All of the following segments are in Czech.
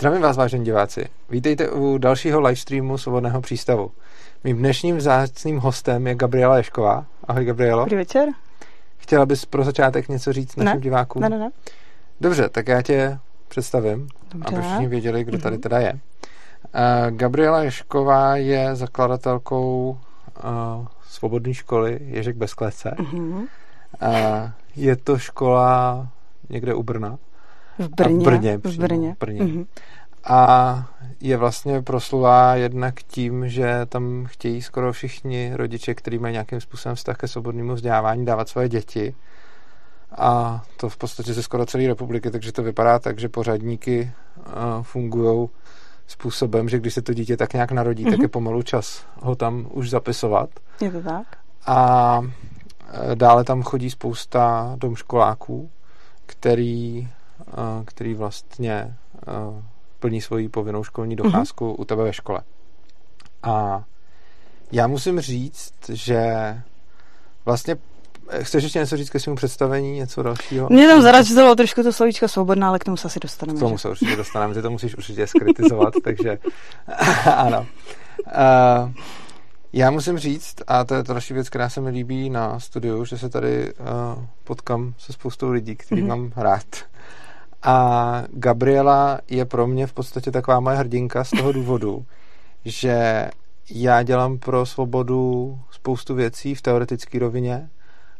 Zdravím vás, vážení diváci. Vítejte u dalšího livestreamu Svobodného přístavu. Mým dnešním vzácným hostem je Gabriela Ješková. Ahoj, Gabrielo. Dobrý večer. Chtěla bys pro začátek něco říct našim ne. divákům? Ne, ne, ne. Dobře, tak já tě představím, Dobře. aby všichni věděli, kdo tady Mhm. teda je. Uh, Gabriela Ješková je zakladatelkou uh, svobodné školy Ježek bez klece. Uh, je to škola někde u Brna. V Brně. v Brně V přímo, Brně. v Brně. Mhm. A je vlastně proslulá jednak tím, že tam chtějí skoro všichni rodiče, kteří mají nějakým způsobem vztah ke svobodnému vzdělávání, dávat své děti. A to v podstatě ze skoro celé republiky, takže to vypadá tak, že pořadníky uh, fungují způsobem, že když se to dítě tak nějak narodí, mm-hmm. tak Mhm. je pomalu čas ho tam už zapisovat. Je to tak? A eh, dále tam chodí spousta domškoláků, který, eh, který vlastně plní svoji povinnou školní docházku u tebe ve škole. A já musím říct, že vlastně Chceš ještě něco říct ke svému představení, něco dalšího? Mě tam zarazilo trošku to slovíčko svobodná, ale k tomu se asi dostaneme. K tomu že? se určitě dostaneme, ty to musíš určitě skritizovat, takže ano. Uh, já musím říct, a to je to další věc, která se mi líbí na studiu, že se tady uh, potkám se spoustou lidí, který mm-hmm. Mhm. mám rád. A Gabriela je pro mě v podstatě taková moje hrdinka z toho důvodu, že já dělám pro svobodu spoustu věcí v teoretické rovině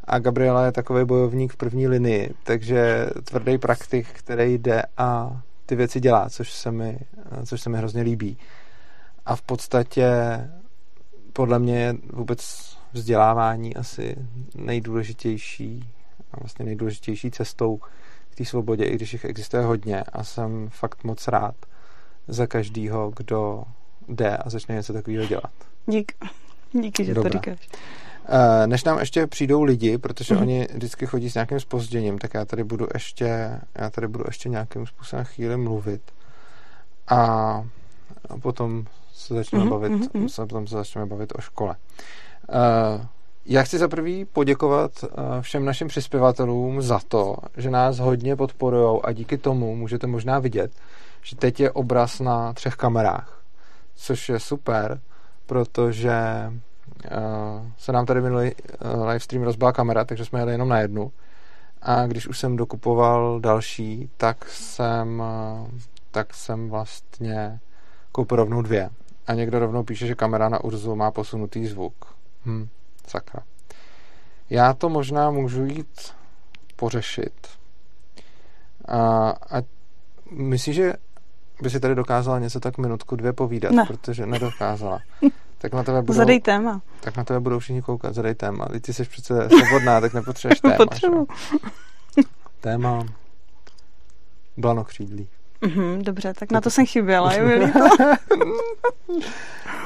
a Gabriela je takový bojovník v první linii, takže tvrdý praktik, který jde a ty věci dělá, což se mi, což se mi hrozně líbí. A v podstatě podle mě je vůbec vzdělávání asi nejdůležitější a vlastně nejdůležitější cestou té svobodě, i když jich existuje hodně a jsem fakt moc rád za každýho, kdo jde a začne něco takového dělat. Dík. Díky, že Dobrá. to říkáš. Eh, Než nám ještě přijdou lidi, protože Mhm. oni vždycky chodí s nějakým spožděním, tak já tady budu ještě, já tady budu ještě nějakým způsobem chvíli mluvit. A potom se začneme Mhm, bavit, mhm, mhm. se- potom se začneme bavit o škole. Eh, Já chci za prvý poděkovat eh, všem našim přispěvatelům za to, že nás hodně podporují a díky tomu můžete možná vidět, že teď je obraz na třech kamerách, což je super, protože uh, se nám tady minulý uh, livestream rozbila kamera, takže jsme jeli jenom na jednu. A když už jsem dokupoval další, tak jsem, tak jsem vlastně koupil rovnou dvě. A někdo rovnou píše, že kamera na Urzu má posunutý zvuk. Hm, sakra. Já to možná můžu jít pořešit. A, a myslíš, že by si tady dokázala něco tak minutku, dvě povídat, Ne. protože nedokázala. Tak na tebe budou, Zadej téma. tak na tebe budou všichni koukat, zadej téma. Teď ty jsi přece svobodná, tak nepotřebuješ téma. Potřebuji. že? Téma blanokřídlí. Mhm, dobře, tak na to jsem chyběla. Je mi líto.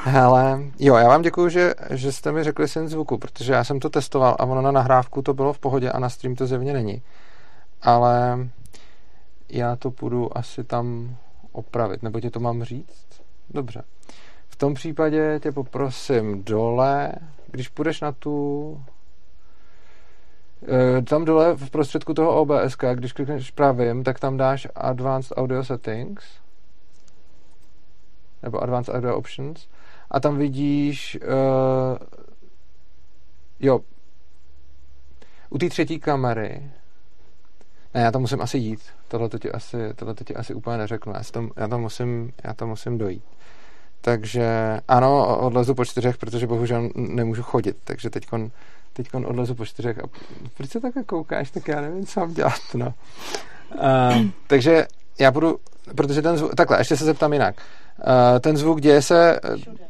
Hele, jo, já vám děkuju, že, že jste mi řekli syn zvuku, protože já jsem to testoval a ono na nahrávku to bylo v pohodě a na stream to zjevně není. Ale já to půjdu asi tam opravit, nebo ti to mám říct? Dobře. V tom případě tě poprosím dole, když půjdeš na tu eh, tam dole v prostředku toho OBS, když klikneš pravým, tak tam dáš Advanced Audio Settings nebo Advanced Audio Options a tam vidíš uh, jo u té třetí kamery ne, já tam musím asi jít. Tohle to ti asi, tohle to ti asi úplně neřeknu. Já, tam, já, tam musím, já tam musím dojít. Takže ano, odlezu po čtyřech, protože bohužel nemůžu chodit, takže teďkon, teďkon odlezu po čtyřech a proč se takhle koukáš, tak já nevím, co mám dělat, no. Uh, takže já budu, protože ten zvuk, takhle, ještě se zeptám jinak. Uh, ten zvuk děje se Všude.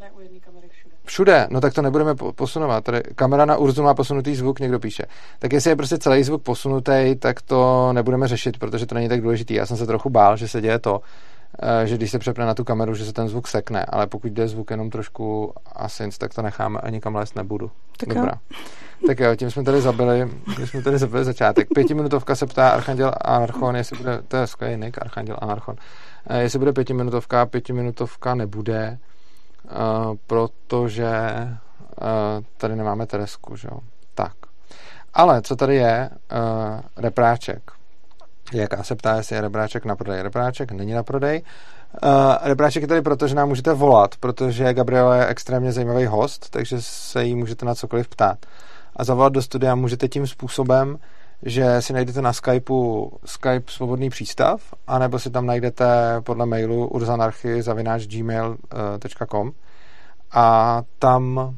Ne u jedné kamery všude. no tak to nebudeme po- posunovat. Tady kamera na Urzu má posunutý zvuk, někdo píše. Tak jestli je prostě celý zvuk posunutý, tak to nebudeme řešit, protože to není tak důležitý. Já jsem se trochu bál, že se děje to, eh, že když se přepne na tu kameru, že se ten zvuk sekne, ale pokud jde zvuk jenom trošku async, tak to necháme a nikam lézt nebudu. Tak jo. Dobrá. Tak jo, tím jsme tady zabili, tím jsme tady zabili začátek. Pětiminutovka se ptá Archanděl Anarchon, jestli bude, to je skvělý nick, Archanděl Anarchon, Eh, jestli bude pětiminutovka, pětiminutovka nebude, protože eh, tady nemáme Teresku, že jo. Tak. Ale co tady je, uh, repráček. Jaká se ptá, jestli je rebráček na prodej. Rebráček není na prodej. Uh, rebráček je tady proto, že nám můžete volat, protože Gabriela je extrémně zajímavý host, takže se jí můžete na cokoliv ptát. A zavolat do studia můžete tím způsobem, že si najdete na Skypeu Skype svobodný přístav, anebo si tam najdete podle mailu urzanarchy.gmail.com a tam uh,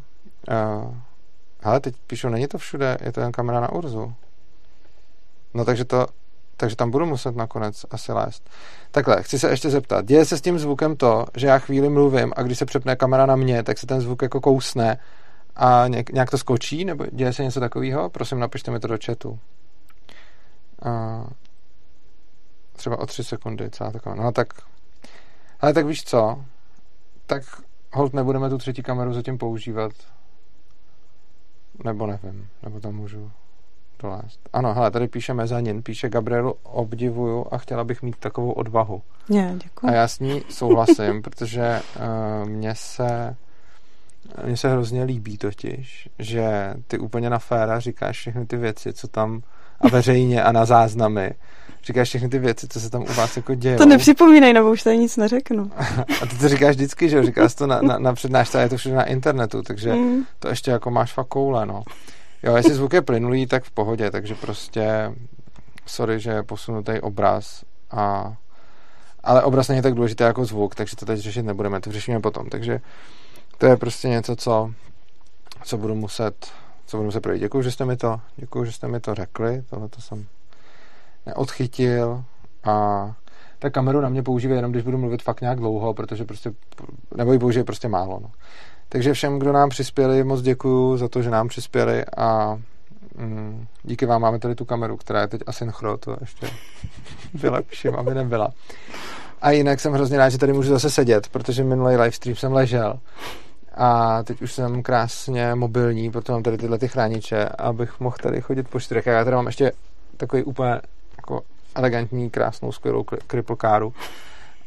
hele, teď píšu, není to všude, je to jen kamera na Urzu. No takže to, takže tam budu muset nakonec asi lézt. Takhle, chci se ještě zeptat, děje se s tím zvukem to, že já chvíli mluvím a když se přepne kamera na mě, tak se ten zvuk jako kousne a nějak to skočí, nebo děje se něco takového? Prosím, napište mi to do chatu. A třeba o tři sekundy, celá taková. No tak, ale tak víš co, tak hold nebudeme tu třetí kameru zatím používat, nebo nevím, nebo tam můžu dolézt. Ano, hele, tady píše Mezanin, píše Gabrielu, obdivuju a chtěla bych mít takovou odvahu. Ne, děkuji. A já s ní souhlasím, protože uh, mně se mně se hrozně líbí totiž, že ty úplně na féra říkáš všechny ty věci, co tam a veřejně a na záznamy. Říkáš všechny ty věci, co se tam u vás jako děje. To nepřipomínej, nebo už tady nic neřeknu. a ty to říkáš vždycky, že jo? Říkáš to na, na, na přednášce, je to všude na internetu, takže mm. to ještě jako máš fakt koule, no. Jo, jestli zvuk je plynulý, tak v pohodě, takže prostě sorry, že je posunutý obraz a ale obraz není tak důležitý jako zvuk, takže to teď řešit nebudeme, to řešíme potom, takže to je prostě něco, co, co budu muset co budu muset projít. Děkuji, že jste mi to, děkuji, že jste mi to řekli, tohle to jsem neodchytil a ta kameru na mě používá jenom, když budu mluvit fakt nějak dlouho, protože prostě, nebo ji použije prostě málo, no. Takže všem, kdo nám přispěli, moc děkuju za to, že nám přispěli a mm, díky vám máme tady tu kameru, která je teď asynchro, to ještě vylepším, aby nebyla. A jinak jsem hrozně rád, že tady můžu zase sedět, protože minulý livestream jsem ležel a teď už jsem krásně mobilní, protože mám tady tyhle ty chrániče, abych mohl tady chodit po čtyřech. Já tady mám ještě takový úplně jako elegantní, krásnou, skvělou cripple caru,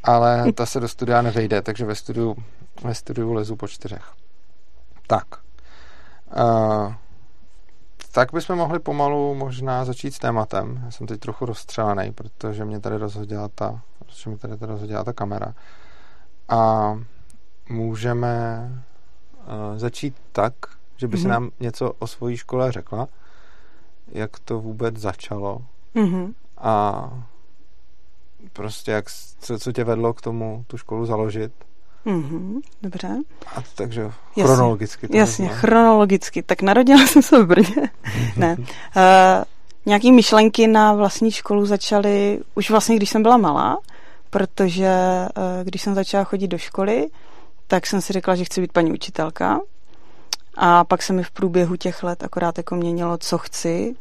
ale ta se do studia nevejde, takže ve studiu, ve studiu lezu po čtyřech. Tak. Uh, tak bychom mohli pomalu možná začít s tématem. Já jsem teď trochu rozstřelený, protože mě tady rozhodila ta, protože mě tady rozhodila ta kamera. A můžeme začít tak, že by mm-hmm. si nám něco o svojí škole řekla, jak to vůbec začalo mm-hmm. a prostě jak, co, co tě vedlo k tomu tu školu založit. Mm-hmm, dobře. A takže jasně, chronologicky. To jasně, nezná. chronologicky. Tak narodila jsem se v Brně. ne. Uh, nějaký myšlenky na vlastní školu začaly už vlastně, když jsem byla malá, protože uh, když jsem začala chodit do školy, tak jsem si řekla, že chci být paní učitelka. A pak se mi v průběhu těch let akorát jako měnilo, co chci.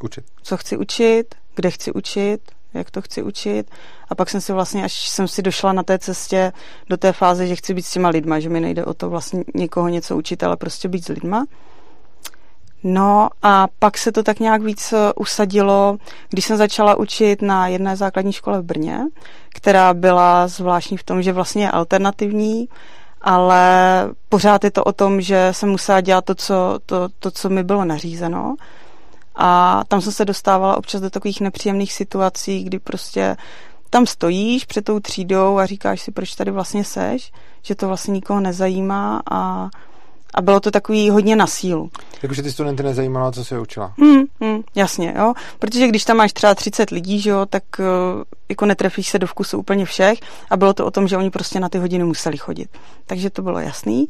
Učit. Co chci učit, kde chci učit, jak to chci učit. A pak jsem si vlastně, až jsem si došla na té cestě do té fáze, že chci být s těma lidma, že mi nejde o to vlastně někoho něco učit, ale prostě být s lidma. No a pak se to tak nějak víc eh, usadilo, když jsem začala učit na jedné základní škole v Brně, která byla zvláštní v tom, že vlastně je alternativní, ale pořád je to o tom, že jsem musela dělat to, co, to, to, co mi bylo nařízeno. A tam jsem se dostávala občas do takových nepříjemných situací, kdy prostě tam stojíš před tou třídou a říkáš si, proč tady vlastně seš, že to vlastně nikoho nezajímá a a bylo to takový hodně na sílu. Jakože ty studenty nezajímalo, co se učila. Hmm, hmm, jasně, jo. Protože když tam máš třeba 30 lidí, že jo, tak uh, jako netrefíš se do vkusu úplně všech a bylo to o tom, že oni prostě na ty hodiny museli chodit. Takže to bylo jasný.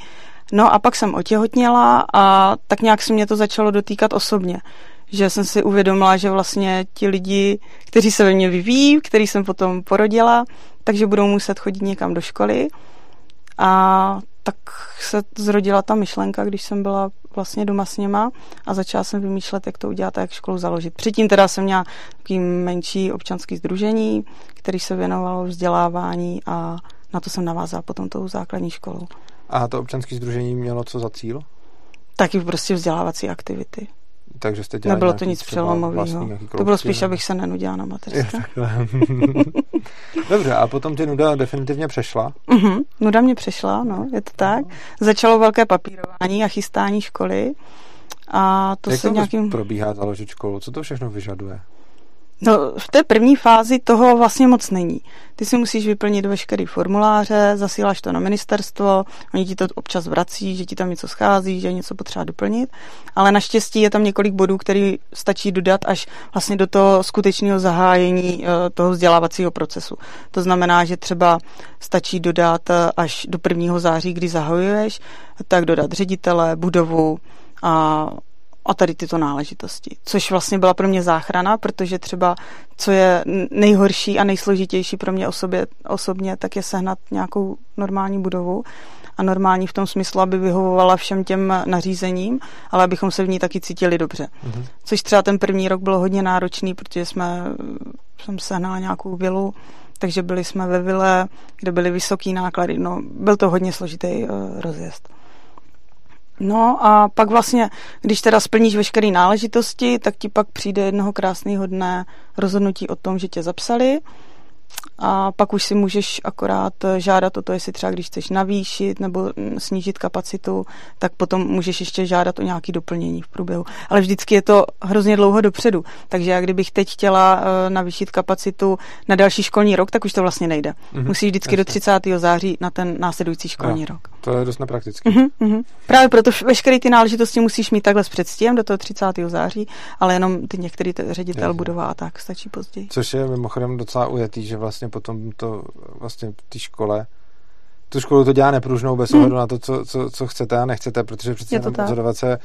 No a pak jsem otěhotněla a tak nějak se mě to začalo dotýkat osobně. Že jsem si uvědomila, že vlastně ti lidi, kteří se ve mně vyvíjí, který jsem potom porodila, takže budou muset chodit někam do školy. A tak se zrodila ta myšlenka, když jsem byla vlastně doma s něma a začala jsem vymýšlet, jak to udělat a jak školu založit. Předtím teda jsem měla takový menší občanský združení, který se věnovalo vzdělávání a na to jsem navázala potom tou základní školou. A to občanské združení mělo co za cíl? Taky prostě vzdělávací aktivity. Takže jste dělali Nebylo to nic přelomového. To bylo spíš, abych se nenudila na mateřské. Dobře, a potom tě nuda definitivně přešla? Uh-huh, nuda mě přešla, no, je to tak. Začalo velké papírování a chystání školy. A to Jak se to nějakým... probíhá založit školu? Co to všechno vyžaduje? No, v té první fázi toho vlastně moc není. Ty si musíš vyplnit veškerý formuláře, zasíláš to na ministerstvo, oni ti to občas vrací, že ti tam něco schází, že něco potřeba doplnit, ale naštěstí je tam několik bodů, který stačí dodat až vlastně do toho skutečného zahájení eh, toho vzdělávacího procesu. To znamená, že třeba stačí dodat eh, až do 1. září, kdy zahajuješ, tak dodat ředitele, budovu a a tady tyto náležitosti. Což vlastně byla pro mě záchrana, protože třeba co je nejhorší a nejsložitější pro mě osobě, osobně, tak je sehnat nějakou normální budovu a normální v tom smyslu, aby vyhovovala všem těm nařízením, ale abychom se v ní taky cítili dobře. Mm-hmm. Což třeba ten první rok bylo hodně náročný, protože jsme, jsem sehnala nějakou vilu, takže byli jsme ve vile, kde byly vysoký náklady. No, byl to hodně složitý uh, rozjezd. No a pak vlastně, když teda splníš veškeré náležitosti, tak ti pak přijde jednoho krásného dne rozhodnutí o tom, že tě zapsali a pak už si můžeš akorát žádat o to, jestli třeba když chceš navýšit nebo snížit kapacitu, tak potom můžeš ještě žádat o nějaké doplnění v průběhu. Ale vždycky je to hrozně dlouho dopředu, takže já kdybych teď chtěla eh, navýšit kapacitu na další školní rok, tak už to vlastně nejde. Mm-hmm. Musíš vždycky Jasně. do 30. září na ten následující školní jo, rok. To je dost nepraktické. Mm-hmm, mm-hmm. Právě proto veškeré ty náležitosti musíš mít takhle s předstihem do toho 30. září, ale jenom ty některý ředitel Jasně. budova a tak stačí později. Což je mimochodem docela ujetý, že vlastně potom to vlastně v té škole tu školu to dělá nepružnou bez hmm. ohledu na to, co, co, co chcete a nechcete, protože přece jenom pozorovat se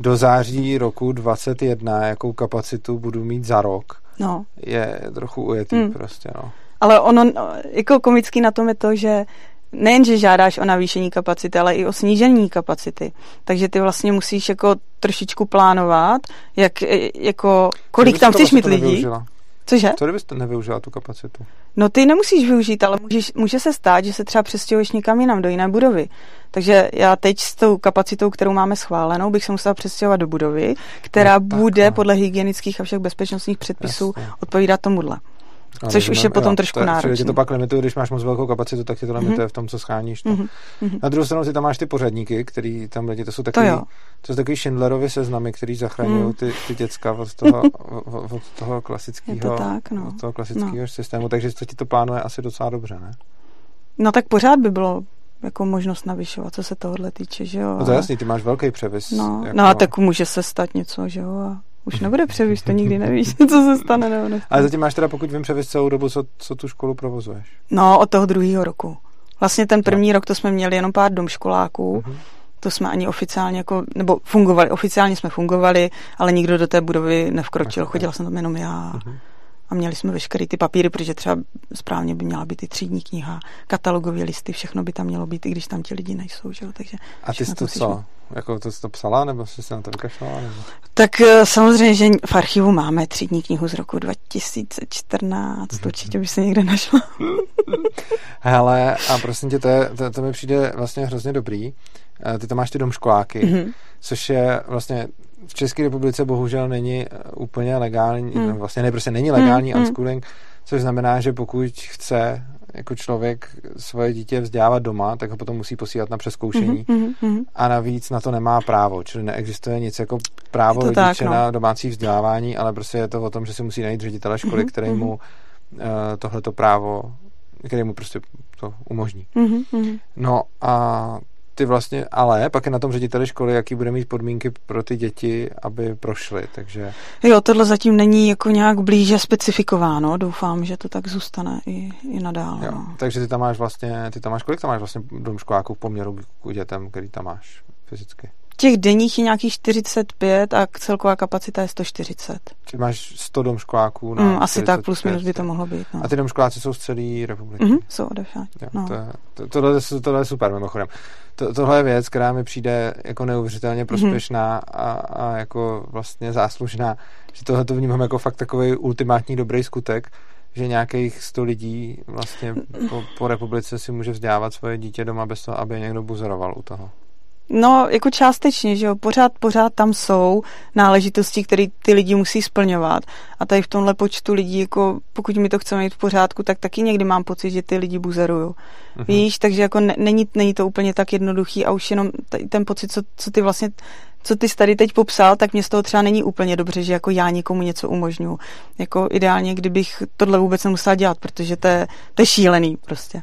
do září roku 21, jakou kapacitu budu mít za rok, no. je trochu ujetý hmm. prostě, no. Ale ono, jako komický na tom je to, že nejen, že žádáš o navýšení kapacity, ale i o snížení kapacity. Takže ty vlastně musíš jako trošičku plánovat, jak, jako, kolik tam chceš mít lidí. Nevyužila. Cože? Co kdybyste nevyužila tu kapacitu? No ty nemusíš využít, ale můžeš, může se stát, že se třeba přestěhuješ někam jinam, do jiné budovy. Takže já teď s tou kapacitou, kterou máme schválenou, bych se musela přestěhovat do budovy, která no, bude no. podle hygienických a všech bezpečnostních předpisů Jasně. odpovídat tomuhle. Ale Což už je potom jo, trošku náročné. Tě to pak limituje, když máš moc velkou kapacitu, tak tě to limituje mm-hmm. v tom, co scháníš. To. Mm-hmm. Na druhou stranu si tam máš ty pořadníky, který tam lidi, to jsou takový, to, to jsou takový Schindlerovi seznamy, který zachraňují mm. ty, ty děcka od toho, od toho klasického, tak, no. od toho klasického no. systému, takže to ti to plánuje asi docela dobře, ne? No tak pořád by bylo jako možnost navyšovat, co se tohohle týče, že jo. No to je jasný, ty máš velký převis. No, jako... no a tak může se stát něco, že jo. A už nebude převis, to nikdy nevíš, co se stane nebo nestane. Ale zatím máš teda, pokud vím, převis celou dobu, co, co tu školu provozuješ? No, od toho druhého roku. Vlastně ten první no. rok to jsme měli jenom pár domškoláků, uh-huh. to jsme ani oficiálně jako, nebo fungovali, oficiálně jsme fungovali, ale nikdo do té budovy nevkročil, chodila jsem tam jenom já. Uh-huh a měli jsme veškeré ty papíry, protože třeba správně by měla být i třídní kniha, katalogové listy, všechno by tam mělo být, i když tam ti lidi nejsou. Že? Takže a ty jsi to co? Jako to jsi to psala, nebo jsi se na to vykašlala? Nebo? Tak eh, samozřejmě, že v archivu máme třídní knihu z roku 2014, to určitě by se někde našla. Hele, a prosím tě, to, je, to, to mi přijde vlastně hrozně dobrý. Eh, ty tam máš ty domškoláky, mm-hmm. což je vlastně v České republice bohužel není eh, úplně legální, hmm. vlastně ne, prostě není legální hmm. unschooling, což znamená, že pokud chce jako člověk svoje dítě vzdělávat doma, tak ho potom musí posílat na přeskoušení mm-hmm, mm-hmm. a navíc na to nemá právo, čili neexistuje nic jako právo rodiče tak, no. na domácí vzdělávání, ale prostě je to o tom, že si musí najít ředitele školy, mm-hmm, který mu uh, tohleto právo, který mu prostě to umožní. Mm-hmm. No a ty vlastně, ale pak je na tom řediteli školy, jaký bude mít podmínky pro ty děti, aby prošly, takže... Jo, tohle zatím není jako nějak blíže specifikováno, doufám, že to tak zůstane i, i nadále. Jo, no. Takže ty tam máš vlastně, ty tam máš, kolik tam máš vlastně dom školáků v poměru k dětem, který tam máš fyzicky? Těch denních je nějakých 45 a celková kapacita je 140. Či máš 100 domškoláků na mm, Asi tak, plus minus by to mohlo být. No. A ty domškoláci jsou z celé republiky? Mm-hmm, jsou odevšad. No. To, to, tohle, tohle je super mimochodem. To, tohle je věc, která mi přijde jako neuvěřitelně mhm. prospěšná mm-hmm. a, a jako vlastně záslužná. Že tohle to vnímám jako fakt takový ultimátní dobrý skutek, že nějakých 100 lidí vlastně po, po republice si může vzdělávat svoje dítě doma bez toho, aby někdo buzoroval u toho. No, jako částečně, že jo, pořád, pořád tam jsou náležitosti, které ty lidi musí splňovat. A tady v tomhle počtu lidí, jako pokud mi to chceme mít v pořádku, tak taky někdy mám pocit, že ty lidi buzerují. Uh-huh. Víš, takže jako ne, není, není to úplně tak jednoduchý a už jenom t- ten pocit, co, co ty vlastně co ty jsi tady teď popsal, tak mě z toho třeba není úplně dobře, že jako já někomu něco umožňuji. Jako ideálně, kdybych tohle vůbec nemusela dělat, protože to je, to je šílený prostě.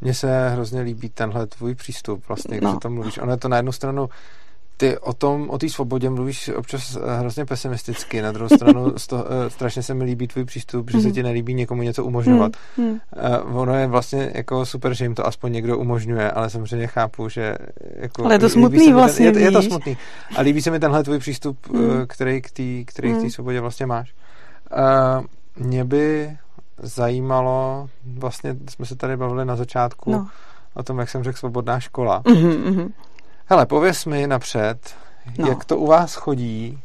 Mně se hrozně líbí tenhle tvůj přístup, vlastně, když no. o tom mluvíš. Ono je to na jednu stranu ty o tom, o té svobodě mluvíš občas eh, hrozně pesimisticky, na druhou stranu to, uh, strašně se mi líbí tvůj přístup, že se mhm. ti nelíbí někomu něco umožňovat. Mm. Uh, ono je vlastně jako super, že jim to aspoň někdo umožňuje, ale samozřejmě chápu, že jako, ale je to smutný vlastně, ten, je, je to smutný. A líbí se mi tenhle tvůj přístup, mm. uh, který k té který mm. svobodě vlastně máš. Uh, mě by zajímalo, vlastně jsme se tady bavili na začátku no. o tom, jak jsem řekl, svobodná škola. Mm-hmm. Hele, pověs mi napřed, no. jak to u vás chodí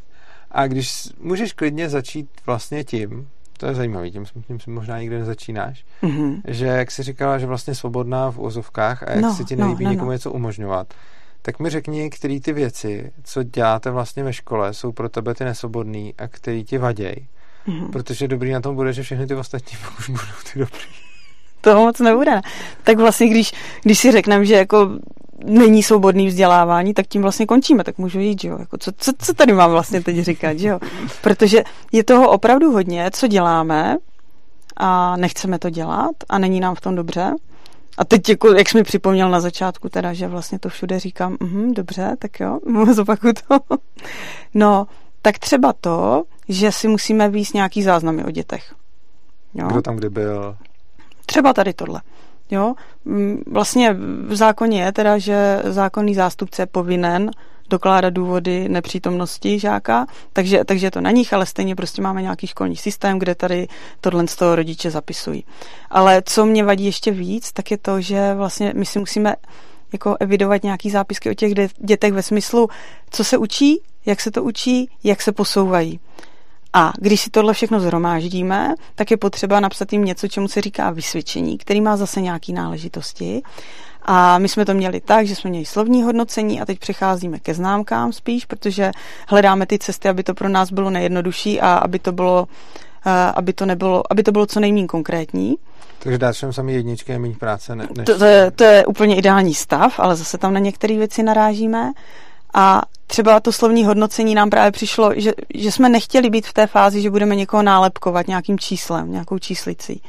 a když můžeš klidně začít vlastně tím, to je zajímavý, tím, tím si možná nikdy nezačínáš, mm-hmm. že jak jsi říkala, že vlastně svobodná v úzovkách a jak no, se ti nelíbí no, no, někomu no. něco umožňovat, tak mi řekni, které ty věci, co děláte vlastně ve škole, jsou pro tebe ty nesvobodný a který ti vaděj. Mm-hmm. Protože dobrý na tom bude, že všechny ty ostatní už budou ty dobrý. To moc nebude. Tak vlastně, když, když si řekneme, že jako není svobodný vzdělávání, tak tím vlastně končíme, tak můžu jít, že jo. Jako co, co, co tady mám vlastně teď říkat, že jo. Protože je toho opravdu hodně, co děláme a nechceme to dělat a není nám v tom dobře. A teď, jako, jak jsi mi připomněl na začátku, teda, že vlastně to všude říkám, uh, dobře, tak jo, zopakuju to. No, tak třeba to, že si musíme víc nějaký záznamy o dětech. Jo? Kdo tam kdy byl? Třeba tady tohle. Jo? Vlastně v zákoně je teda, že zákonný zástupce je povinen dokládat důvody nepřítomnosti žáka, takže, takže je to na nich, ale stejně prostě máme nějaký školní systém, kde tady tohle z toho rodiče zapisují. Ale co mě vadí ještě víc, tak je to, že vlastně my si musíme jako evidovat nějaký zápisky o těch dětech ve smyslu, co se učí, jak se to učí, jak se posouvají. A když si tohle všechno zhromáždíme, tak je potřeba napsat jim něco, čemu se říká vysvědčení, který má zase nějaké náležitosti. A my jsme to měli tak, že jsme měli slovní hodnocení a teď přecházíme ke známkám spíš, protože hledáme ty cesty, aby to pro nás bylo nejjednodušší a aby to bylo, aby to nebylo, aby to bylo co nejméně konkrétní. Takže dát všem sami jedničky a méně práce. Ne, než... to, to, je, to je úplně ideální stav, ale zase tam na některé věci narážíme. A třeba to slovní hodnocení nám právě přišlo, že, že jsme nechtěli být v té fázi, že budeme někoho nálepkovat nějakým číslem, nějakou číslicí.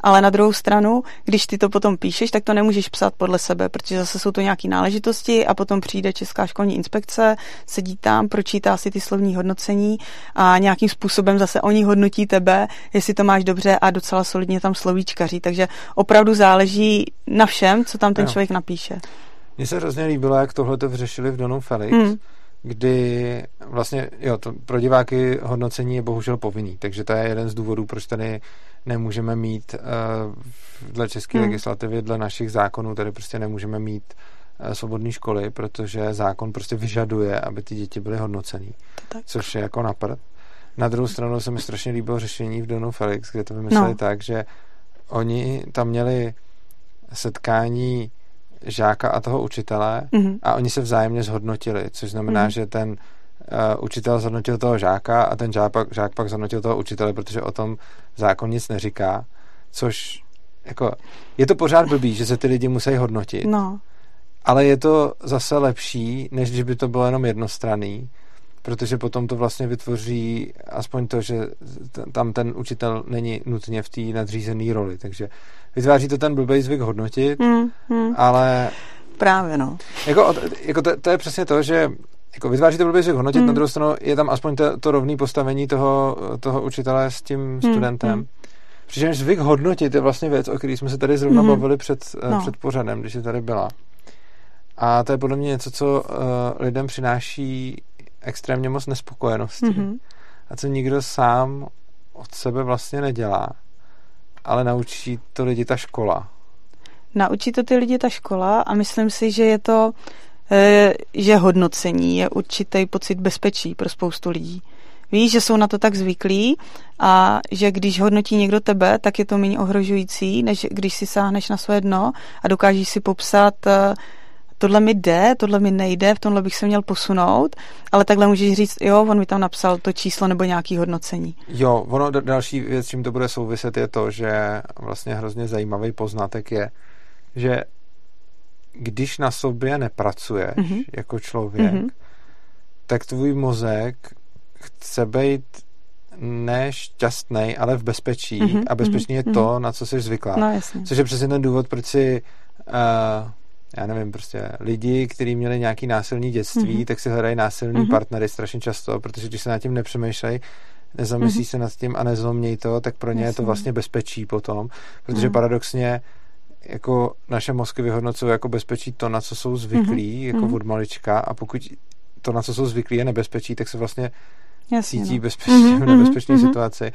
Ale na druhou stranu, když ty to potom píšeš, tak to nemůžeš psát podle sebe, protože zase jsou to nějaké náležitosti a potom přijde Česká školní inspekce, sedí tam, pročítá si ty slovní hodnocení a nějakým způsobem zase oni hodnotí tebe, jestli to máš dobře a docela solidně tam slovíčkaří. Takže opravdu záleží na všem, co tam ten člověk napíše. Mně se hrozně líbilo, jak tohle to vyřešili v Donu Felix, hmm. kdy vlastně, jo, to pro diváky hodnocení je bohužel povinný, takže to je jeden z důvodů, proč tady nemůžeme mít uh, dle české hmm. legislativy, dle našich zákonů, tady prostě nemůžeme mít uh, svobodné školy, protože zákon prostě vyžaduje, aby ty děti byly hodnocený, což je jako napad. Na druhou stranu se mi strašně líbilo řešení v Donu Felix, kde to vymysleli no. tak, že oni tam měli setkání žáka a toho učitele mm-hmm. a oni se vzájemně zhodnotili, což znamená, mm-hmm. že ten uh, učitel zhodnotil toho žáka a ten žák pak, žák pak zhodnotil toho učitele, protože o tom zákon nic neříká, což jako, je to pořád blbý, že se ty lidi musí hodnotit, no. ale je to zase lepší, než když by to bylo jenom jednostranný, protože potom to vlastně vytvoří aspoň to, že tam ten učitel není nutně v té nadřízené roli, takže vytváří to ten blbý zvyk hodnotit, mm, mm. ale... Právě, no. Jako, jako to, to je přesně to, že jako vytváří to blbý zvyk hodnotit, mm. na druhou stranu je tam aspoň to, to rovné postavení toho, toho učitele s tím mm, studentem. Mm. Přičemž zvyk hodnotit je vlastně věc, o které jsme se tady zrovna mm. bavili před, eh, no. před pořadem, když jsi tady byla. A to je podle mě něco, co uh, lidem přináší extrémně moc nespokojenosti. Mm-hmm. A co nikdo sám od sebe vlastně nedělá. Ale naučí to lidi ta škola. Naučí to ty lidi ta škola a myslím si, že je to, eh, že hodnocení je určitý pocit bezpečí pro spoustu lidí. Víš, že jsou na to tak zvyklí a že když hodnotí někdo tebe, tak je to méně ohrožující, než když si sáhneš na své dno a dokážeš si popsat eh, tohle mi jde, tohle mi nejde, v tomhle bych se měl posunout, ale takhle můžeš říct, jo, on mi tam napsal to číslo nebo nějaký hodnocení. Jo, ono další věc, čím to bude souviset, je to, že vlastně hrozně zajímavý poznatek je, že když na sobě nepracuješ mm-hmm. jako člověk, mm-hmm. tak tvůj mozek chce být nešťastný, ale v bezpečí mm-hmm, a bezpečný mm-hmm, je to, mm-hmm. na co jsi zvyklá. No, jasně. Což je přesně ten důvod, proč si uh, já nevím, prostě lidi, kteří měli nějaký násilný dětství, mm-hmm. tak si hledají násilný mm-hmm. partnery strašně často, protože když se nad tím nepřemýšlejí, nezamyslí mm-hmm. se nad tím a nezlomnějí to, tak pro ně Jasně. je to vlastně bezpečí potom, protože mm. paradoxně jako naše mozky vyhodnocují jako bezpečí to, na co jsou zvyklí, mm-hmm. jako mm-hmm. od malička a pokud to, na co jsou zvyklí, je nebezpečí, tak se vlastně Jasně, cítí no. bezpečně mm-hmm. v nebezpečné mm-hmm. situaci.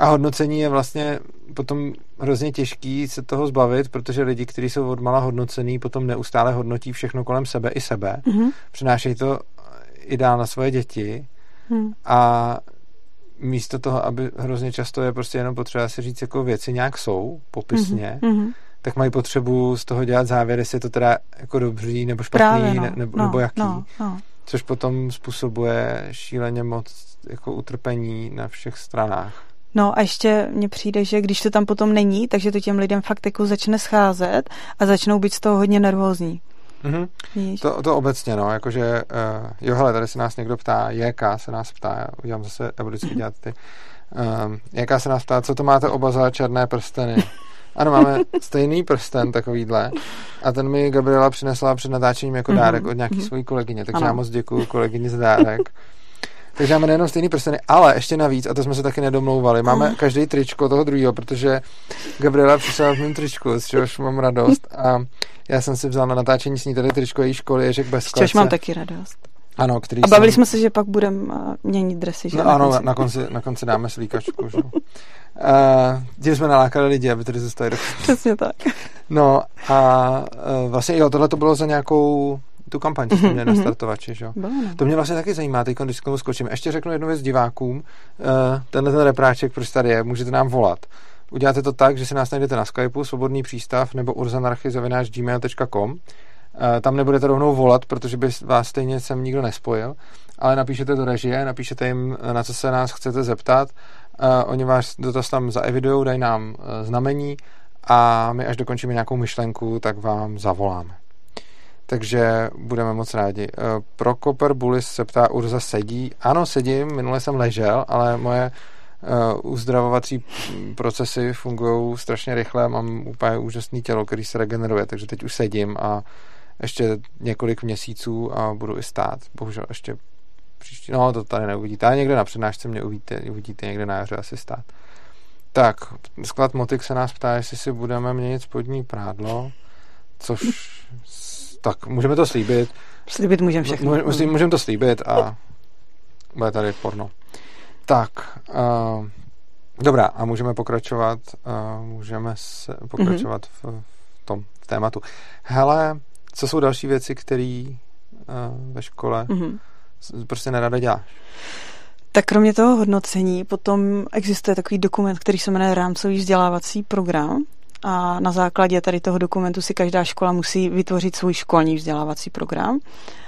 A hodnocení je vlastně potom hrozně těžký se toho zbavit, protože lidi, kteří jsou odmala hodnocený, potom neustále hodnotí všechno kolem sebe i sebe. Mm-hmm. Přinášejí to i dál na svoje děti. Mm. A místo toho, aby hrozně často je prostě jenom potřeba si říct, jako věci nějak jsou, popisně, mm-hmm. tak mají potřebu z toho dělat závěr, jestli je to teda jako dobrý nebo špatný, Právě, no. ne, nebo, no, nebo jaký. No, no. Což potom způsobuje šíleně moc jako utrpení na všech stranách. No a ještě mně přijde, že když to tam potom není, takže to těm lidem fakt jako začne scházet a začnou být z toho hodně nervózní. Mm-hmm. To, to obecně, no, jakože, uh, jo, hele, tady se nás někdo ptá, JK se nás ptá, já udělám zase, já budu vždycky dělat ty, um, JK se nás ptá, co to máte oba za černé prsteny? Ano, máme stejný prsten takovýhle a ten mi Gabriela přinesla před natáčením jako mm-hmm. dárek od nějaký mm-hmm. svojí kolegyně, takže ano. já moc děkuju kolegyni za dárek. Takže máme nejenom stejný prsteny, ale ještě navíc, a to jsme se taky nedomlouvali, máme každý tričko toho druhého, protože Gabriela přišla v mém tričku, z čehož mám radost a já jsem si vzal na natáčení s ní tady tričko její školy Ježek bez Z čehož mám taky radost. Ano, který a bavili jsem... jsme se, že pak budeme měnit dresy, že? No, na ano, konci. Na, konci, na konci dáme slíkačku, že? Uh, tím jsme nalákali lidi, aby tady zůstali do Přesně tak. No a uh, vlastně jo, tohle to bylo za nějakou tu kampaň, co jsme mhm, měli mm-hmm. na startovači, že? No. To mě vlastně taky zajímá, teď když k tomu skočím. Ještě řeknu jednu věc divákům. Uh, tenhle ten repráček, proč tady je, můžete nám volat. Uděláte to tak, že si nás najdete na Skypeu, svobodný přístav nebo urzanarchy.gmail.com eh, tam nebudete rovnou volat, protože by vás stejně sem nikdo nespojil, ale napíšete do režie, napíšete jim, eh, na co se nás chcete zeptat, oni vás dotaz tam zaevidují, dají nám znamení a my až dokončíme nějakou myšlenku, tak vám zavoláme takže budeme moc rádi. Eh, Prokopr Bulis se ptá, Urza sedí? Ano, sedím, minule jsem ležel, ale moje uh, uzdravovací procesy fungují strašně rychle, mám úplně úžasné tělo, který se regeneruje, takže teď už sedím a ještě několik měsíců a budu i stát. Bohužel ještě příští, no to tady neuvidíte, ale někde na přednášce mě uvidíte, uvidíte někde na jaře asi stát. Tak, sklad Motik se nás ptá, jestli si budeme měnit spodní prádlo, což tak můžeme to slíbit. Slíbit můžeme všechno. Můžeme můžem to slíbit a bude tady porno. Tak, uh, dobrá, a můžeme pokračovat, uh, můžeme se pokračovat mm-hmm. v, v tom v tématu. Hele, co jsou další věci, které uh, ve škole mm-hmm. prostě nerada děláš? Tak kromě toho hodnocení potom existuje takový dokument, který se jmenuje Rámcový vzdělávací program a na základě tady toho dokumentu si každá škola musí vytvořit svůj školní vzdělávací program.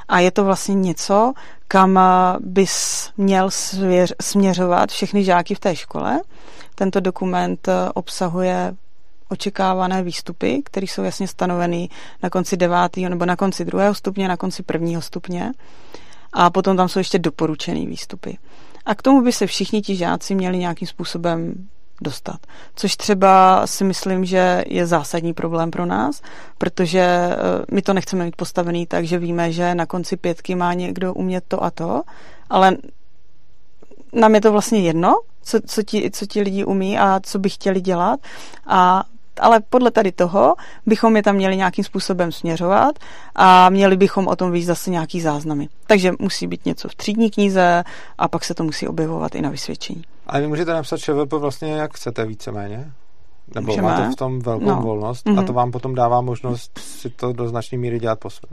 A je to vlastně něco, kam bys měl svěř, směřovat všechny žáky v té škole. Tento dokument eh, obsahuje očekávané výstupy, které jsou jasně stanoveny na konci devátého nebo na konci druhého stupně, na konci prvního stupně. A potom tam jsou ještě doporučené výstupy. A k tomu by se všichni ti žáci měli nějakým způsobem dostat. Což třeba si myslím, že je zásadní problém pro nás, protože eh, my to nechceme mít postavený tak, že víme, že na konci pětky má někdo umět to a to, ale nám je to vlastně jedno, co, co, ti, co ti lidi umí a co by chtěli dělat a ale podle tady toho bychom je tam měli nějakým způsobem směřovat a měli bychom o tom víc zase nějaký záznamy. Takže musí být něco v třídní knize a pak se to musí objevovat i na vysvědčení. Ale vy můžete napsat ČVP vlastně jak chcete víceméně? Nebo Můžeme? máte v tom velkou no. volnost mm-hmm. a to mhm. vám potom dává možnost si to do značné míry dělat po svém.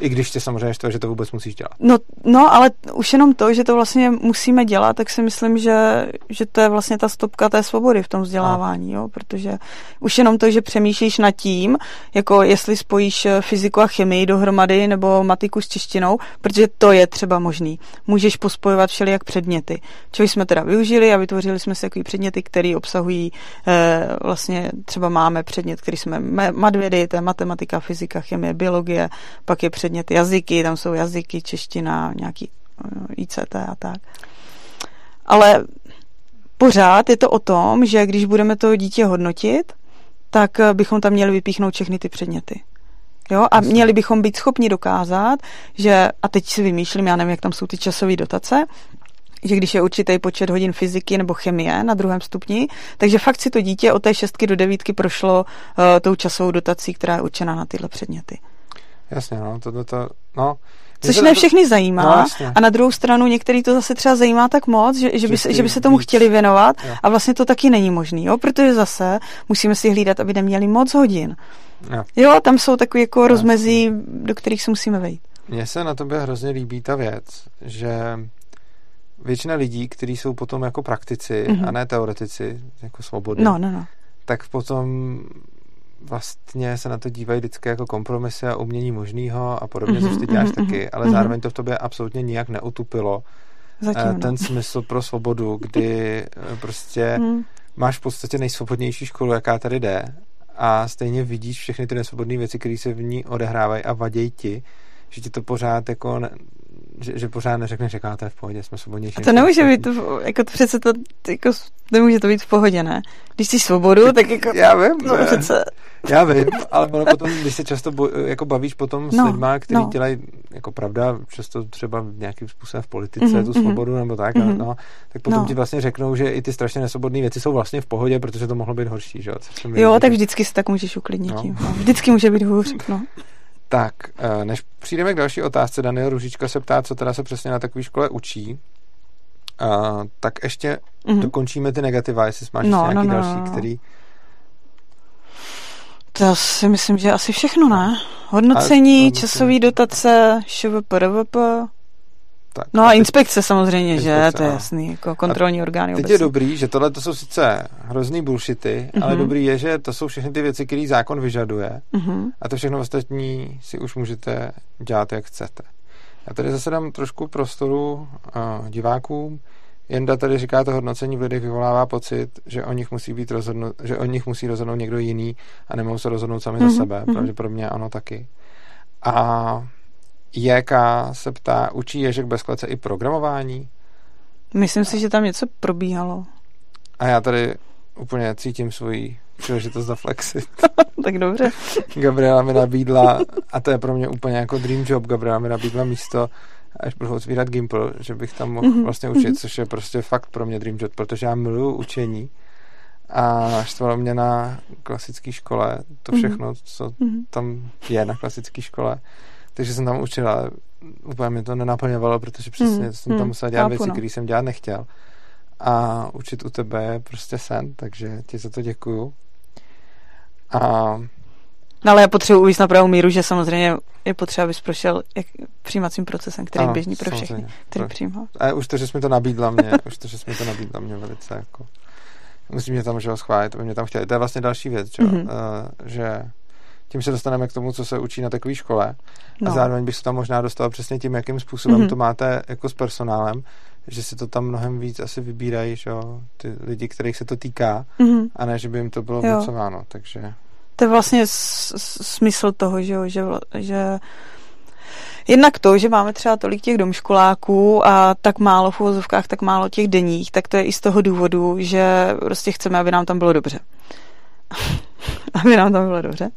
I když tě samozřejmě štve, že to vůbec musíš dělat. No, no, ale už jenom to, že to vlastně musíme dělat, tak si myslím, že, že to je vlastně ta stopka té svobody v tom vzdělávání, jo, protože už jenom to, že přemýšlíš nad tím, jako jestli spojíš eh, fyziku a chemii dohromady nebo matiku s češtinou, protože to je třeba možný. Můžeš pospojovat všelijak předměty. Čili jsme teda využili a vytvořili jsme si takový předměty, které obsahují, eh, vlastně třeba máme předmět, který jsme madvědy, to je matematika, fyzika, chemie, biologie, pak je předmět předmět jazyky, tam jsou jazyky, čeština, nějaký ICT a tak. Ale pořád je to o tom, že když budeme to dítě hodnotit, tak bychom tam měli vypíchnout všechny ty předměty. Jo? A měli bychom být schopni dokázat, že, a teď si vymýšlím, já nevím, jak tam jsou ty časové dotace, že když je určitý počet hodin fyziky nebo chemie na druhém stupni, takže fakt si to dítě od té šestky do devítky prošlo uh, tou časovou dotací, která je určená na tyhle předměty. Jasně, no, to, to, no. Což ne všechny zajímá. No, a na druhou stranu některý to zase třeba zajímá tak moc, že, že, by, se, že by se tomu víc. chtěli věnovat jo. a vlastně to taky není možný, jo? protože zase musíme si hlídat, aby neměli moc hodin. Jo, jo tam jsou takové jako rozmezí, do kterých se musíme vejít. Mně se na tobě hrozně líbí ta věc, že většina lidí, kteří jsou potom jako praktici mm-hmm. a ne teoretici, jako svobodní, no, no, no. tak potom vlastně se na to dívají vždycky jako kompromisy a umění možného a podobně, mm-hmm, což ty děláš mm-hmm, taky, ale mm-hmm. zároveň to v tobě absolutně nijak neutupilo Zatím, eh, ten no. smysl pro svobodu, kdy eh, prostě mm. máš v podstatě nejsvobodnější školu, jaká tady jde a stejně vidíš všechny ty nesvobodné věci, které se v ní odehrávají a vadějí ti, že ti to pořád jako že, že pořád neřekne, že to je v pohodě, jsme svobodnější. A to nemůže být, to, jako to přece to, jako, nemůže to být v pohodě, ne? Když jsi svobodu, tak jako... Já vím, no, přece... Já vím, ale ono potom, když se často bo, jako bavíš potom s no, lidma, kteří no. dělají, jako pravda, často třeba nějakým způsobem v politice, mm-hmm, tu svobodu nebo tak, mm-hmm. no, tak potom no. ti vlastně řeknou, že i ty strašně nesvobodné věci jsou vlastně v pohodě, protože to mohlo být horší, že jo? Jo, tak vždycky se tak můžeš uklidnit no. tím. No. Vždycky může být hůř, no. Tak, eh, než přijdeme k další otázce, Daniel Ružička se ptá, co teda se přesně na takové škole učí. Uh, tak ještě mm-hmm. dokončíme ty negativa, jestli máš no, nějaký no, no, další, no, no. který... To si myslím, že asi všechno, ne? Hodnocení, časový dotace, ŠVPRVP, tak. No a inspekce samozřejmě, inspekce, že? To je jasný, jako kontrolní orgány. Teď obecně. je dobrý, že tohle to jsou sice hrozný bullshity, mm-hmm. ale mhm. dobrý je, že to jsou všechny ty věci, které zákon vyžaduje mm-hmm. a to všechno ostatní si už můžete dělat, jak chcete. Já tady zase dám trošku prostoru uh, divákům. Jenda tady říká, to hodnocení v lidech vyvolává pocit, že o nich musí být rozhodnout, že o nich musí rozhodnout někdo jiný a nemohou se rozhodnout sami mm-hmm. za mhm, sebe. Mm-hmm. Pravděpodobně ano taky. A JK se ptá, učí Ježek bez klece i programování? Myslím si, že tam něco probíhalo. A já tady úplně cítím svoji příležitost zaflexit. tak dobře. Gabriela mi nabídla, a to je pro mě úplně jako dream job, Gabriela mi nabídla místo, až budu otvírat Gimple, že bych tam mohl mm-hmm. vlastně učit, což je prostě fakt pro mě dream job, protože já miluju učení a štvalo mě na klasické škole to mhm. všechno, co mm-hmm. tam je na klasické škole takže jsem tam učil, ale úplně mi to nenaplňovalo, protože přesně hmm. jsem tam hmm. musel dělat Chápu, věci, no. které jsem dělat nechtěl. A učit u tebe je prostě sen, takže ti za to děkuju. A No ale já potřebuji uvíct na pravou míru, že samozřejmě je potřeba, abys prošel jak přijímacím procesem, který ano, je běžný pro všechny, který pro... přijímal. A už to, že jsi mi to nabídla mě, už to, že jsi mi to nabídla mě velice jako... Musím mě tam, že ho schválit, aby mě tam chtěli. To je vlastně další věc, že, mm-hmm. uh, že tím se dostaneme k tomu, co se učí na takové škole. No. A zároveň bych se tam možná dostal přesně tím, jakým způsobem mm-hmm. to máte jako s personálem, že si to tam mnohem víc asi vybírají, že jo, ty lidi, kterých se to týká, mm-hmm. a ne, že by jim to bylo vnucováno, takže... To je vlastně smysl toho, že jo, že, že Jednak to, že máme třeba tolik těch domškoláků a tak málo v uvozovkách, tak málo těch denních, tak to je i z toho důvodu, že prostě chceme, aby nám tam bylo dobře. aby nám tam bylo dobře.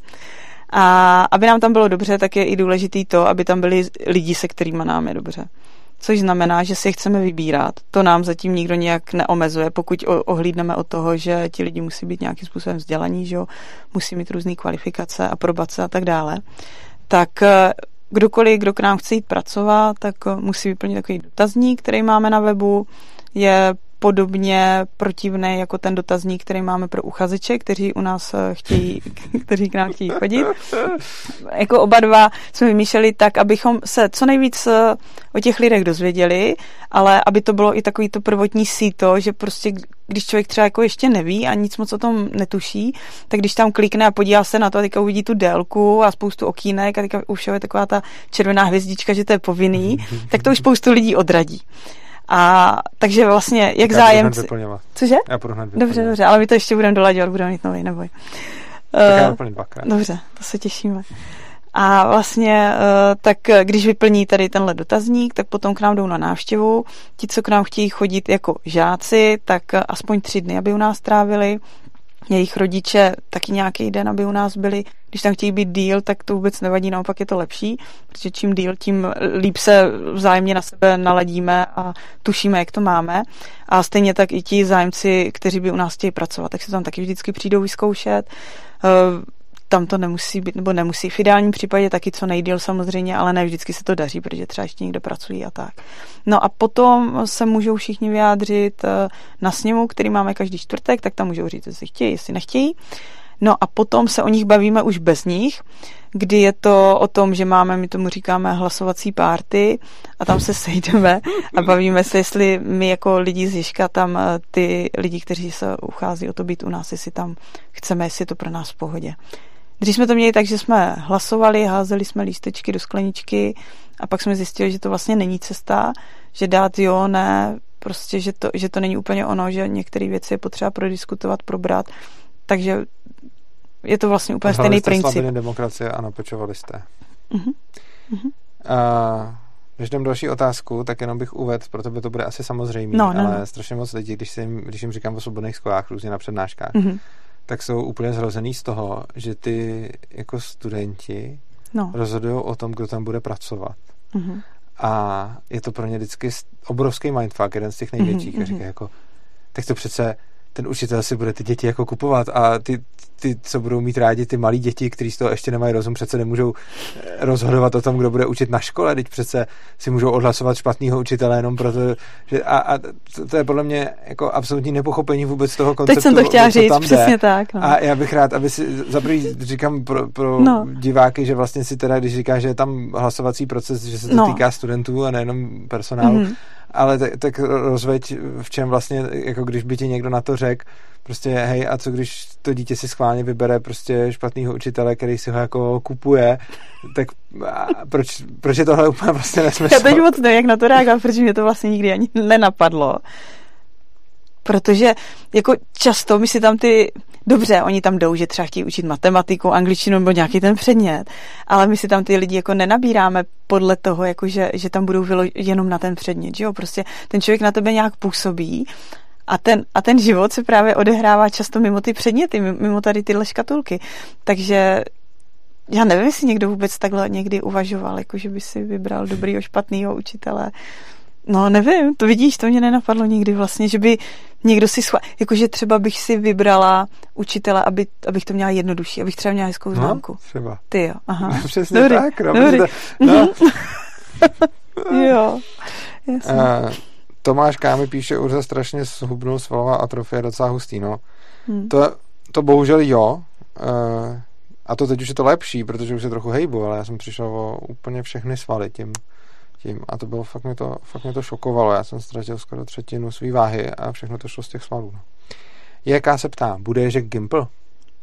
A aby nám tam bylo dobře, tak je i důležitý to, aby tam byli lidi, se kterými nám je dobře. Což znamená, že si je chceme vybírat. To nám zatím nikdo nějak neomezuje, pokud ohlídneme od toho, že ti lidi musí být nějakým způsobem vzdělaní, že jo? musí mít různé kvalifikace, aprobace a tak dále. Tak eh, kdokoliv, kdo k nám chce jít pracovat, tak eh, musí vyplnit takový dotazník, který máme na webu. Je podobně protivný jako ten dotazník, který máme pro uchazeče, kteří u nás eh, chtějí, kteří k nám chtějí chodit. Jako oba dva jsme vymýšleli tak, abychom se co nejvíc eh, o těch lidech dozvěděli, ale aby to bylo i takový to prvotní síto, že prostě když člověk třeba jako ještě neví a nic moc o tom netuší, tak když tam klikne a podívá se na to a teďka uvidí tu délku a spoustu okýnek a teďka už je taková ta červená hvězdička, že to je povinný, tak to už spoustu lidí odradí. A takže vlastně, jak já zájemci... Cože? Já budu hned Dobře, dobře, ale my to ještě budeme dolaďovat, budeme mít nový, neboj. Tak já uh, dvakrát. Dobře, to se těšíme. A vlastně, tak když vyplní tady tenhle dotazník, tak potom k nám jdou na návštěvu. Ti, co k nám chtějí chodit jako žáci, tak aspoň tři dny, aby u nás trávili jejich rodiče taky nějaký den, aby u nás byli. Když tam chtějí být díl, tak to vůbec nevadí, naopak je to lepší, protože čím díl, tím líp se vzájemně na sebe naladíme a tušíme, jak to máme. A stejně tak i ti zájemci, kteří by u nás chtějí pracovat, tak se tam taky vždycky přijdou vyzkoušet tam to nemusí být, nebo nemusí. V ideálním případě taky co nejdíl samozřejmě, ale ne vždycky se to daří, protože třeba ještě někdo pracují a tak. No a potom se můžou všichni vyjádřit eh, na sněmu, který máme každý čtvrtek, tak tam můžou říct, jestli chtějí, jestli nechtějí. No a potom se o nich bavíme už bez nich, kdy je to o tom, že máme, my tomu říkáme hlasovací párty a tam se sejdeme a bavíme se, jestli my jako lidi z Jižka tam eh, ty lidi, kteří se uchází o to být u nás, jestli tam chceme, jestli je to pro nás v pohodě. Dřív jsme to měli tak, že jsme hlasovali, házeli jsme lístečky do skleničky a pak jsme zjistili, že to vlastně není cesta, že dát jo, ne, prostě, že to, že to není úplně ono, že některé věci je potřeba prodiskutovat, probrat, takže je to vlastně úplně Hlavili stejný princip. slabiny demokracie a napečovali jste. Uh-huh. Uh-huh. A než dám další otázku, tak jenom bych uvedl, pro tebe to bude asi samozřejmé, no, no, ale no. strašně moc lidí, když, jim, když jim říkám o svobodných školách, různě na přednáškách, uh-huh tak jsou úplně zrozený z toho, že ty jako studenti no. rozhodují o tom, kdo tam bude pracovat. Mm-hmm. A je to pro ně vždycky obrovský mindfuck, jeden z těch největších. Mm-hmm. A říká jako, tak to přece ten učitel si bude ty děti jako kupovat a ty, ty, co budou mít rádi ty malí děti, kteří z toho ještě nemají rozum, přece nemůžou eh, rozhodovat o tom, kdo bude učit na škole, teď přece si můžou odhlasovat špatného učitele jenom proto, že a, a to, to je podle mě jako absolutní nepochopení vůbec toho konceptu. Teď jsem to chtěla říct, přesně tak. No. A já bych rád, aby si, za prvý říkám pro, pro no. diváky, že vlastně si teda, když říká, že je tam hlasovací proces, že se to no. týká studentů a nejenom personálu, mm-hmm ale tak, tak rozveď, v čem vlastně, jako když by ti někdo na to řekl, prostě hej, a co když to dítě si schválně vybere prostě špatného učitele, který si ho jako kupuje, tak proč, proč je tohle úplně vlastně nesmysl? Já teď moc nevím, jak na to reagovat, protože mě to vlastně nikdy ani nenapadlo. Protože jako často my si tam ty dobře, oni tam jdou, že třeba chtějí učit matematiku, angličtinu nebo nějaký ten předmět, ale my si tam ty lidi jako nenabíráme podle toho, jako že, že tam budou vylo- jenom na ten předmět, že jo? Prostě ten člověk na tebe nějak působí a ten, a ten život se právě odehrává často mimo ty předměty, mimo tady tyhle škatulky. Takže já nevím, jestli někdo vůbec takhle někdy uvažoval, jako že by si vybral dobrýho, špatného učitele. No nevím, to vidíš, to mě nenapadlo nikdy vlastně, že by někdo si schvál... Jakože třeba bych si vybrala učitele, aby, abych to měla jednodušší, abych třeba měla hezkou no, známku. No, třeba. Ty jo, aha. No, přesně Dobrý. tak, no. Dobrý. To, no. jo, jasně. Uh, Tomáš Kámy píše, Urza strašně zhubnul svalová atrofie, docela hustý, no. Hmm. To, to bohužel jo. Uh, a to teď už je to lepší, protože už se trochu hejbu, ale já jsem přišel o úplně všechny svaly tím, tím. A to bylo, fakt mě to, fakt mě to šokovalo. Já jsem ztratil skoro třetinu své váhy a všechno to šlo z těch svalů. No. Jaká se ptá, bude Ježek Gimple?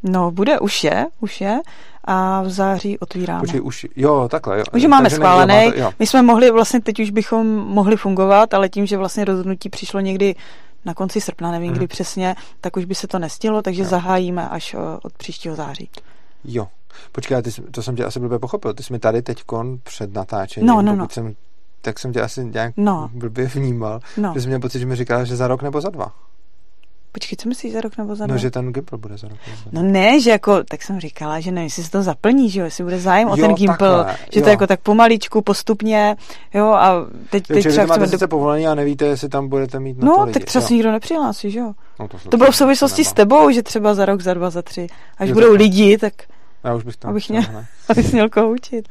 No, bude, už je, už je a v září otvíráme. Počkej, už, jo, takhle, jo. Už máme schválený. My jsme mohli, vlastně teď už bychom mohli fungovat, ale tím, že vlastně rozhodnutí přišlo někdy na konci srpna, nevím hmm. kdy přesně, tak už by se to nestihlo, takže jo. zahájíme až od příštího září. Jo. Počkej, ty, to jsem tě asi blbě pochopil. Ty jsi mi tady teď před natáčením, no, no, no. jsem tak jsem tě asi nějak no. blbě vnímal. No. Že jsem měl pocit, že mi říkala, že za rok nebo za dva. Počkej, co myslíš za rok nebo za no, dva? No, že ten Gimple bude za rok. Nebo za dva. No ne, že jako, tak jsem říkala, že nevím, jestli se to zaplní, že jo, jestli bude zájem jo, o ten Gimple, takhle, že jo. to jako tak pomaličku, postupně, jo, a teď, jo, teď třeba chceme... Do... povolení a nevíte, jestli tam budete mít na No, to lidi. tak třeba jo. si nikdo nepřihlásí, že jo. No, to, to bylo v souvislosti s tebou, že třeba za rok, za dva, za tři, až jo, budou tak, lidi, tak... Já už bych tam abych měl, abych měl koho učit.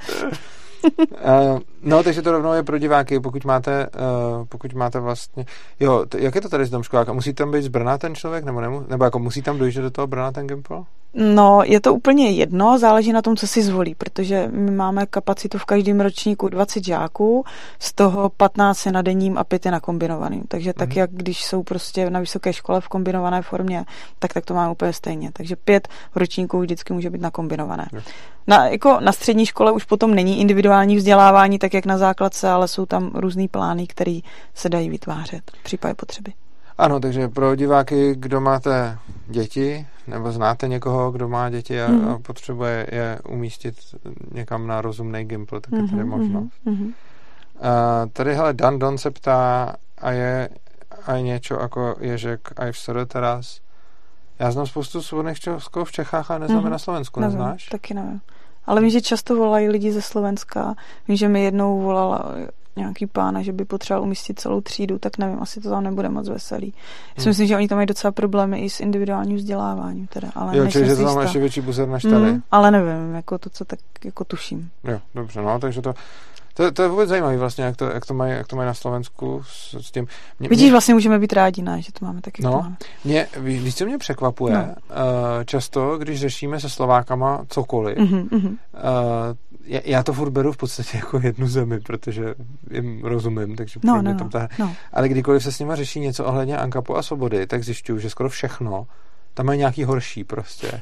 uh, no, takže to rovnou je pro diváky, pokud máte, uh, pokud máte vlastně, jo, t- jak je to tady s domškolák? A musí tam být z Brna ten člověk, nebo, nemu, nebo jako musí tam dojít do toho Brna ten Gimple? No, je to úplně jedno, záleží na tom, co si zvolí, protože my máme kapacitu v každém ročníku 20 žáků, z toho 15 je na denním a 5 je na kombinovaným. Takže tak, mm-hmm. jak když jsou prostě na vysoké škole v kombinované formě, tak tak to máme úplně stejně. Takže 5 ročníků vždycky může být na kombinované. Na, jako na střední škole už potom není individuální vzdělávání, tak jak na základce, ale jsou tam různý plány, které se dají vytvářet v případě potřeby. Ano, takže pro diváky, kdo máte děti, nebo znáte někoho, kdo má děti a, mm. a potřebuje je umístit někam na rozumný gimpl, tak je tady mm-hmm, možnost. Mm-hmm. Uh, tady, hele, Dan Don se ptá, a je aj něco jako Ježek aj v SR teraz. Já znám spoustu svobodných Česků v Čechách a neznám mm-hmm. na Slovensku, nevím, neznáš? Taky nevím. Ale vím, že často volají lidi ze Slovenska. Vím, že mi jednou volala nějaký pána, že by potřeboval umístit celou třídu, tak nevím, asi to tam nebude moc veselý. Já si hmm. myslím, že oni tam mají docela problémy i s individuálním vzděláváním, teda, ale jo, čili, že to tam ještě větší buzer než tady. Mm, ale nevím, jako to, co tak jako tuším. Jo, dobře, no, takže to, to, to je vůbec zajímavé vlastně, jak to, jak to, mají, jak to mají na Slovensku s, s tím. Mě, Vidíš, mě, vlastně můžeme být rádi, ne, že to máme taky. No, máme. Mě, víš, co mě překvapuje? No. Uh, často, když řešíme se Slovákama cokoliv, mm-hmm, uh, já, já to furt beru v podstatě jako jednu zemi, protože jim rozumím, takže no, no, tam ta... no. Ale kdykoliv se s nima řeší něco ohledně Ankapu a svobody, tak zjišťuju, že skoro všechno tam mají nějaký horší prostě.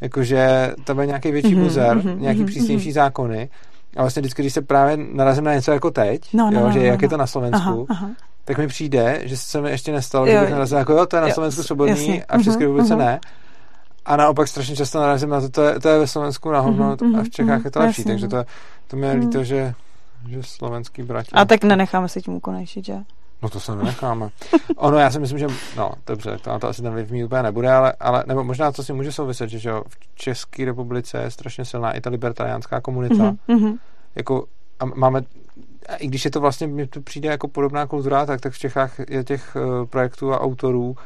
Jakože tam je nějaký větší mm-hmm, buzer, mm-hmm, nějaký mm-hmm, přísnější mm-hmm. zákony a vlastně vždycky, když se právě narazím na něco jako teď, no, no, jo, no, že no, jak no. je to na Slovensku, aha, aha. tak mi přijde, že se mi ještě nestalo, jo, že bych narazil jako jo, to je na jo, Slovensku svobodný jasně. a v České mhm, republice uh-huh. ne. A naopak strašně často narazím na to, to je, to je ve Slovensku na hovno uh-huh, a v Čechách uh-huh, je to lepší, jasně. takže to, to mi je líto, že, že slovenský bratě. A tak nenecháme se tím ukonejšit, že? No to se nenecháme. ono, já si myslím, že, no, dobře, to, to asi ten vliv mít úplně nebude, ale, ale nebo možná to si může souviset, že, že v České republice je strašně silná i ta libertariánská komunita. Mm-hmm. Jako, a máme, a i když je to vlastně, mně to přijde jako podobná kultura, tak, tak v Čechách je těch uh, projektů a autorů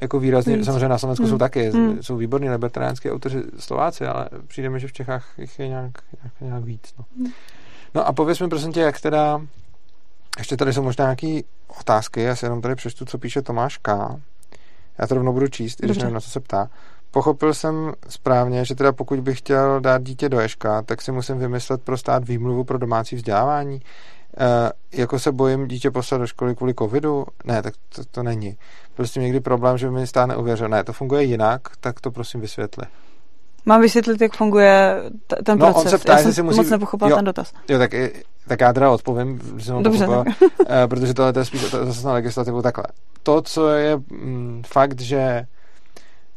jako výrazně, Víc. samozřejmě na Slovensku mm. jsou taky, mm. jsou výborní libertariánské autoři Slováci, ale přijde mi, že v Čechách jich je nějak, nějak, nějak víc. No. Mm. no a pověz mi prosím tě, jak teda ještě tady jsou možná nějaké otázky, já si jenom tady přečtu, co píše Tomáš K. Já to rovnou budu číst, i když nevím, na co se ptá. Pochopil jsem správně, že teda pokud bych chtěl dát dítě do Eška, tak si musím vymyslet pro stát výmluvu pro domácí vzdělávání. E, jako se bojím dítě poslat do školy kvůli covidu? Ne, tak to, to není. Prostě někdy problém, že mi stát neuvěřil. Ne, to funguje jinak, tak to prosím vysvětli. Mám vysvětlit, jak funguje t- ten no, proces. On se ptá, já jsem si musí... moc nepochopil ten dotaz. Jo, tak, tak já teda odpovím, že jsem Dobře, pochopil, uh, protože tohle je spíš to, zase na legislativu takhle. To, co je mm, fakt, že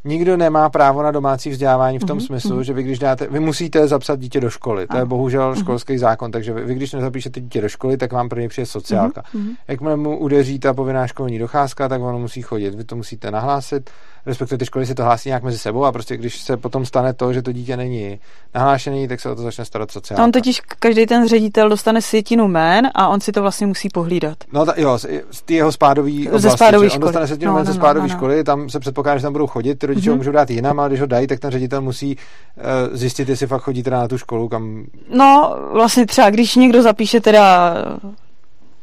nikdo nemá právo na domácí vzdělávání v tom mm-hmm. smyslu, že vy když dáte, vy musíte zapsat dítě do školy. To je bohužel mm-hmm. školský zákon, takže vy, vy když nezapíšete dítě do školy, tak vám pro něj přijde sociálka. Mm-hmm. Jakmile mu udeří ta povinná školní docházka, tak ono musí chodit. Vy to musíte nahlásit respektive ty školy si to hlásí nějak mezi sebou a prostě když se potom stane to, že to dítě není nahlášený, tak se o to začne starat sociálka. On totiž každý ten ředitel dostane sjetinu jmén a on si to vlastně musí pohlídat. No ta, jo, z, té jeho spádový oblasti, ze spádový on dostane setinu no, jmén no, ze spádové no, no, školy, tam se předpokládá, že tam budou chodit, ty rodiče mm-hmm. ho můžou dát jinam, ale když ho dají, tak ten ředitel musí uh, zjistit, jestli fakt chodí teda na tu školu, kam... No, vlastně třeba, když někdo zapíše teda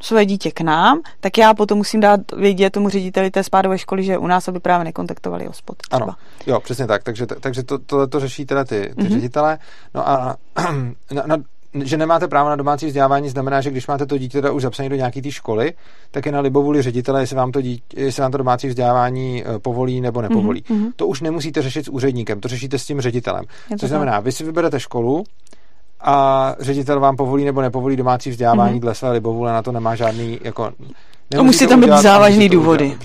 své dítě k nám, tak já potom musím dát vědět tomu řediteli té spádové školy, že u nás, aby právě nekontaktovali hospod. Třeba. Ano, jo, přesně tak. Takže, takže to, to, to řeší teda ty, ty mm-hmm. ředitele. No a na, na, že nemáte právo na domácí vzdělávání, znamená, že když máte to dítě teda už zapsané do nějaké té školy, tak je na libovůli ředitele, jestli vám to, dítě, jestli vám to domácí vzdělávání eh, povolí nebo nepovolí. Mm-hmm. To už nemusíte řešit s úředníkem, to řešíte s tím ředitelem. Což znamená, vy si vyberete školu, a ředitel vám povolí nebo nepovolí domácí vzdělávání mm-hmm. dle své libovůle, na to nemá žádný, jako... Musí tam být závažný důvody.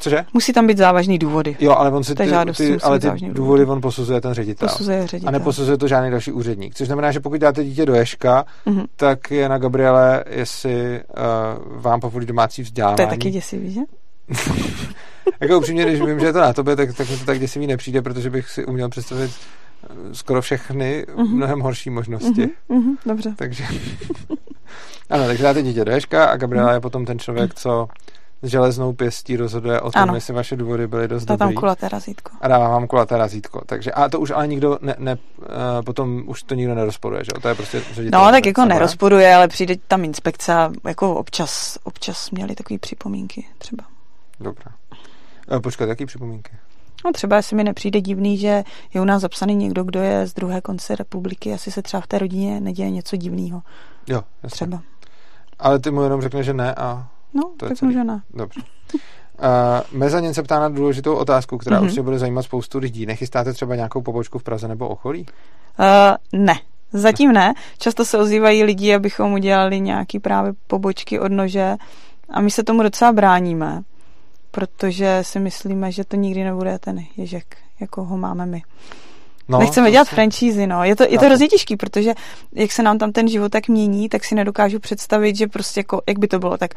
Cože? Musí tam být závažný důvody. Jo, ale on si ty, ty, ale ty důvody, důvody on posuzuje ten ředitel. Posuzuje ředitel. A neposuzuje to žádný další úředník. Což znamená, že pokud dáte dítě do Ješka, mm-hmm. tak je na Gabriele, jestli uh, vám povolí domácí vzdělávání. To je taky děsivý, že? jako upřímně, když vím, že je to na tobě, tak, tak mi to tak děsivý nepřijde, protože bych si uměl představit skoro všechny uh-huh. mnohem horší možnosti. Uh-huh. Uh-huh. Dobře. Takže ano, takže dáte dítě do Ježka a Gabriela uh-huh. je potom ten člověk, co s železnou pěstí rozhoduje o tom, ano. jestli vaše důvody byly dost dobrý. tam kulaté razítko. A dává vám kulaté razítko. Takže, a to už ale nikdo ne, ne, uh, potom už to nikdo nerozporuje, že To je prostě ředitel. No, tak jako nerozporuje, ale přijde tam inspekce a jako občas, občas měli takové připomínky třeba. Dobrá. Uh, počkat, jaký připomínky? No třeba jestli mi nepřijde divný, že je u nás zapsaný někdo, kdo je z druhé konce republiky, asi se třeba v té rodině neděje něco divného. Jo, jasně. Třeba. Ale ty mu jenom řekne, že ne a No, to tak že ne. Dobře. Uh, Mezanin se ptá na důležitou otázku, která mm-hmm. určitě bude zajímat spoustu lidí. Nechystáte třeba nějakou pobočku v Praze nebo okolí? Uh, ne, zatím ne. Často se ozývají lidi, abychom udělali nějaký právě pobočky od nože a my se tomu docela bráníme protože si myslíme, že to nikdy nebude ten ježek, jako ho máme my. No, Nechceme dělat si- franšízy, no. Je to, je to hrozně těžký, protože jak se nám tam ten život tak mění, tak si nedokážu představit, že prostě jako, jak by to bylo, tak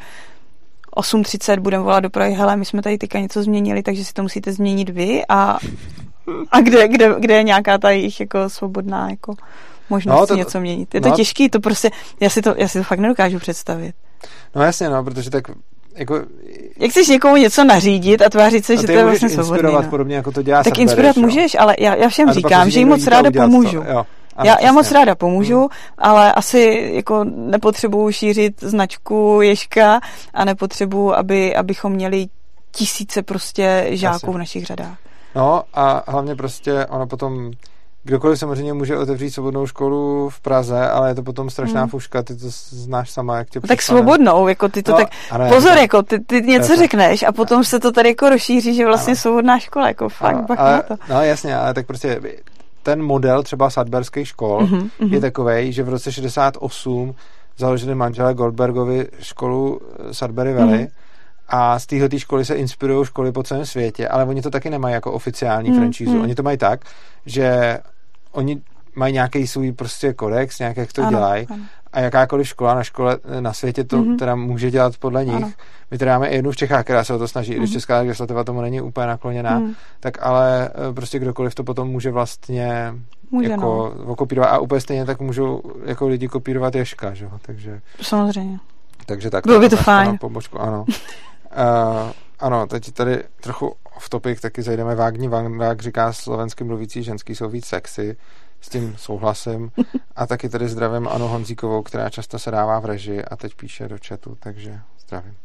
8.30 budeme volat do Prahy, hele, my jsme tady teďka něco změnili, takže si to musíte změnit vy a, a kde, kde, kde je nějaká ta jejich jako svobodná jako možnost No, no, to- něco měnit. Je to no. těžký, to prostě, já si to, já si to fakt nedokážu představit. No jasně, no, protože tak jako... Jak chceš někomu něco nařídit a tvářit se, no, že to je můžeš vlastně svobodný. inspirovat No. podobně, jako to dělá Tak inspirovat že jo? můžeš, ale já, já všem říkám, musí že jim moc a ráda pomůžu. To. Jo. Ano, já, já moc ráda pomůžu, ale asi jako nepotřebuju šířit značku Ježka a nepotřebuju, aby, abychom měli tisíce prostě žáků Jasně. v našich řadách. No a hlavně prostě ono potom kdokoliv samozřejmě může otevřít svobodnou školu v Praze, ale je to potom strašná Hmm. fuška, ty to znáš sama, jak tě No tak svobodnou, jako ty to No, tak... ano, Pozor, já- jako ty, ty něco Jasně. řekneš a potom se to tady jako rozšíří, že vlastně Ano. svobodná škola, jako fakt ano, ale, to. No jasně, ale tak prostě ten model třeba sadberských škol Mhm, mhm. je takový, že v roce 68 založili manželé Goldbergovi školu eh, Sudbury Valley Mhm. a z téhle školy se inspirují školy po celém světě, ale oni to taky nemají jako oficiální Mhm, franšízu. mhm. Oni to mají tak, že oni mají nějaký svůj prostě kodex, nějak jak to Ano, dělají ano. a jakákoliv škola na škole eh, na světě to Mhm. teda může dělat podle nich. Ano. My teda máme i jednu v Čechách, která se o to snaží, i když Mhm. česká legislativa tomu není úplně nakloněná, Mhm. tak ale eh, prostě kdokoliv to potom může vlastně Může, jako okopírovat a úplně stejně tak můžou jako lidi kopírovat Ješka, že jo, takže, Samozřejmě. takže tak. Bylo by to fajn. Pobočku, ano. uh, ano, teď tady trochu v topic taky zajdeme. Vágní Vandák říká slovensky mluvící ženský jsou víc sexy, s tím souhlasím. A taky tady zdravím Anu Honzíkovou, která často se dává v režii a teď píše do chatu, takže zdravím.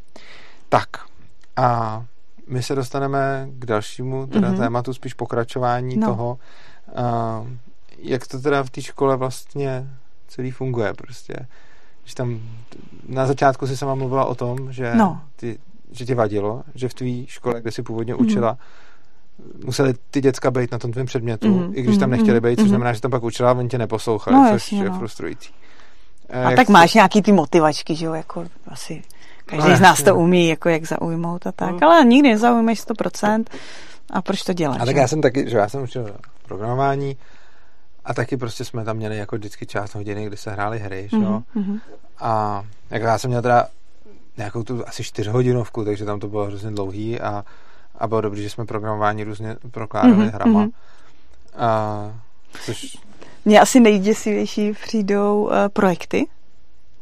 Tak a my se dostaneme k dalšímu teda Mhm. mm-hmm. tématu, spíš pokračování No. toho, uh, jak to teda v té škole vlastně celý funguje prostě. Když tam na začátku si sama mluvila o tom, že, No. ty, že tě vadilo, že v tvý škole, kde jsi původně Mhm. učila, museli ty děcka být na tom tvém předmětu, Mhm, i když tam mhm, nechtěli být, což mhm. znamená, že tam pak učila a oni tě neposlouchali, No, což jasně, je no. frustrující. Eh, A jak tak jsi- máš nějaký ty motivačky, že jo, jako asi každý No, z nás to umí, jako jak zaujmout a tak, Mm. ale nikdy nezaujmeš 100% a proč to dělat, A tak já jsem taky, že já jsem učil programování a taky prostě jsme tam měli jako vždycky část hodiny, kdy se hrály hry, že jo. Mhm, mhm. A jako já jsem měl teda nějakou tu asi čtyřhodinovku, takže tam to bylo hrozně dlouhý a, a bylo dobrý, že jsme programování různě prokládali Mhm, hrama. mhm. A, což, Mně asi nejděsivější přijdou uh, projekty,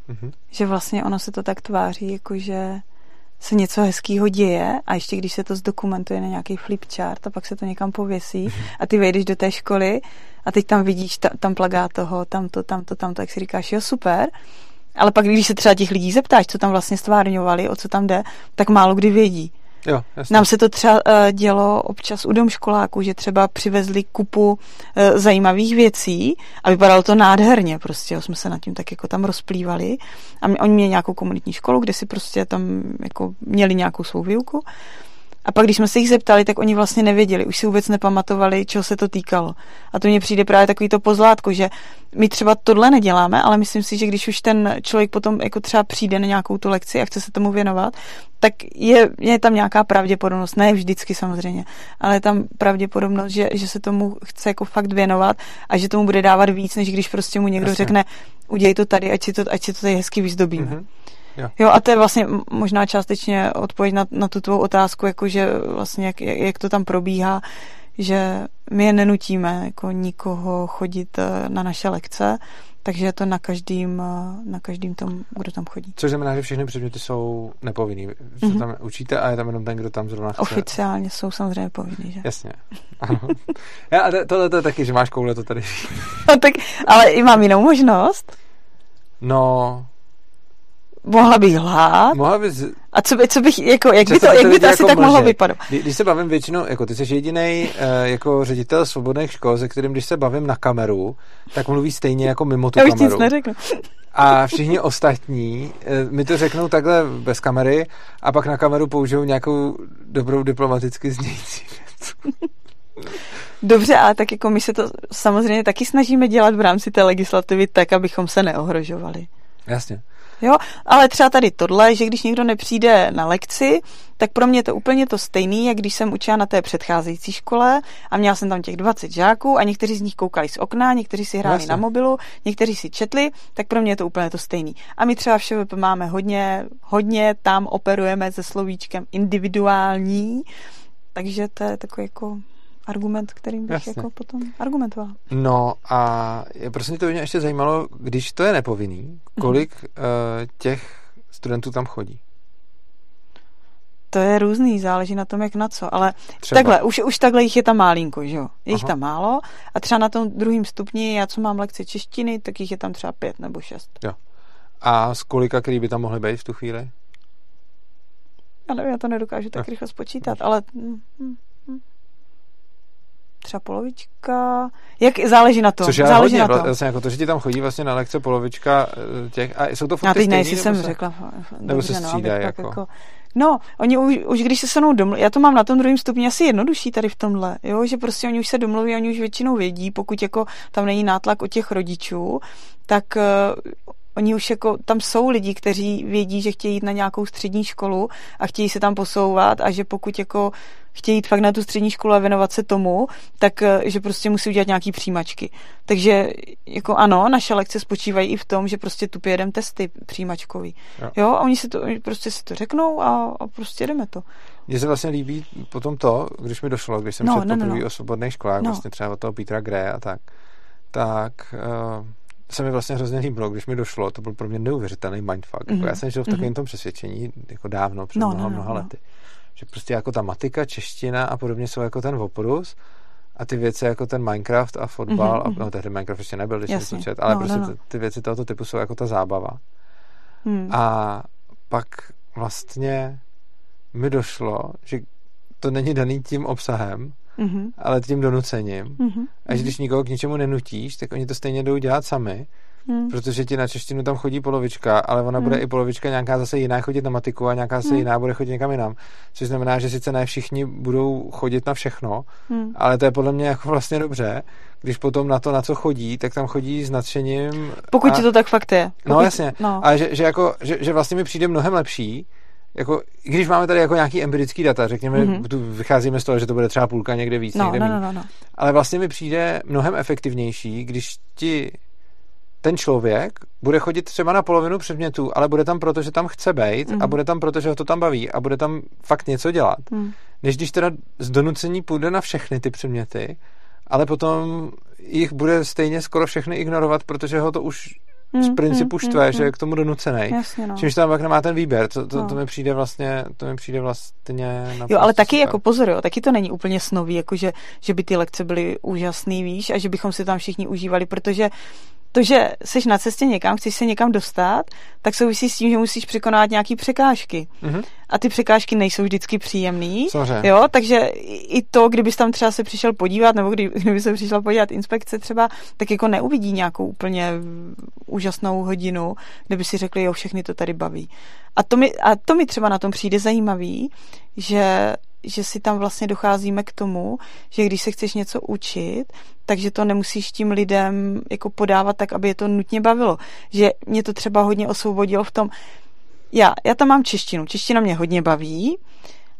mhm. že vlastně ono se to tak tváří, jako že se něco hezkého děje a ještě když se to zdokumentuje na nějaký flipchart a pak se to někam pověsí a ty vejdeš do té školy a teď tam vidíš ta, tam plagát toho, tamto, tamto, tamto, jak si říkáš, jo super, ale pak když se třeba těch lidí zeptáš, co tam vlastně stvárňovali, o co tam jde, tak málo kdy vědí. Jo, jasně. Nám se to třeba uh, dělo občas u domškoláků, že třeba přivezli kupu uh, zajímavých věcí a vypadalo to nádherně, prostě jo, jsme se nad tím tak jako tam rozplývali a my, oni měli nějakou komunitní školu, kde si prostě tam jako měli nějakou svou výuku a pak, když jsme se jich zeptali, tak oni vlastně nevěděli, už si vůbec nepamatovali, čeho se to týkalo. A to mně přijde právě takový to pozlátko, že my třeba tohle neděláme, ale myslím si, že když už ten člověk potom jako třeba přijde na nějakou tu lekci a chce se tomu věnovat, tak je, je tam nějaká pravděpodobnost, ne vždycky samozřejmě, ale je tam pravděpodobnost, že, že se tomu chce jako fakt věnovat a že tomu bude dávat víc, než když prostě mu někdo Jasně. řekne, udělej to tady, ať si to, ať si to tady hezky vyzdobíme. Mhm. Jo. Jo, a to je vlastně možná částečně odpověď na, na tu tvou otázku, jakože vlastně jak, jak, to tam probíhá, že my je nenutíme jako nikoho chodit eh, na naše lekce, takže je to na každým, eh, na každým tom, kdo tam chodí. Což znamená, že všechny předměty jsou nepovinný. Vy se Mhm. tam učíte a je tam jenom ten, kdo tam zrovna chce. Oficiálně jsou samozřejmě povinný, že? Jasně. Ano. Já, a to- tohle to je taky, že máš koule to tady. No, tak, ale i mám jinou možnost. No, Mohla bych lhát. mohla bys... A co, by, co bych, jako, jak by to, jak by to asi jako tak mohlo vypadat? Kdy- Když se bavím většinou, jako ty jsi jediný jako ředitel svobodných škol, se kterým když se bavím na kameru, tak mluví stejně jako mimo tu Já už kameru. nic neřeknu. A všichni ostatní eh, mi to řeknou takhle bez kamery a pak na kameru použijou nějakou dobrou diplomaticky znějící věc. Dobře, ale tak jako my se to samozřejmě taky snažíme dělat v rámci té legislativy tak, abychom se neohrožovali. Jasně. Jo, ale třeba tady tohle, že když někdo nepřijde na lekci, tak pro mě je to úplně to stejný, jak když jsem učila na té předcházející škole a měla jsem tam těch 20 žáků a někteří z nich koukali z okna, někteří si hráli Jasně. na mobilu, někteří si četli, tak pro mě je to úplně to stejný. A my třeba v máme hodně, hodně tam operujeme se slovíčkem individuální, takže to je takový jako argument, kterým bych Jasně. jako potom argumentoval. No a prostě to by mě ještě zajímalo, když to je nepovinný, kolik mm-hmm. uh, těch studentů tam chodí? To je různý, záleží na tom, jak na co, ale třeba. takhle, už, už takhle jich je tam málínko, že jo? Je jich tam málo a třeba na tom druhém stupni, já co mám lekci češtiny, tak jich je tam třeba pět nebo šest. Jo. A z kolika, který by tam mohly být v tu chvíli? Já nevím, já to nedokážu tak rychle spočítat, ale hm, hm třeba polovička, jak záleží na tom. Což záleží hodně, na tom. Vlastně jako to, že ti tam chodí vlastně na lekce polovička eh, těch, a jsou to furt Já teď nejsi jsem se, řekla. Nebo se no, střídají no, jako. jako. No, oni už, už když se se mnou domluví, já to mám na tom druhém stupni asi jednodušší tady v tomhle, jo, že prostě oni už se domluví, oni už většinou vědí, pokud jako tam není nátlak od těch rodičů, tak uh, Oni už jako, tam jsou lidi, kteří vědí, že chtějí jít na nějakou střední školu a chtějí se tam posouvat a že pokud jako chtějí jít fakt na tu střední školu a věnovat se tomu, tak eh, že prostě musí udělat nějaký přijímačky. Takže jako ano, naše lekce spočívají i v tom, že prostě tu jedem testy přijímačkový. Jo. jo, a oni si to, prostě si to řeknou a, a prostě jdeme to. Mně se vlastně líbí potom to, když mi došlo, když jsem no, četl no, no, no. o svobodných školách, no. vlastně třeba od toho Petra Gray a tak, tak uh, se mi vlastně hrozně líbilo, když mi došlo, to byl pro mě neuvěřitelný mindfuck. Mm-hmm. Jako já mhm. jsem žil v takovém mm-hmm. tom přesvědčení jako dávno, před no, mnoha, no, no, mnoha no. lety. Že prostě jako ta matika, čeština a podobně jsou jako ten oprus a ty věci jako ten Minecraft a fotbal, mm-hmm. a, mhm. no tehdy Minecraft ještě nebyl, když jsem to čet, ale no, prostě no, no. Ty, ty věci tohoto typu jsou jako ta zábava. Mm. A pak vlastně mi došlo, že to není daný tím obsahem, mm-hmm. ale tím donucením. Mm-hmm. A že když nikoho k ničemu nenutíš, tak oni to stejně jdou dělat sami. Hmm. Protože ti na češtinu tam chodí polovička, ale ona hmm. bude i polovička nějaká zase jiná chodit na matiku a nějaká zase hmm. jiná bude chodit někam jinam. Což znamená, že sice ne všichni budou chodit na všechno, hmm. ale to je podle mě jako vlastně dobře, když potom na to, na co chodí, tak tam chodí s nadšením. Pokud a... ti to tak fakt je. No, Pokud... No jasně. No. A že, že, jako, že, že vlastně mi přijde mnohem lepší, jako, když máme tady jako nějaký empirický data, řekněme, mm-hmm. vycházíme z toho, že to bude třeba půlka někde víc, no, někde no, no, no, no. Ale vlastně mi přijde mnohem efektivnější, když ti ten člověk bude chodit třeba na polovinu předmětů, ale bude tam proto, že tam chce být mm. a mhm. bude tam proto, že ho to tam baví a bude tam fakt něco dělat. Mm. Než když teda z donucení půjde na všechny ty předměty, ale potom jich bude stejně skoro všechny ignorovat, protože ho to už z mm, principu mm, štve, mm, že je k tomu donucený. Jasně, no. Čímž tam pak nemá ten výběr. To, to, no. to, mi přijde vlastně, to mi přijde vlastně Jo, ale taky super. jako pozor, jo, taky to není úplně snový, jako že, že by ty lekce byly úžasný, víš, a že bychom si tam všichni užívali, protože to, že jsi na cestě někam, chceš se někam dostat, tak souvisí s tím, že musíš překonat nějaké překážky. Mm-hmm. A ty překážky nejsou vždycky příjemné. Jo, takže i to, kdybys tam třeba se přišel podívat, nebo kdy, kdyby se přišla podívat inspekce třeba, tak jako neuvidí nějakou úplně úžasnou hodinu, kde by si řekli, jo, všechny to tady baví. A to mi, a to mi třeba na tom přijde zajímavý, že že si tam vlastně docházíme k tomu, že když se chceš něco učit, takže to nemusíš tím lidem jako podávat tak, aby je to nutně bavilo. Že mě to třeba hodně osvobodilo v tom, já, já tam mám češtinu, čeština mě hodně baví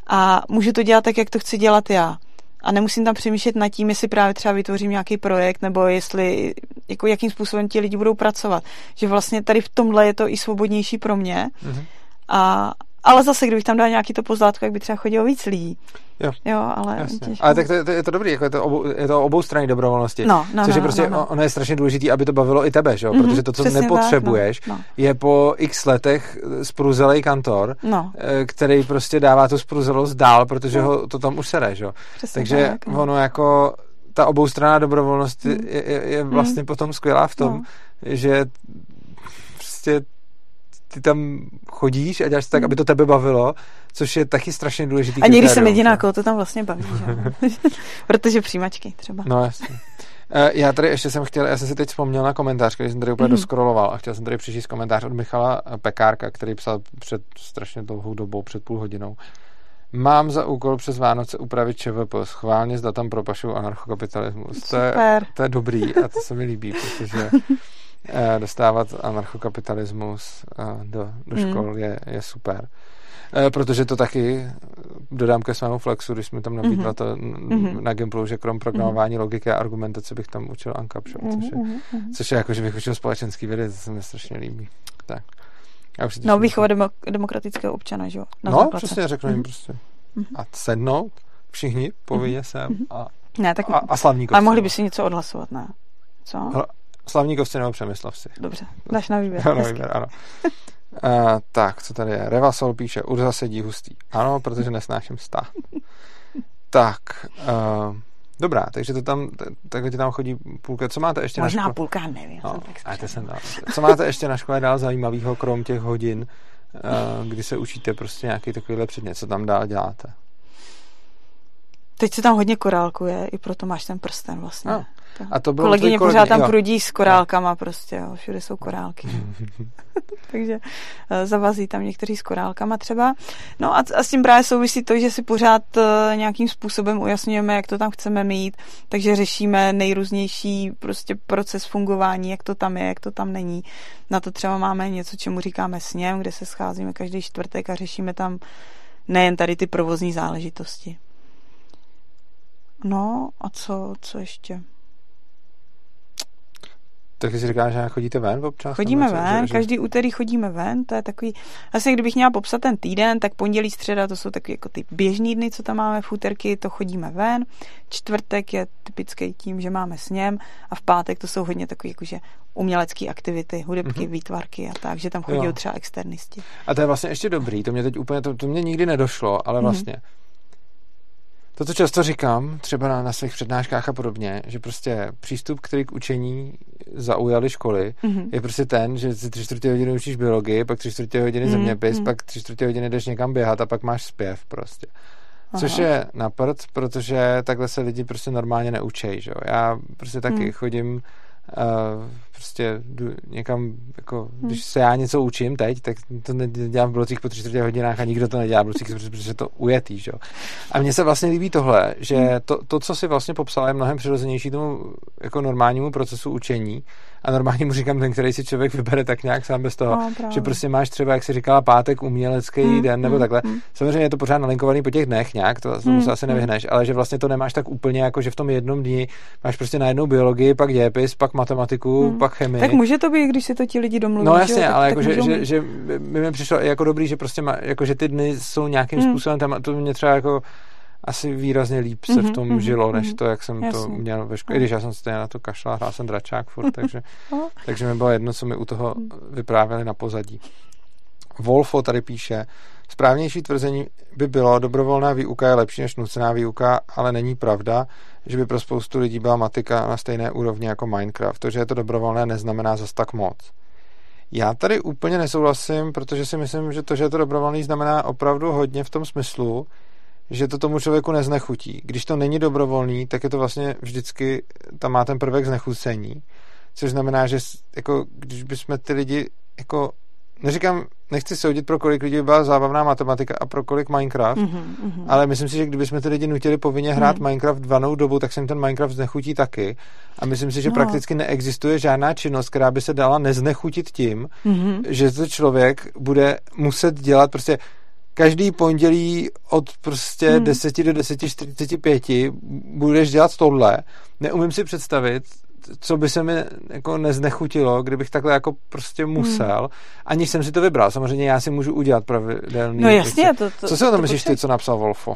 a můžu to dělat tak, jak to chci dělat já. A nemusím tam přemýšlet nad tím, jestli právě třeba vytvořím nějaký projekt, nebo jestli, jako jakým způsobem ti lidi budou pracovat. Že vlastně tady v tomhle je to i svobodnější pro mě. Mm-hmm. A, ale zase, kdybych tam dal nějaký to pozlátko, jak by třeba chodilo víc lidí. Jo, jo ale Ale tak to, to, je to dobrý, jako je to, obou, je to obou strany dobrovolnosti. No, no, což no, je prostě, no, no. ono je strašně důležité, aby to bavilo i tebe, že jo? Mm-hmm, protože to, co nepotřebuješ, tak, no, no. je po x letech spruzelej kantor, no. Eh, který prostě dává tu spruzelost dál, protože no. ho to tam už sere, že jo? Takže tak, no. ono jako ta oboustranná dobrovolnost mm. je, je, je vlastně mm. potom skvělá v tom, no. že prostě ty tam chodíš a děláš to tak, aby to tebe bavilo, což je taky strašně důležitý. A někdy jsem jediná, koho to tam vlastně baví, že? Protože přijímačky třeba. No jasně. Eh, já tady ještě jsem chtěl, já jsem si teď vzpomněl na komentář, který jsem tady úplně mm. doskroloval a chtěl jsem tady přečíst komentář od Michala Pekárka, který psal před strašně dlouhou dobou, před půl hodinou. Mám za úkol přes Vánoce upravit ČVP, schválně zda tam propašou anarchokapitalismus. To je, to je dobrý a to se mi líbí, protože Eh, dostávat anarchokapitalismus eh, do, do Hmm. škol je, je super. Eh, Protože to taky dodám ke svému flexu, když jsme tam nabídla Mhm. to Mhm. na Gimplu, že krom programování logiky a argumentace bych tam učil Ankap, což je, Mhm, mhm. což je jako, že bych učil společenský vědy, to se mi strašně líbí. Tak. Já už No, výchova demo, demokratického občana, že jo? Na No, základce. přesně, řeknu jim Mhm. prostě. Mhm. A sednout, všichni, povinně sem a, Ne, tak a, a slavníkovci. ale mohli by si něco odhlasovat, ne? Co? Hele, Slavníkovci nebo Přemyslav si. Dobře, dáš na výběr. Na výběr, ano. Uh, tak, co tady je? Revasol píše, Urza sedí hustý. Ano, protože nesnáším stát. tak, uh, dobrá, takže to tam, takhle ti tam chodí půlka. Co máte ještě na Možná škole? půlka, nevím. No, a to jsem dal. Co máte ještě na škole dál zajímavého, krom těch hodin, uh, kdy se učíte prostě nějaký takovýhle předmět? Co tam dál děláte? Teď se tam hodně korálkuje, i proto máš ten prsten vlastně. No. A to bylo Kolegyně tvoje pořád tam jo. prudí s korálkama prostě, jo. všude jsou korálky. Takže eh, zavazí tam někteří s korálkama třeba. No a, a s tím právě souvisí to, že si pořád eh, nějakým způsobem ujasňujeme, jak to tam chceme mít, takže řešíme nejrůznější prostě proces fungování, jak to tam je, jak to tam není. Na to třeba máme něco, čemu říkáme sněm, kde se scházíme každý čtvrtek a řešíme tam nejen tady ty provozní záležitosti. No a co, co ještě? Tak si říkáš, že chodíte ven občas? Chodíme nebo co, ven, že, každý úterý chodíme ven, to je takový, asi kdybych měla popsat ten týden, tak pondělí, středa, to jsou takový jako ty běžný dny, co tam máme v úterky, to chodíme ven, čtvrtek je typický tím, že máme sněm a v pátek to jsou hodně takový jakože umělecké aktivity, hudebky, Mhm. výtvarky a tak, že tam chodí třeba externisti. A to je vlastně ještě dobrý, to mě teď úplně, to, to mě nikdy nedošlo, ale Mhm. vlastně to, co často říkám, třeba na, na svých přednáškách a podobně, že prostě přístup, který k učení zaujaly školy, Mhm. je prostě ten, že si tři čtvrtě hodiny učíš biologii, pak tři čtvrtě hodiny Mhm, zeměpis, mhm. pak tři čtvrtě hodiny jdeš někam běhat a pak máš zpěv prostě. Což Aha. je na prd, protože takhle se lidi prostě normálně neučejí, že jo. Já prostě taky Hmm. chodím uh, prostě jdu někam, jako, Hmm. když se já něco učím teď, tak to nedělám v blocích po tři čtvrtě hodinách a nikdo to nedělá v blocích, protože to ujetý, že jo. A mně se vlastně líbí tohle, že Hmm. to, to, co si vlastně popsala, je mnohem přirozenější tomu jako normálnímu procesu učení a normálně mu říkám ten, který si člověk vybere tak nějak sám bez toho, No, právě. že prostě máš třeba, jak si říkala, pátek umělecký Hmm, den nebo hmm, takhle. hmm. Samozřejmě je to pořád nalinkovaný po těch dnech nějak, to Hmm, se asi hmm. nevyhneš, ale že vlastně to nemáš tak úplně jako, že v tom jednom dni máš prostě najednou biologii, pak dějepis, pak matematiku, Hmm. pak chemii. Tak může to být, když si to ti lidi domluví. No jasně, tak, ale tak jako, že, můžou že, že, by mi přišlo jako dobrý, že prostě má, jako, že ty dny jsou nějakým Hmm. způsobem tam, to mě třeba jako asi výrazně líp se v Mhm, tom mhm, žilo, než mhm. to, jak jsem to Jasně. měl ve škole. I když já jsem stejně na to kašlal, hrál jsem dračák furt, takže, No. takže mi bylo jedno, co mi u toho Mhm. vyprávěli na pozadí. Wolfo tady píše, správnější tvrzení by bylo, dobrovolná výuka je lepší než nucená výuka, ale není pravda, že by pro spoustu lidí byla matika na stejné úrovni jako Minecraft. To, že je to dobrovolné, neznamená zas tak moc. Já tady úplně nesouhlasím, protože si myslím, že to, že je to dobrovolný, znamená opravdu hodně v tom smyslu, že to tomu člověku neznechutí. Když to není dobrovolný, tak je to vlastně vždycky, tam má ten prvek znechucení, což znamená, že jako, když bychom ty lidi jako neříkám, nechci soudit, pro kolik lidí by byla zábavná matematika a pro kolik Minecraft, Mhm, mhm. ale myslím si, že kdybychom ty lidi nutili povinně hrát Hmm. Minecraft danou dobu, tak se jim ten Minecraft znechutí taky. A myslím si, že No. prakticky neexistuje žádná činnost, která by se dala neznechutit tím, Mhm. že to člověk bude muset dělat prostě každý pondělí od prostě Hmm. 10 do 10.45 budeš dělat tohle. Neumím si představit, co by se mi jako neznechutilo, kdybych takhle jako prostě Hmm. musel, aniž jsem si to vybral. Samozřejmě já si můžu udělat pravidelný No jasně, věci. to, to Co si o tom to myslíš ty, co napsal Wolfo?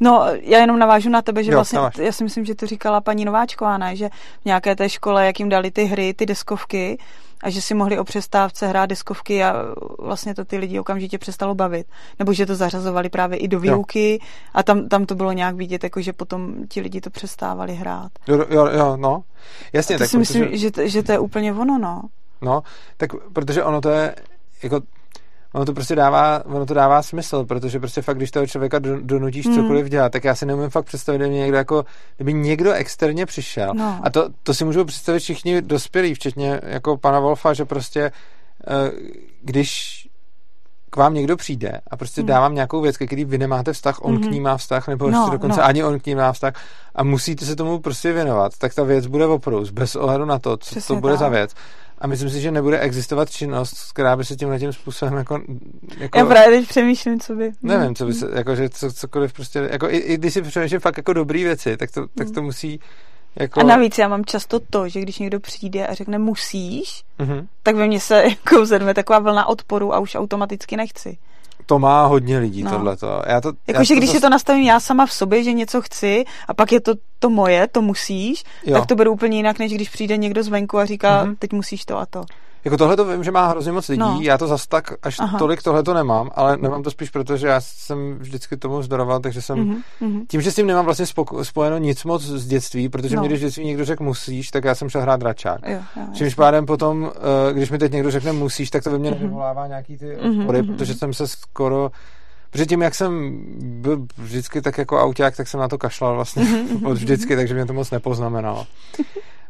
No, já jenom navážu na tebe, že Jo, vlastně, naváž. já si myslím, že to říkala paní Nováčková, ne? že v nějaké té škole, jak jim dali ty hry, ty deskovky, a že si mohli o přestávce hrát deskovky a vlastně to ty lidi okamžitě přestalo bavit. Nebo že to zařazovali právě i do výuky a tam, tam to bylo nějak vidět, jako že potom ti lidi to přestávali hrát. Jo, jo, jo no. Jasně, A to tak si myslím, protože, že, to, že to je úplně ono, no. no, tak protože ono to je jako ono to prostě dává, ono to dává smysl, protože prostě fakt, když toho člověka do- donutíš Hmm. cokoliv dělat, tak já si neumím fakt představit, kdyby někdo jako, kdyby někdo externě přišel. No. A to, to si můžou představit všichni dospělí, včetně jako pana Wolfa, že prostě eh, když k vám někdo přijde a prostě Hmm. dávám nějakou věc, ke který vy nemáte vztah, on Mhm. k ní má vztah, nebo No, ještě dokonce no. ani on k ní má vztah a musíte se tomu prostě věnovat, tak ta věc bude oprous, bez ohledu na to, co Přesně to bude tak. za věc. A myslím si, že nebude existovat činnost, která by se tímhle tím způsobem jako, jako Já právě teď přemýšlím, co by... nevím, co by se, jako, že co, cokoliv prostě, jako i, i když si přemýšlím fakt jako dobrý věci, tak to, tak to musí jako... Hmm. A navíc já mám často to, že když někdo přijde a řekne musíš, Mhm. tak ve mně se jako zedme taková vlna odporu a už automaticky nechci. To má hodně lidí, No. tohleto. Já to, Jakože když zas- si to nastavím já sama v sobě, že něco chci a pak je to to moje, to musíš, Jo. tak to beru úplně jinak, než když přijde někdo zvenku a říká, Mhm. teď musíš to a to. Jako tohle to vím, že má hrozně moc lidí, No. já to zas tak až Aha. tolik tohle to nemám, ale nemám to spíš proto, že já jsem vždycky tomu zdoroval, takže jsem, Mhm, mhm. tím, že s tím nemám vlastně spoko- spojeno nic moc z dětství, protože No. mě když dětství někdo řekl musíš, tak já jsem šel hrát dračák. Jo, jo, Čímž pádem potom, eh, když mi teď někdo řekne musíš, tak to ve mně Mhm. nevyvolává nějaký ty Mhm, odpory, mhm. protože jsem se skoro Protože tím, jak jsem byl vždycky tak jako auták, tak jsem na to kašlal vlastně Mhm, od vždycky, takže mě to moc nepoznamenalo.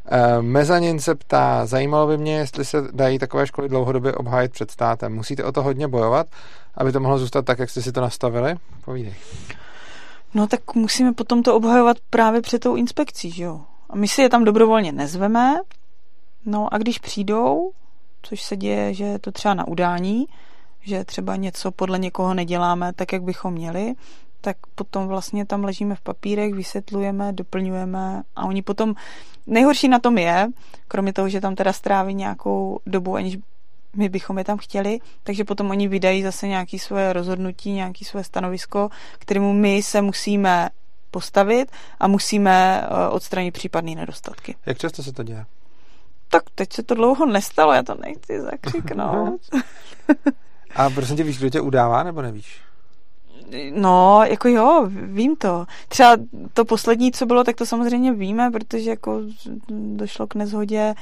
Eh, Mezanin se ptá, zajímalo by mě, jestli se dají takové školy dlouhodobě obhájit před státem. Musíte o to hodně bojovat, aby to mohlo zůstat tak, jak jste si to nastavili? Povídej. No tak musíme potom to obhajovat právě před tou inspekcí, že jo. A my si je tam dobrovolně nezveme, no a když přijdou, což se děje, že je to třeba na udání, že třeba něco podle někoho neděláme tak, jak bychom měli, tak potom vlastně tam ležíme v papírech, vysvětlujeme, doplňujeme a oni potom, nejhorší na tom je, kromě toho, že tam teda stráví nějakou dobu, aniž my bychom je tam chtěli, takže potom oni vydají zase nějaké svoje rozhodnutí, nějaké svoje stanovisko, kterému my se musíme postavit a musíme eh, odstranit případné nedostatky. Jak často se to děje? Tak teď se to dlouho nestalo, já to nechci zakřiknout. A prosím tě, víš, kdo tě udává, nebo nevíš? No, jako jo, vím to. Třeba to poslední, co bylo, tak to samozřejmě víme, protože jako došlo k nezhodě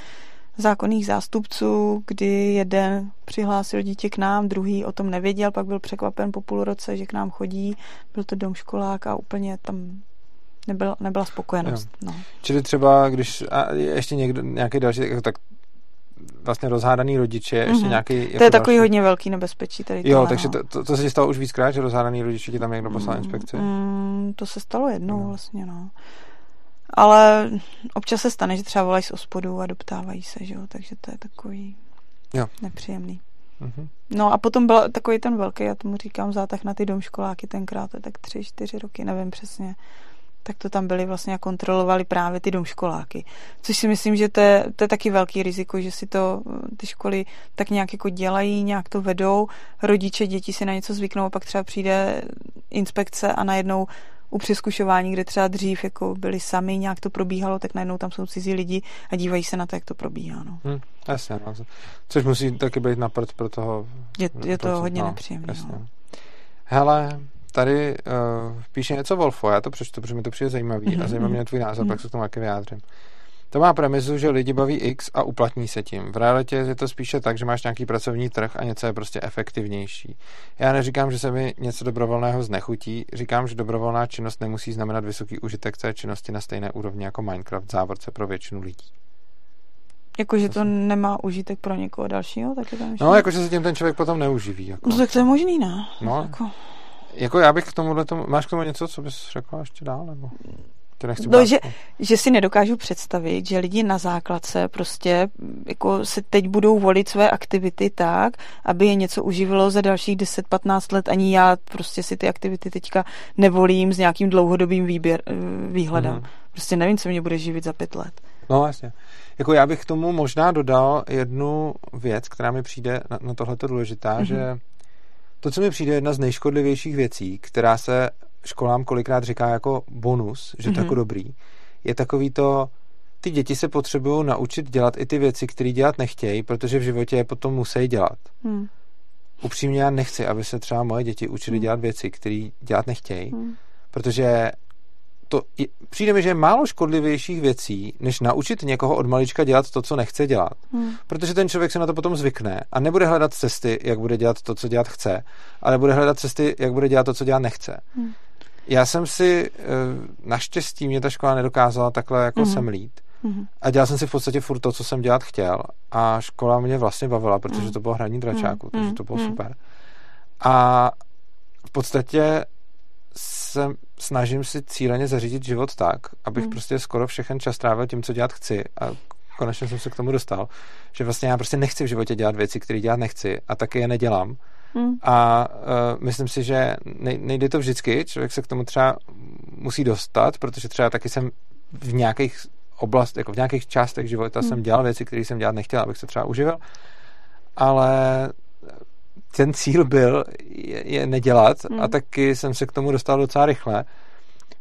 zákonných zástupců, kdy jeden přihlásil dítě k nám, druhý o tom nevěděl, pak byl překvapen po půl roce, že k nám chodí, byl to domškolák a úplně tam nebyl, nebyla spokojenost. No. Čili třeba, když a ještě někdo, nějaký další, jako tak vlastně rozhádaný rodiče, ještě Mhm. nějaký... To jako je takový další. hodně velký nebezpečí tady Jo, tohle, takže no. to, to, to se ti stalo už víckrát, že rozhádaný rodiče ti tam někdo poslal inspekci? Mm, to se stalo jednou No. vlastně, no. Ale občas se stane, že třeba volají z ospodu a doptávají se, že jo, takže to je takový Jo. nepříjemný. Mhm. No a potom byl takový ten velký, já tomu říkám zátah na ty domškoláky tenkrát, to tak tři, čtyři roky, nevím přesně. Tak to tam byli vlastně a kontrolovali právě ty domškoláky. Což si myslím, že to je, to je taky velký riziko, že si to eh, ty školy tak nějak jako dělají, nějak to vedou, rodiče, děti si na něco zvyknou a pak třeba přijde inspekce a najednou u přeskušování, kde třeba dřív jako byli sami, nějak to probíhalo, tak najednou tam jsou cizí lidi a dívají se na to, jak to probíhá. No. Hm, jasně, no. Což musí taky být na pro toho... Je, je to hodně no, nepříjemné. No. Hele, tady uh, píše něco Wolfo, já to přečtu, protože mi to přijde zajímavý Mhm, a zajímá mě tvůj názor, Mhm. pak se k tomu taky vyjádřím. To má premisu, že lidi baví X a uplatní se tím. V realitě je to spíše tak, že máš nějaký pracovní trh a něco je prostě efektivnější. Já neříkám, že se mi něco dobrovolného znechutí, říkám, že dobrovolná činnost nemusí znamenat vysoký užitek té činnosti na stejné úrovni jako Minecraft závorce pro většinu lidí. Jako, že to nemá užitek pro někoho dalšího, tak je to No, jakože se tím ten člověk potom neuživí. Jako. No tak to je možný, ne? No. Jako, Jako já bych k tomuhle tomu, máš k tomu něco, co bys řekla ještě dál, nebo? Nechci No, že- že si nedokážu představit, že lidi na základce prostě jako se teď budou volit své aktivity tak, aby je něco uživilo za dalších 10-15 let. Ani já prostě si ty aktivity teďka nevolím s nějakým dlouhodobým výběr, eh, výhledem. Mhm. Prostě nevím, co mě bude živit za pět let. No jasně. Jako já bych k tomu možná dodal jednu věc, která mi přijde na, na tohleto důležitá, Mhm. že to, co mi přijde jedna z nejškodlivějších věcí, která se školám kolikrát říká jako bonus, že to Mhm. jako dobrý, je takový to, ty děti se potřebují naučit dělat i ty věci, které dělat nechtějí, protože v životě je potom musí dělat. Hmm. Upřímně já nechci, aby se třeba moje děti učili Hmm. dělat věci, které dělat nechtějí, Hmm. protože to je, přijde mi, že je málo škodlivějších věcí, než naučit někoho od malička dělat to, co nechce dělat. Hmm. Protože ten člověk se na to potom zvykne a nebude hledat cesty, jak bude dělat to, co dělat chce, ale bude hledat cesty, jak bude dělat to, co dělat nechce. Hmm. Já jsem si, eh, naštěstí mě ta škola nedokázala takhle jako Mhm. semlít. Hmm. A dělal jsem si v podstatě furt to, co jsem dělat chtěl. A škola mě vlastně bavila, protože Mhm. to bylo hraní dračáku, Mhm. takže to bylo Mhm. super. A v podstatě se snažím si cíleně zařídit život tak, abych hmm. prostě skoro všechen čas trávil tím, co dělat chci a konečně jsem se k tomu dostal, že vlastně já prostě nechci v životě dělat věci, které dělat nechci a taky je nedělám. Hmm. A uh, myslím si, že nejde to vždycky, člověk se k tomu třeba musí dostat, protože třeba taky jsem v nějakých oblast, jako v nějakých částech života hmm. jsem dělal věci, které jsem dělat nechtěl, abych se třeba uživil, ale ten cíl byl je, je nedělat hmm. a taky jsem se k tomu dostal docela rychle.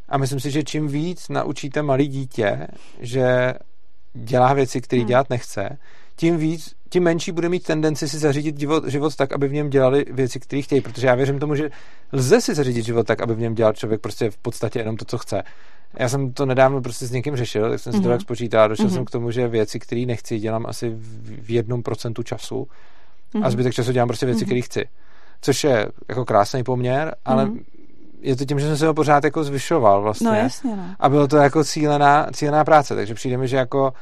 A myslím si, že čím víc naučíte malý dítě, že dělá věci, které hmm. dělat nechce, tím víc, tím menší bude mít tendenci si zařídit život, život tak, aby v něm dělali věci, které chtějí. Protože já věřím tomu, že lze si zařídit život tak, aby v něm dělal člověk prostě v podstatě jenom to, co chce. Já jsem to nedávno prostě s někým řešil, tak jsem si mm-hmm. to tak mhm. spočítal, došel mm-hmm. jsem k tomu, že věci, které nechci, dělám asi v jednom procentu času mm-hmm. a mhm. zbytek času dělám prostě věci, mm-hmm. které chci. Což je jako krásný poměr, ale mm-hmm. je to tím, že jsem se ho pořád jako zvyšoval vlastně. No jasně, no. A bylo to jako cílená, cílená práce, takže přijde mi, že jako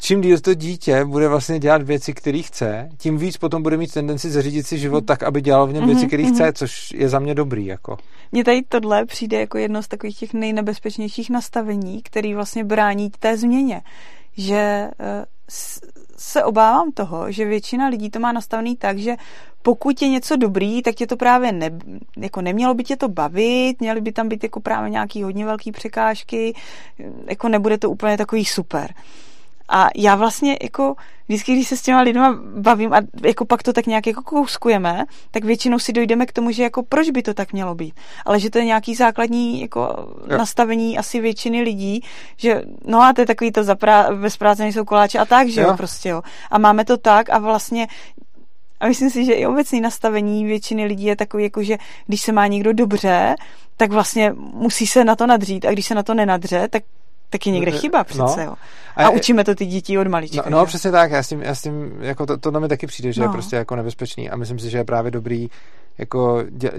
čím díl to dítě bude vlastně dělat věci, které chce, tím víc potom bude mít tendenci zařídit si život tak, aby dělal v něm věci, mhm, které mm-hmm. chce, což je za mě dobrý. Jako. Mně tady tohle přijde jako jedno z takových těch nejnebezpečnějších nastavení, který vlastně brání té změně. Že uh, se obávám toho, že většina lidí to má nastavený tak, že pokud je něco dobrý, tak tě to právě ne, jako nemělo by tě to bavit, měly by tam být jako právě nějaký hodně velký překážky, jako nebude to úplně takový super. A já vlastně jako vždycky, když se s těma lidma bavím a jako pak to tak nějak jako kouskujeme, tak většinou si dojdeme k tomu, že jako proč by to tak mělo být. Ale že to je nějaký základní jako jo. nastavení asi většiny lidí, že no a to je takový to zaprá- bez práce nejsou koláče a tak, že jo. jo, prostě jo. A máme to tak a vlastně a myslím si, že i obecné nastavení většiny lidí je takový, jako že když se má někdo dobře, tak vlastně musí se na to nadřít a když se na to nenadře, tak tak je někde chyba přece, no. jo. A, a učíme to ty děti od malička. No, no přesně tak, já s tím, já s tím jako to, to mi taky přijde, že no. je prostě jako nebezpečný a myslím si, že je právě dobrý jako dě,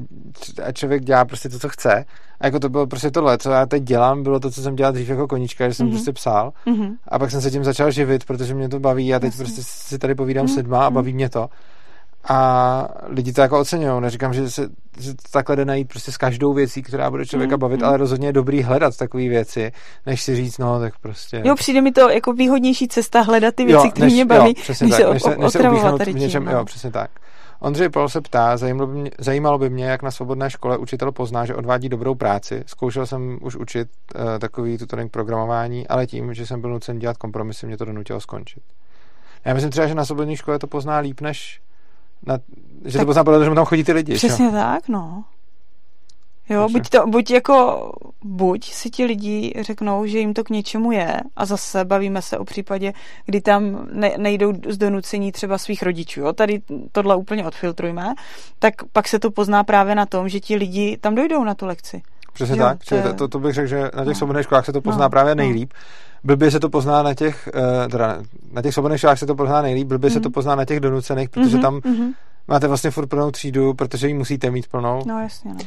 a člověk dělá prostě to, co chce. A jako to bylo prostě tohle, co já teď dělám, bylo to, co jsem dělal dřív jako konička, že jsem mm-hmm. prostě psal. Mm-hmm. A pak jsem se tím začal živit, protože mě to baví a teď Jasně. prostě si tady povídám mm-hmm. s lidma a mhm. baví mě to a lidi to jako oceňují. Neříkám, že se že to takhle jde najít prostě s každou věcí, která bude člověka mm, bavit, mm. ale rozhodně je dobrý hledat takové věci, než si říct, no tak prostě. Jo, přijde mi to jako výhodnější cesta hledat ty věci, které mě baví, jo, než, se, než se, než se tady v něčem, no. jo, přesně tak. Ondřej Paul se ptá, zajímalo by, mě, zajímalo by mě, jak na svobodné škole učitel pozná, že odvádí dobrou práci. Zkoušel jsem už učit uh, takový tutoring programování, ale tím, že jsem byl nucen dělat kompromisy, mě to donutilo skončit. Já myslím třeba, že na svobodné škole to pozná líp než na, že tak to pozná podle že tam chodí ty lidi. Přesně čo? tak, no. Jo, buď, to, buď jako, buď si ti lidi řeknou, že jim to k něčemu je a zase bavíme se o případě, kdy tam ne, nejdou z donucení třeba svých rodičů, jo, tady tohle úplně odfiltrujme, tak pak se to pozná právě na tom, že ti lidi tam dojdou na tu lekci. Přesně jo, tak, to, je... to, to bych řekl, že na těch no. svobodných školách se to pozná no, právě no. nejlíp. No. Blbě se to pozná na těch, uh, teda na těch svobodných školách se to pozná nejlíp, blbě mm. se to mhm. pozná na těch donucených, protože mm-hmm, tam mm-hmm. máte vlastně furt plnou třídu, protože ji musíte mít plnou. No jasně, no.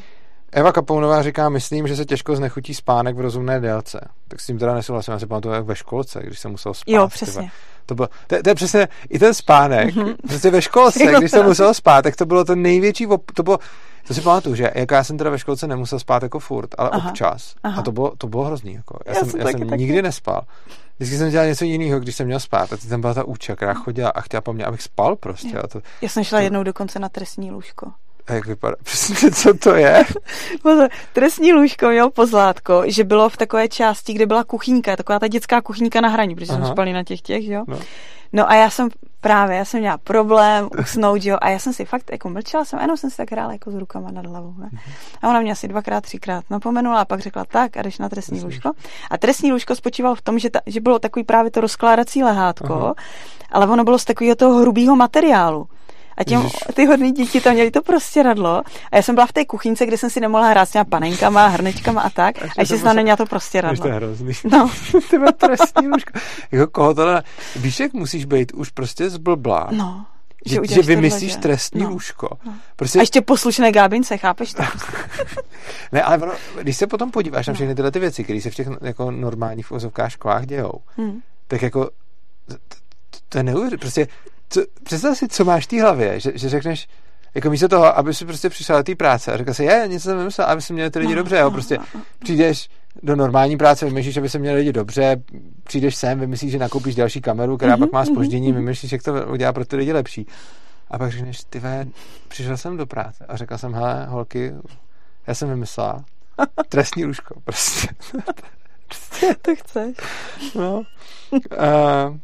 Eva Kapounová říká, myslím, že se těžko znechutí spánek v rozumné délce. Tak s tím teda nesouhlasím, já si pamatuju jak ve školce, když jsem musel spát. Jo, přesně. To, bylo, to, to, je přesně i ten spánek, mm-hmm. prostě ve školce, když jsem musel spát, tak to bylo to největší, to bylo, to si pamatuju, že jako já jsem teda ve školce nemusel spát jako furt, ale aha, občas. Aha. A to bylo, to bylo hrozný. Jako. Já, já jsem, já jsem taky. nikdy nespal. Vždycky jsem dělal něco jiného, když jsem měl spát. A tam byla ta úča, která chodila a chtěla po mně, abych spal prostě. A to, já jsem šla to... jednou dokonce na trestní lůžko. A jak vypadá? Přesně, co to je? Trestní lůžko měl pozlátko, že bylo v takové části, kde byla kuchyňka, taková ta dětská kuchyňka na hraní, protože Aha. jsme spali na těch těch, jo. No. no a já jsem právě, já jsem měla problém usnout, jo, a já jsem si fakt jako mlčela jsem, jenom jsem si tak hrála jako s rukama nad hlavou, ne? A ona mě asi dvakrát, třikrát napomenula a pak řekla tak a jdeš na trestní lůžko. A trestní lůžko spočívalo v tom, že, ta, že bylo takový právě to rozkládací lehátko, Aha. ale ono bylo z takového toho hrubého materiálu. A těm, ty hodný děti tam měli to prostě radlo. A já jsem byla v té kuchyňce, kde jsem si nemohla hrát s těma panenkama, hrnečkama a tak. A ještě jsem tam neměla to prostě radlo. To je hrozný. No. ty trestní lůžko. Jako koho tohle... Víš, jak musíš být už prostě zblblá. No. Že, že, že vymyslíš tohle, trestní no, lůžko. No. Prostě... A ještě poslušné gábince, chápeš to? ne, ale ono, když se potom podíváš no. na všechny tyhle ty věci, které se v těch jako normálních ozovkách školách dějou, hmm. tak jako to, to je neuvěřitelné. Prostě co, představ si, co máš v té hlavě, že, že řekneš, jako místo toho, aby si prostě přišel do té práce a řekl si, je, něco jsem vymyslel, aby si měli ty lidi no, dobře, jo, prostě přijdeš do normální práce, vymýšlíš, aby se měli lidi dobře, přijdeš sem, vymyslíš, že nakoupíš další kameru, která mm-hmm, pak má spoždění, mm-hmm. vymyslíš, jak to udělá pro ty lidi lepší. A pak řekneš, ty ve, přišel jsem do práce a řekl jsem, hele, holky, já jsem vymyslela trestní lůžko, prostě. to chceš. No. Uh,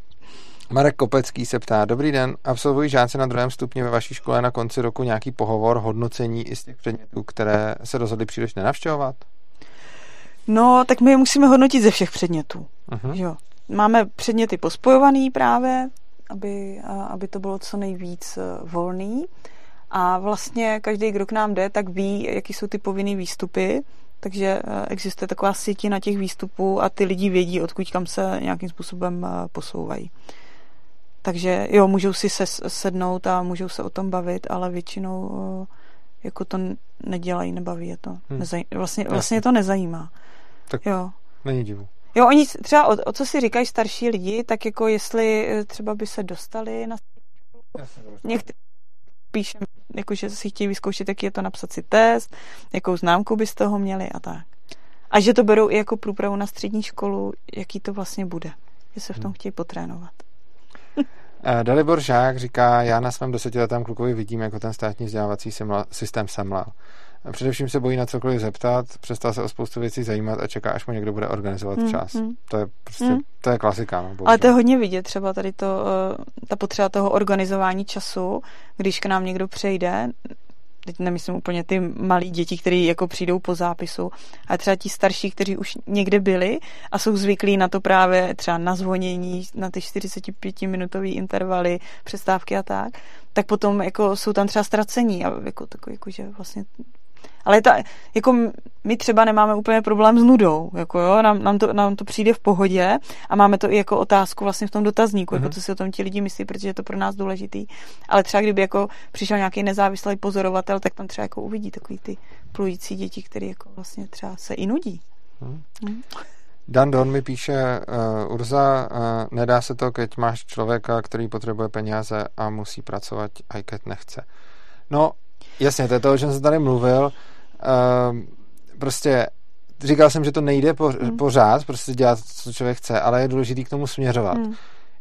Marek Kopecký se ptá, dobrý den, absolvují žáci na druhém stupni ve vaší škole na konci roku nějaký pohovor, hodnocení i z těch předmětů, které se rozhodli příliš nenavštěvovat? No, tak my je musíme hodnotit ze všech předmětů. Uh-huh. Jo. Máme předměty pospojovaný právě, aby, aby to bylo co nejvíc e, volný. A vlastně každý, kdo k nám jde, tak ví, jaký jsou ty povinné výstupy, takže e, existuje taková na těch výstupů a ty lidi vědí, odkud kam se nějakým způsobem e, posouvají. Takže jo, můžou si se sednout a můžou se o tom bavit, ale většinou jako to nedělají, nebaví je to. Hmm. Nezaj- vlastně, vlastně to nezajímá. Tak jo. není divu. Jo, oni třeba o, o co si říkají starší lidi, tak jako jestli eh, třeba by se dostali na některý píšem, jako že si chtějí vyzkoušet, tak je to napsat si test, jakou známku by z toho měli a tak. A že to berou i jako průpravu na střední školu, jaký to vlastně bude. Že se v tom hmm. chtějí potrénovat. Dalibor Žák říká, já na svém desetiletém klukovi vidím, jako ten státní vzdělávací systém semlal. Především se bojí na cokoliv zeptat, přestal se o spoustu věcí zajímat a čeká, až mu někdo bude organizovat mm, čas. Mm. To je prostě, mm. to je klasika. No, Ale to je hodně vidět, třeba tady to, eh, ta potřeba toho organizování času, když k nám někdo přejde, teď nemyslím úplně ty malí děti, kteří jako přijdou po zápisu, ale třeba ti starší, kteří už někde byli a jsou zvyklí na to právě třeba na zvonění, na ty 45-minutové intervaly, přestávky a tak, tak potom jako jsou tam třeba ztracení a jako takový, jako, že vlastně ale ta, jako my třeba nemáme úplně problém s nudou, jako jo, nám, nám, to, nám to přijde v pohodě a máme to i jako otázku vlastně v tom dotazníku, mm-hmm. jako mhm. co si o tom ti lidi myslí, protože je to pro nás důležitý. Ale třeba kdyby jako přišel nějaký nezávislý pozorovatel, tak tam třeba jako uvidí takový ty plující děti, které jako vlastně třeba se i nudí. Mm. Mm. Dan Don mi píše, uh, Urza, uh, nedá se to, keď máš člověka, který potřebuje peníze a musí pracovat, a i keď nechce. No, jasně, to je to, o čem jsem tady mluvil. Uh, prostě říkal jsem, že to nejde po, hmm. pořád, prostě dělat, co člověk chce, ale je důležité k tomu směřovat. Hmm.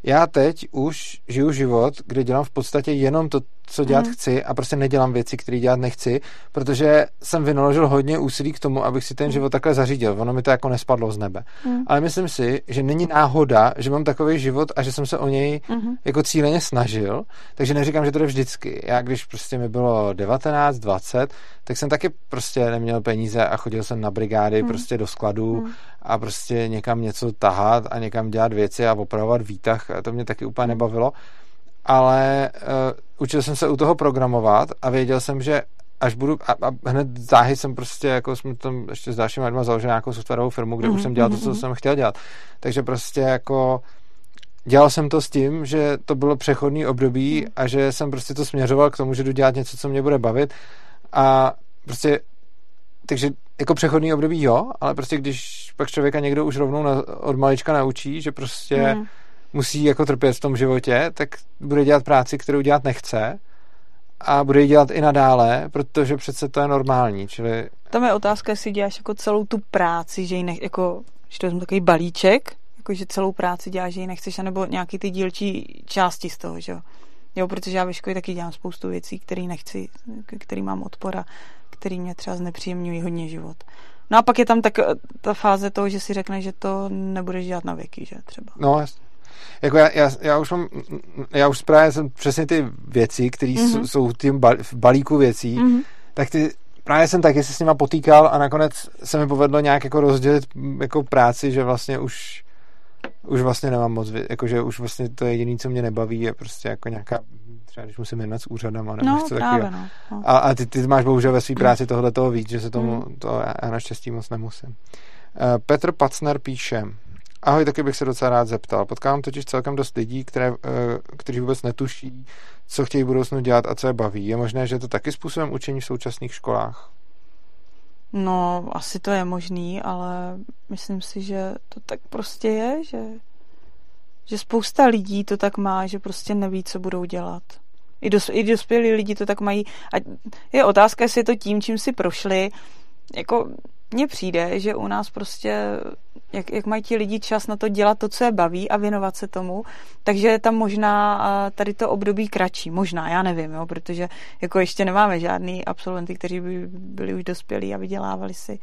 Já teď už žiju život, kde dělám v podstatě jenom to, co dělat mm. chci a prostě nedělám věci, které dělat nechci, protože jsem vynaložil hodně úsilí k tomu, abych si ten mm. život takhle zařídil. Ono mi to jako nespadlo z nebe. Mm. Ale myslím si, že není náhoda, že mám takový život a že jsem se o něj mm. jako cíleně snažil, takže neříkám, že to jde vždycky. Já když prostě mi bylo 19, 20, tak jsem taky prostě neměl peníze a chodil jsem na brigády mm. prostě do skladů mm. A prostě někam něco tahat a někam dělat věci a opravovat výtah. A to mě taky úplně nebavilo ale uh, učil jsem se u toho programovat a věděl jsem, že až budu, a, a hned záhy jsem prostě, jako jsme tam ještě s dalšími lidmi založil nějakou softwarovou firmu, kde mm-hmm. už jsem dělal to, co mhm, jsem chtěl dělat. Takže prostě jako dělal jsem to s tím, že to bylo přechodný období mm. a že jsem prostě to směřoval k tomu, že jdu dělat něco, co mě bude bavit a prostě takže jako přechodný období jo, ale prostě když pak člověka někdo už rovnou na, od malička naučí, že prostě mm musí jako trpět v tom životě, tak bude dělat práci, kterou dělat nechce a bude ji dělat i nadále, protože přece to je normální, čili... Tam je otázka, jestli děláš jako celou tu práci, že ji nech, jako, že to je takový balíček, jako že celou práci děláš, že ji nechceš, anebo nějaký ty dílčí části z toho, že jo. Jo, protože já ve škole taky dělám spoustu věcí, které nechci, který mám odpora, který mě třeba znepříjemňují hodně život. No a pak je tam tak ta fáze toho, že si řekne, že to nebudeš dělat na věky, že třeba. No, jasně. Jako já, já, já, už mám, já už právě jsem přesně ty věci, které mm-hmm. jsou, v tím balíku věcí, mm-hmm. tak ty právě jsem taky se s nima potýkal a nakonec se mi povedlo nějak jako rozdělit jako práci, že vlastně už už vlastně nemám moc, jakože už vlastně to je jediné, co mě nebaví, je prostě jako nějaká, třeba když musím jednat s úřadem a nebo no, něco takového. No, no. A, a ty, ty máš bohužel ve své práci tohle toho víc, že se tomu, mm. to já naštěstí moc nemusím. Uh, Petr Pacner píše, Ahoj, taky bych se docela rád zeptal. Potkávám totiž celkem dost lidí, které, eh, kteří vůbec netuší, co chtějí v budoucnu dělat a co je baví. Je možné, že je to taky způsobem učení v současných školách? No, asi to je možný, ale myslím si, že to tak prostě je, že, že spousta lidí to tak má, že prostě neví, co budou dělat. I, dos, I dospělí lidi to tak mají. A je otázka, jestli je to tím, čím si prošli. Jako mně přijde, že u nás prostě, jak, jak mají ti lidi čas na to dělat to, co je baví a věnovat se tomu, takže je tam možná tady to období kratší. Možná, já nevím, jo, protože jako ještě nemáme žádný absolventy, kteří by byli už dospělí a vydělávali si.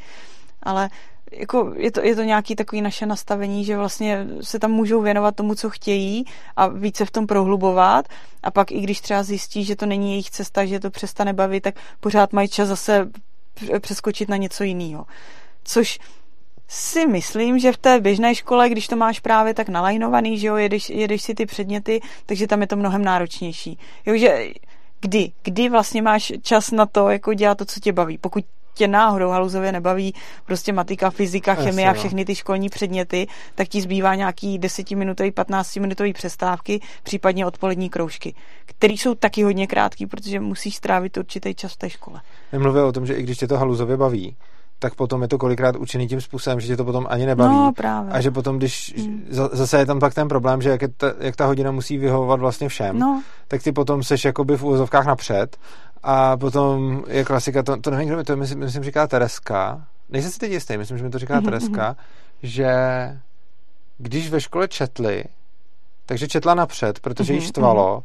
Ale jako je, to, je to nějaký takový naše nastavení, že vlastně se tam můžou věnovat tomu, co chtějí a více v tom prohlubovat a pak i když třeba zjistí, že to není jejich cesta, že to přestane bavit, tak pořád mají čas zase přeskočit na něco jiného. Což si myslím, že v té běžné škole, když to máš právě tak nalajnovaný, že jo, jedeš, jedeš si ty předměty, takže tam je to mnohem náročnější. Jo, že kdy, kdy vlastně máš čas na to, jako dělat to, co tě baví. Pokud tě náhodou haluzově nebaví prostě matika, fyzika, chemie a no. všechny ty školní předměty, tak ti zbývá nějaký 10-minutový, 15-minutový přestávky, případně odpolední kroužky, které jsou taky hodně krátký, protože musíš strávit určitý čas v té škole. Nemluvě o tom, že i když tě to haluzově baví, tak potom je to kolikrát učený tím způsobem, že tě to potom ani nebaví. No, právě. A že potom, když hmm. zase je tam pak ten problém, že jak, je ta, jak ta hodina musí vyhovovat vlastně všem, no. tak ty potom seš jakoby v úvozovkách napřed a potom je klasika, to, to nevím, kdo mi to myslím, myslím říká Tereska, nejsem si teď jistý, myslím, že mi to říká mm-hmm. Tereska, že když ve škole četli, takže četla napřed, protože mm-hmm. jí štvalo,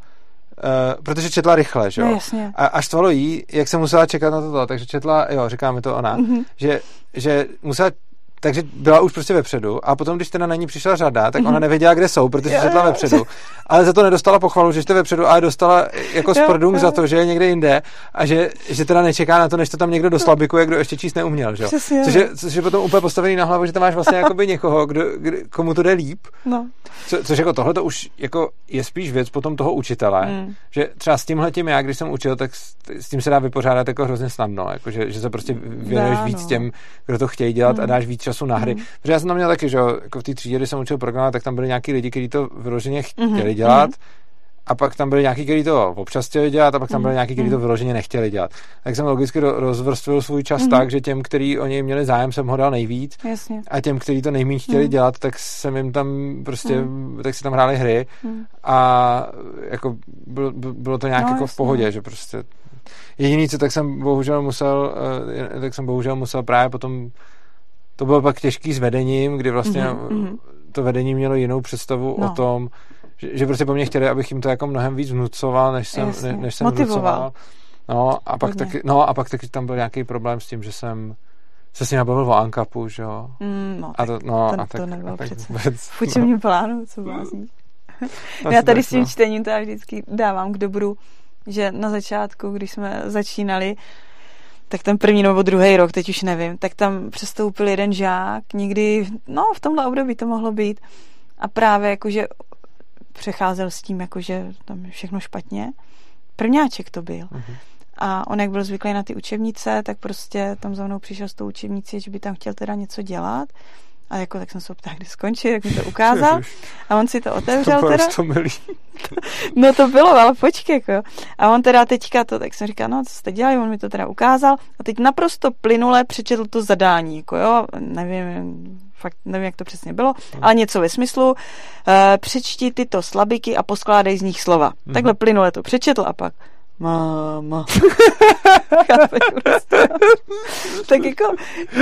Uh, protože četla rychle, že jo? No, a, a štvalo jí, jak se musela čekat na toto, takže četla, jo, říká mi to ona, mm-hmm. že, že musela takže byla už prostě vepředu a potom, když teda na ní přišla řada, tak ona mhm. nevěděla, kde jsou, protože yeah. šla vepředu. Ale za to nedostala pochvalu, že jste vepředu, ale dostala jako sprdung za to, že je někde jinde a že, že teda nečeká na to, než to tam někdo doslabikuje, kdo ještě číst neuměl. Že? Přesně. Což, je, což je potom úplně postavený na hlavu, že tam máš vlastně jakoby někoho, kdo, kdo, komu to jde líp. No. Co, což jako tohle to už jako je spíš věc potom toho učitele, mm. že třeba s tímhle tím já, když jsem učil, tak s, s tím se dá vypořádat jako hrozně snadno, jako že, že se prostě věnuješ víc no. těm, kdo to chtějí dělat mm. a dáš víc času na hry. Mm. Protože já jsem tam měl taky, že jako v té třídě, kdy jsem učil programovat, tak tam byli nějaký lidi, kteří to vyloženě chtěli mm-hmm. dělat, a pak tam byli nějaký, kteří to občas chtěli dělat, a pak tam byli nějaký, kteří to mhm. vyloženě nechtěli dělat. Tak jsem logicky rozvrstvil svůj čas mm-hmm. tak, že těm, kteří o něj měli zájem, jsem ho dal nejvíc. Jasně. A těm, kteří to nejméně chtěli mm. dělat, tak jsem jim tam prostě, mm. tak si tam hráli hry. Mm. A jako bylo, bylo to nějak no, jako jasně. v pohodě, že prostě Jediný, co tak jsem bohužel musel, eh, tak jsem bohužel musel právě potom to bylo pak těžký s vedením, kdy vlastně mm-hmm. to vedení mělo jinou představu no. o tom, že, že prostě po mně chtěli, abych jim to jako mnohem víc vnucoval, než jsem, ne, než jsem Motivoval. vnucoval. No a, pak taky, no a pak taky tam byl nějaký problém s tím, že jsem se s ním bavil o Ankapu, že jo. Mm, no, a to, no, to, a tak, to nebylo a tak přece vůbec, v učebním no. plánu, co blázní. No, já tady s tím no. čtením to já vždycky dávám k dobru, že na začátku, když jsme začínali, tak ten první nebo druhý rok, teď už nevím, tak tam přestoupil jeden žák, někdy, no v tomhle období to mohlo být, a právě jakože přecházel s tím, jakože tam je všechno špatně. Prvňáček to byl. Uh-huh. A on, jak byl zvyklý na ty učebnice, tak prostě tam za mnou přišel s tou učebnicí, že by tam chtěl teda něco dělat. A jako tak jsem se ptal, kdy skončí, jak mi to ukázal. A on si to otevřel to teda. To milý. no to bylo, ale počkej, jako. A on teda teďka to, tak jsem říkal, no co jste dělali, on mi to teda ukázal. A teď naprosto plynule přečetl to zadání, jako jo, nevím, fakt nevím, jak to přesně bylo, hmm. ale něco ve smyslu, uh, přečti tyto slabiky a poskládej z nich slova. Hmm. Takhle plynule to přečetl a pak máma. prostě. tak jako,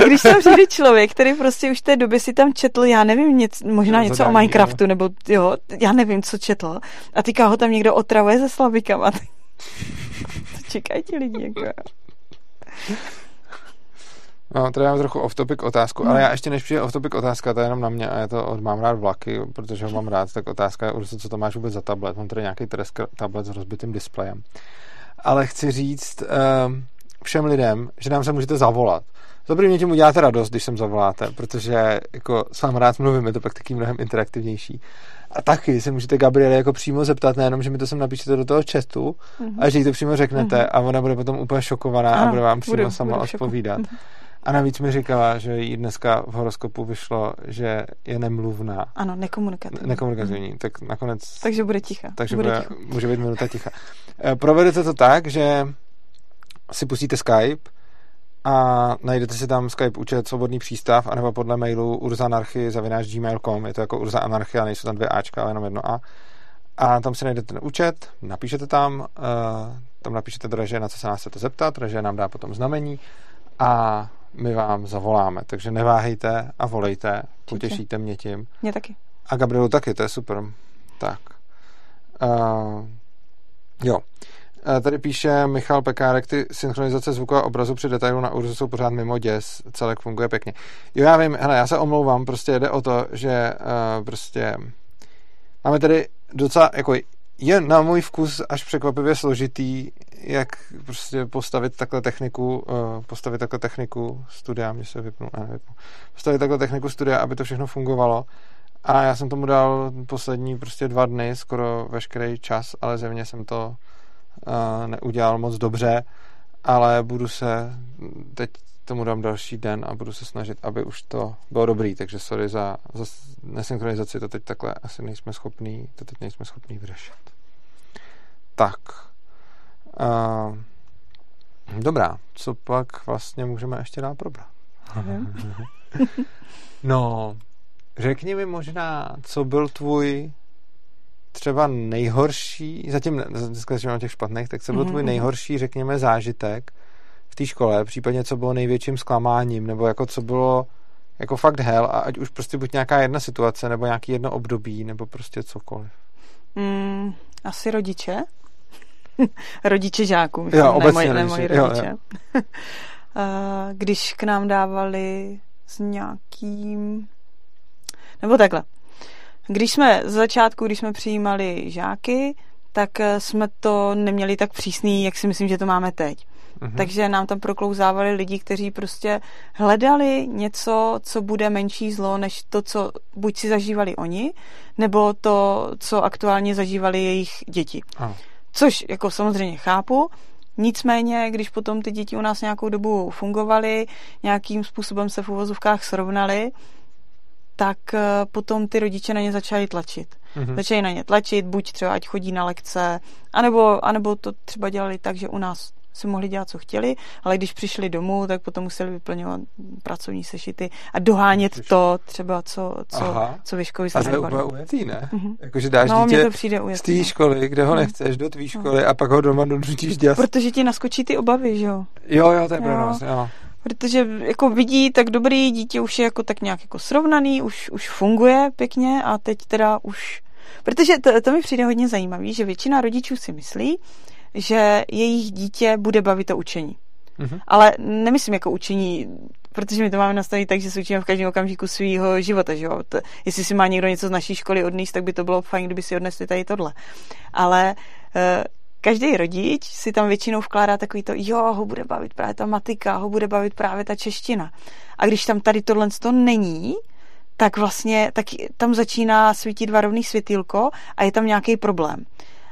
když tam přijde člověk, který prostě už v té době si tam četl, já nevím, něco, možná něco o Minecraftu, nebo jo, já nevím, co četl, a teďka ho tam někdo otravuje se slabikama. Čekají ti lidi, jako. No, tady mám trochu off-topic otázku, no. ale já ještě než přijde off-topic otázka, to je jenom na mě a je to od mám rád vlaky, protože ho mám rád, tak otázka je co to máš vůbec za tablet. Mám tady nějaký tablet s rozbitým displejem. Ale chci říct uh, všem lidem, že nám se můžete zavolat. Za mě tím uděláte radost, když sem zavoláte, protože jako s vámi rád mluvím, je to pak taky mnohem interaktivnější. A taky se můžete Gabriele jako přímo zeptat, nejenom, že mi to sem napíšete do toho chatu, mm-hmm. ale že jí to přímo řeknete mm-hmm. a ona bude potom úplně šokovaná ano, a bude vám přímo bude, sama bude odpovídat. Šoku. A navíc mi říkala, že jí dneska v horoskopu vyšlo, že je nemluvná. Ano, nekomunikativní. Nekomunikativní, mm. tak nakonec... Takže bude ticha. Takže bude, bude může být minuta ticha. Eh, provedete to tak, že si pustíte Skype a najdete si tam Skype účet Svobodný přístav, anebo podle mailu urzanarchy zavináč gmail.com, je to jako Urza Anarchia, nejsou tam dvě Ačka, ale jenom jedno A. a tam si najdete ten účet, napíšete tam, uh, tam napíšete teda, že na co se nás chcete zeptat, že nám dá potom znamení a my vám zavoláme. Takže neváhejte a volejte, potěšíte mě tím. Mě taky. A Gabrielu taky, to je super. Tak. Uh, jo. Tady píše Michal Pekárek, ty synchronizace zvuku a obrazu při detailu na Urzu jsou pořád mimo děs, celek funguje pěkně. Jo, já vím, hele, já se omlouvám, prostě jde o to, že uh, prostě máme tady docela, jako je na můj vkus až překvapivě složitý, jak prostě postavit takhle techniku, uh, postavit takhle techniku studia, mě se vypnu, ne, vypnu, postavit takhle techniku studia, aby to všechno fungovalo. A já jsem tomu dal poslední prostě dva dny, skoro veškerý čas, ale zevně jsem to uh, neudělal moc dobře, ale budu se, teď tomu dám další den a budu se snažit, aby už to bylo dobrý, takže sorry za, za nesynchronizaci, to teď takhle asi nejsme schopní, to teď nejsme schopní vyřešit. Tak. Uh, dobrá, co pak vlastně můžeme ještě dál probrat? no, řekni mi možná, co byl tvůj třeba nejhorší, zatím dneska mám těch špatných, tak co byl mm-hmm. tvůj mhm. nejhorší, řekněme, zážitek v té škole, případně co bylo největším zklamáním, nebo jako co bylo jako fakt hell a ať už prostě buď nějaká jedna situace, nebo nějaký jedno období, nebo prostě cokoliv. Mm, asi rodiče. rodiče žáků, myslím, jo, ne, moji, ne moji rodiče. Jo, jo. Když k nám dávali s nějakým... Nebo takhle. Když jsme z začátku, když jsme přijímali žáky, tak eh, jsme to neměli tak přísný, jak si myslím, že to máme teď. Mm-hmm. Takže nám tam proklouzávali lidi, kteří prostě hledali něco, co bude menší zlo, než to, co buď si zažívali oni, nebo to, co aktuálně zažívali jejich děti. Ah. Což jako samozřejmě chápu, Nicméně, když potom ty děti u nás nějakou dobu fungovaly, nějakým způsobem se v uvozovkách srovnaly, tak eh, potom ty rodiče na ně začali tlačit. Mm-hmm. Začali na ně tlačit, buď třeba ať chodí na lekce, anebo, anebo to třeba dělali tak, že u nás si mohli dělat, co chtěli, ale když přišli domů, tak potom museli vyplňovat pracovní sešity a dohánět to třeba, co, co, co ve škole A to je úplně ujetý, ne? Mm-hmm. Jakože dáš no, dítě to přijde ujetý, z té no. školy, kde ho mm. nechceš, do tvý školy mm. a pak ho doma donutíš dělat. Protože ti naskočí ty obavy, že jo? Jo, jo, to je pravda, jo protože jako vidí, tak dobrý, dítě už je jako tak nějak jako srovnaný, už, už funguje pěkně a teď teda už... Protože to, to mi přijde hodně zajímavý, že většina rodičů si myslí, že jejich dítě bude bavit to učení. Mm-hmm. Ale nemyslím jako učení, protože my to máme nastavit tak, že se učíme v každém okamžiku svého života, že jo? To, jestli si má někdo něco z naší školy odníst, tak by to bylo fajn, kdyby si odnesli tady tohle. Ale uh, každý rodič si tam většinou vkládá takový to, jo, ho bude bavit právě ta matika, ho bude bavit právě ta čeština. A když tam tady tohle to není, tak vlastně tak tam začíná svítit varovný světýlko a je tam nějaký problém.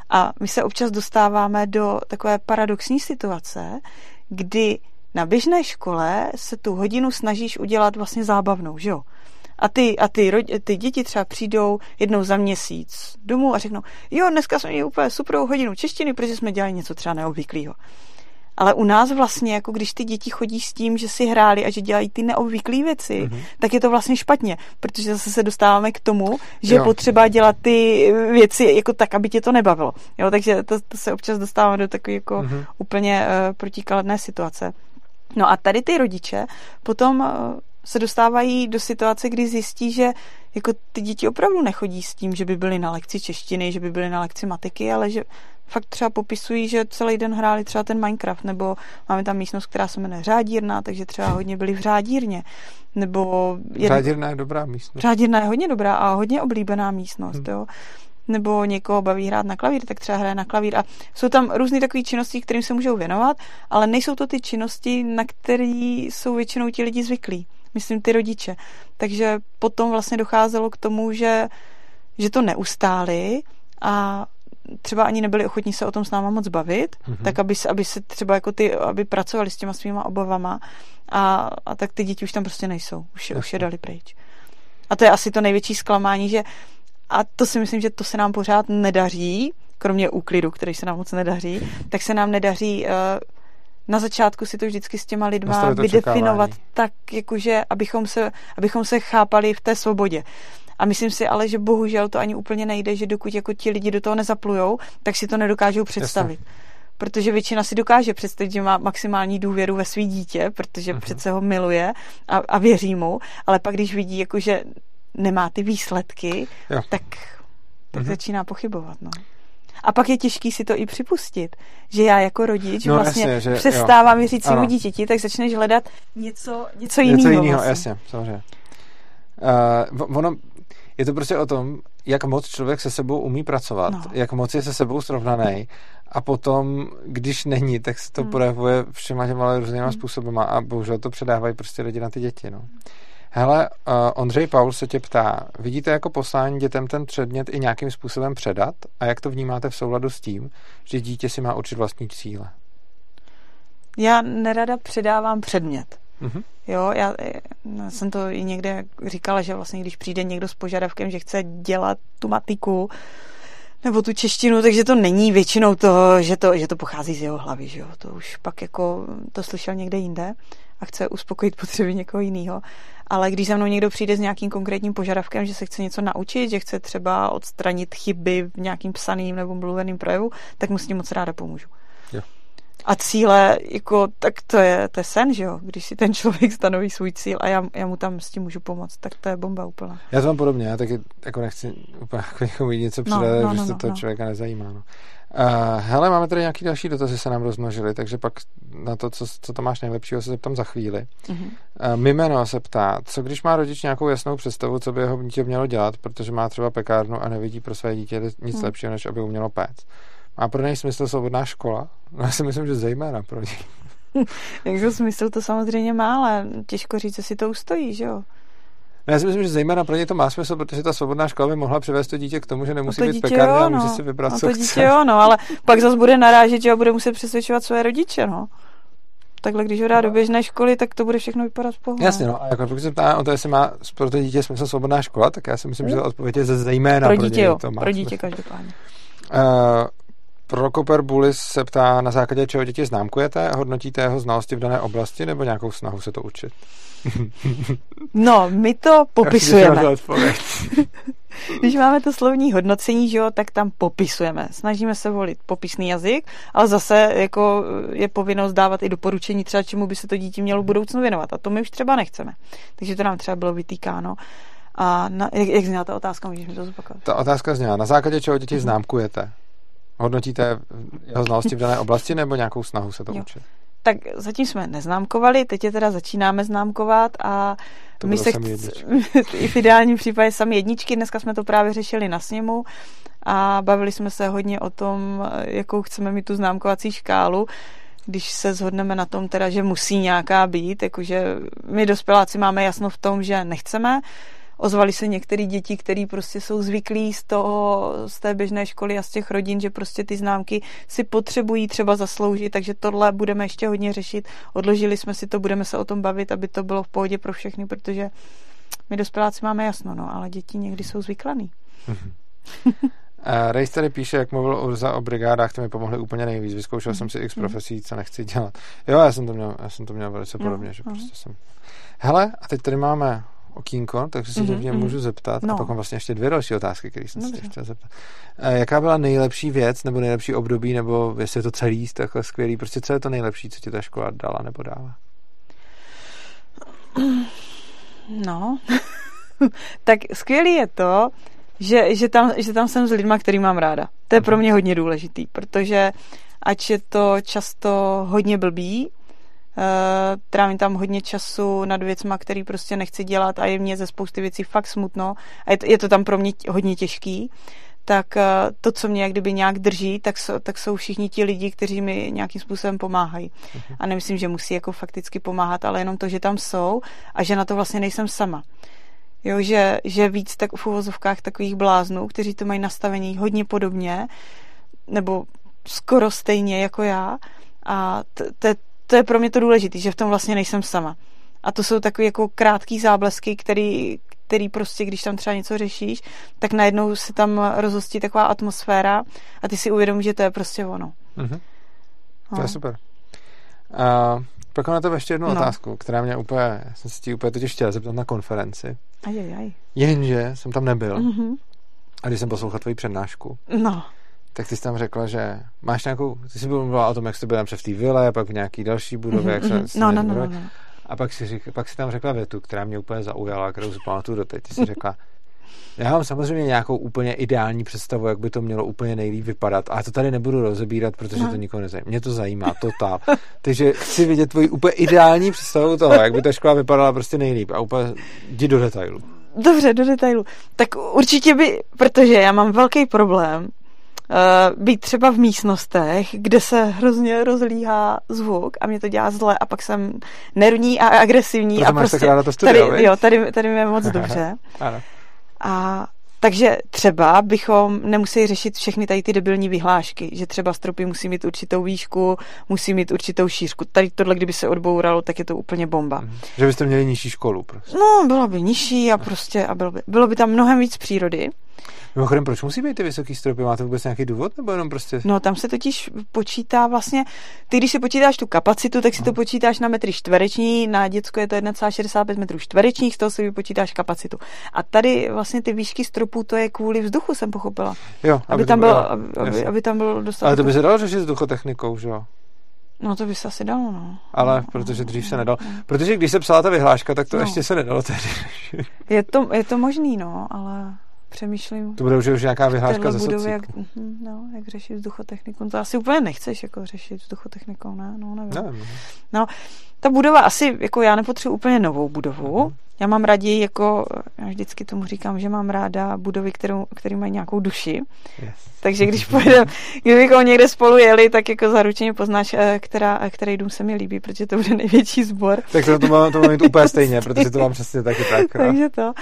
A my se občas dostáváme do takové paradoxní situace, kdy na běžné škole se tu hodinu snažíš udělat vlastně zábavnou, že jo? A ty, a ty, ty děti třeba přijdou jednou za měsíc domů a řeknou, jo, dneska jsme měli úplně super hodinu češtiny, protože jsme dělali něco třeba neobvyklého. Ale u nás vlastně, jako když ty děti chodí s tím, že si hráli a že dělají ty neobvyklé věci, mm-hmm. tak je to vlastně špatně, protože zase se dostáváme k tomu, že jo. je potřeba dělat ty věci jako tak, aby tě to nebavilo. Jo, takže to, to se občas dostáváme do takové jako mm-hmm. úplně uh, protikladné situace. No a tady ty rodiče potom uh, se dostávají do situace, kdy zjistí, že jako ty děti opravdu nechodí s tím, že by byly na lekci češtiny, že by byly na lekci matiky, ale že fakt třeba popisují, že celý den hráli třeba ten Minecraft, nebo máme tam místnost, která se jmenuje Řádírna, takže třeba hodně byli v Řádírně. Nebo jedn... Řádírna je dobrá místnost. Řádírna je hodně dobrá a hodně oblíbená místnost, hmm. jo nebo někoho baví hrát na klavír, tak třeba hraje na klavír. A jsou tam různé takové činnosti, kterým se můžou věnovat, ale nejsou to ty činnosti, na které jsou většinou ti lidi zvyklí myslím ty rodiče. Takže potom vlastně docházelo k tomu, že, že to neustáli a třeba ani nebyli ochotní se o tom s náma moc bavit, mm-hmm. tak aby, aby se třeba jako ty, aby pracovali s těma svýma obavama a, a tak ty děti už tam prostě nejsou, už, už je dali pryč. A to je asi to největší zklamání, že a to si myslím, že to se nám pořád nedaří, kromě úklidu, který se nám moc nedaří, tak se nám nedaří uh, na začátku si to vždycky s těma lidma vydefinovat tak, jakože abychom se, abychom se chápali v té svobodě. A myslím si ale, že bohužel to ani úplně nejde, že dokud jako ti lidi do toho nezaplujou, tak si to nedokážou představit. Jasně. Protože většina si dokáže představit, že má maximální důvěru ve svý dítě, protože uh-huh. přece ho miluje a, a věří mu, ale pak když vidí, jako, že nemá ty výsledky, jo. tak, tak uh-huh. začíná pochybovat. No. A pak je těžký si to i připustit, že já jako rodič no, vlastně jasně, že, přestávám věřit svému dítěti, tak začneš hledat něco, něco jiného. Něco jiného, vlastně. jasně, samozřejmě. Uh, ono, je to prostě o tom, jak moc člověk se sebou umí pracovat, no. jak moc je se sebou srovnaný a potom, když není, tak se to hmm. projevuje všema těma různýma hmm. způsobama a bohužel to předávají prostě lidi na ty děti. No. Hele, uh, Ondřej Paul se tě ptá, vidíte jako poslání dětem ten předmět i nějakým způsobem předat a jak to vnímáte v souladu s tím, že dítě si má určit vlastní cíle? Já nerada předávám předmět. Mm-hmm. Jo, já, já jsem to i někde říkala, že vlastně když přijde někdo s požadavkem, že chce dělat tu matiku, nebo tu češtinu, takže to není většinou to, že to, že to pochází z jeho hlavy, že jo? To už pak jako to slyšel někde jinde a chce uspokojit potřeby někoho jiného. Ale když za mnou někdo přijde s nějakým konkrétním požadavkem, že se chce něco naučit, že chce třeba odstranit chyby v nějakým psaným nebo mluveným projevu, tak mu s tím moc ráda pomůžu. Jo. A cíle, jako, tak to je, to je sen, že jo? Když si ten člověk stanoví svůj cíl a já, já mu tam s tím můžu pomoct, tak to je bomba úplná. Já to mám podobně, já taky jako nechci úplně jako něco no, předat, no, no, no, že to no, toho člověka nezajímá. No. Uh, hele, máme tady nějaký další dotazy, se nám rozmnožily, takže pak na to, co, co to máš nejlepšího, se zeptám za chvíli. Uh-huh. Uh, Mimeno se ptá, co když má rodič nějakou jasnou představu, co by jeho dítě mělo dělat, protože má třeba pekárnu a nevidí pro své dítě nic uh-huh. lepšího, než aby umělo péct. Má pro něj smysl svobodná škola? No, já si myslím, že zejména pro něj. Takže smysl to samozřejmě má, ale těžko říct, si to ustojí, že jo? No já si myslím, že zejména pro ně to má smysl, protože ta svobodná škola by mohla přivést to dítě k tomu, že nemusí no být pekárně a může no. si vybrat, no, co to dítě chce. jo, no, ale pak zase bude narážet, že ho bude muset přesvědčovat své rodiče, no. Takhle, když ho dá do běžné školy, tak to bude všechno vypadat v pohodě. Jasně, no. A jako pokud se ptá o to, jestli má pro to dítě smysl svobodná škola, tak já si myslím, že odpověď je ze zejména pro dítě. Pro, jo, to má pro dítě každopádně. Uh, Prokoper Bulis se ptá, na základě čeho děti známkujete? Hodnotíte jeho znalosti v dané oblasti nebo nějakou snahu se to učit? No, my to popisujeme. Když máme to slovní hodnocení, že jo, tak tam popisujeme. Snažíme se volit popisný jazyk, ale zase jako je povinnost dávat i doporučení třeba, čemu by se to dítě mělo v budoucnu věnovat. A to my už třeba nechceme. Takže to nám třeba bylo vytýkáno. A na, jak, jak zněla ta otázka, můžeš mi to zopakovat? Ta otázka zněla, na základě čeho děti známkujete? Hodnotíte jeho znalosti v dané oblasti nebo nějakou snahu se to jo. učit? Tak zatím jsme neznámkovali, teď je teda začínáme známkovat a to my se i v ideálním případě sami jedničky, dneska jsme to právě řešili na sněmu a bavili jsme se hodně o tom, jakou chceme mít tu známkovací škálu, když se zhodneme na tom teda, že musí nějaká být, jakože my dospěláci máme jasno v tom, že nechceme, ozvali se některé děti, které prostě jsou zvyklí z toho, z té běžné školy a z těch rodin, že prostě ty známky si potřebují třeba zasloužit, takže tohle budeme ještě hodně řešit. Odložili jsme si to, budeme se o tom bavit, aby to bylo v pohodě pro všechny, protože my dospěláci máme jasno, no, ale děti někdy jsou zvyklaný. Rejs tady píše, jak mluvil Urza o brigádách, to mi pomohly úplně nejvíc. Vyzkoušel mm. jsem si x profesí, co nechci dělat. Jo, já jsem to měl, já jsem to měl velice podobně, no, že no. prostě jsem... Hele, a teď tady máme okýnko, takže se mm-hmm, tě mm-hmm. můžu zeptat. No. A pak mám vlastně ještě dvě další otázky, které jsem Dobře. se chtěl zeptat. E, jaká byla nejlepší věc, nebo nejlepší období, nebo jestli je to celý takhle skvělý, prostě co je to nejlepší, co ti ta škola dala nebo dala? No, tak skvělý je to, že, že, tam, že tam jsem s lidma, který mám ráda. To je pro mhm. mě hodně důležitý, protože ať je to často hodně blbý, trávím tam hodně času nad věcma, který prostě nechci dělat a je mě ze spousty věcí fakt smutno a je to, je to tam pro mě hodně těžký, tak uh, to, co mě jak kdyby nějak drží, tak, so, tak jsou všichni ti lidi, kteří mi nějakým způsobem pomáhají. Uh-huh. A nemyslím, že musí jako fakticky pomáhat, ale jenom to, že tam jsou a že na to vlastně nejsem sama. Jo, že, že víc tak v uvozovkách takových bláznů, kteří to mají nastavení hodně podobně, nebo skoro stejně jako já. A to je to je pro mě to důležité, že v tom vlastně nejsem sama. A to jsou takové jako krátké záblesky, který, který prostě, když tam třeba něco řešíš, tak najednou se tam rozhostí taková atmosféra a ty si uvědomíš, že to je prostě ono. Mm-hmm. To je super. Uh, Pak na tebe ještě jednu No. otázku, která mě úplně, já jsem se ti úplně totiž chtěl zeptat na konferenci. Ajajaj. Jenže jsem tam nebyl. Mhm. A když jsem poslouchal tvoji přednášku, No. Tak ty jsi tam řekla, že máš nějakou, ty jsi mluvila o tom, jak jsi byl napřed v té vile, pak v nějaký další budově, jak Mhm, se, no, no, no, no, no. A pak si, řík, pak si tam řekla větu, která mě úplně zaujala, kterou si pamatuju doteď. Ty si řekla, já mám samozřejmě nějakou úplně ideální představu, jak by to mělo úplně nejlíp vypadat, ale to tady nebudu rozebírat, protože No. to nikoho nezajímá. Mě to zajímá, totál. Takže chci vidět tvoji úplně ideální představu toho, jak by ta škola vypadala prostě nejlíp a úplně jdi do detailu. Dobře, do detailu. Tak určitě by, protože já mám velký problém být třeba v místnostech, kde se hrozně rozlíhá zvuk a mě to dělá zle a pak jsem nervní a agresivní. Proto a prostě to studio, tady, jo, tady, tady mi je moc dobře. Ano. A takže třeba bychom nemuseli řešit všechny tady ty debilní vyhlášky, že třeba stropy musí mít určitou výšku, musí mít určitou šířku. Tady tohle, kdyby se odbouralo, tak je to úplně bomba. Mhm. Že byste měli nižší školu prostě. No, bylo by nižší a prostě a bylo by, bylo by tam mnohem víc přírody. Mimochodem, proč musí být ty vysoký stropy? Máte vůbec nějaký důvod? Nebo jenom prostě... No, tam se totiž počítá vlastně, ty když si počítáš tu kapacitu, tak si to počítáš na metry čtvereční, na děcko je to 1,65 metrů čtverečních, z toho si vypočítáš kapacitu. A tady vlastně ty výšky stropů, to je kvůli vzduchu, jsem pochopila. Jo, Aby, to tam, bylo- bylo, aby, aby, aby tam bylo dostatek. Ale to by se dalo řešit s duchotechnikou, že jo? No to by se asi dalo, no. Ale No, protože no, dřív se no, nedalo. no. Protože když se psala ta vyhláška, tak to No. ještě se nedalo tehdy. Je to, je to možný, no, ale přemýšlím To bude už, už nějaká vyhláška ze socíku. jak, mhm, no, jak řešit vzduchotechniku. To asi úplně nechceš jako řešit vzduchotechnikou, ne? No, nevím. Nevím. Ta budova asi, jako já nepotřebuji úplně novou budovu. Mhm. Já mám raději, jako, já vždycky tomu říkám, že mám ráda budovy, kterou, které mají nějakou duši. Yes. Takže když pojedeme, kdybychom někde spolu jeli, tak jako zaručeně poznáš, eh, která, eh, který dům se mi líbí, protože to bude největší sbor. Tak to, to, mám, to mám mít úplně stejně, protože to mám přesně taky tak. no. Takže to.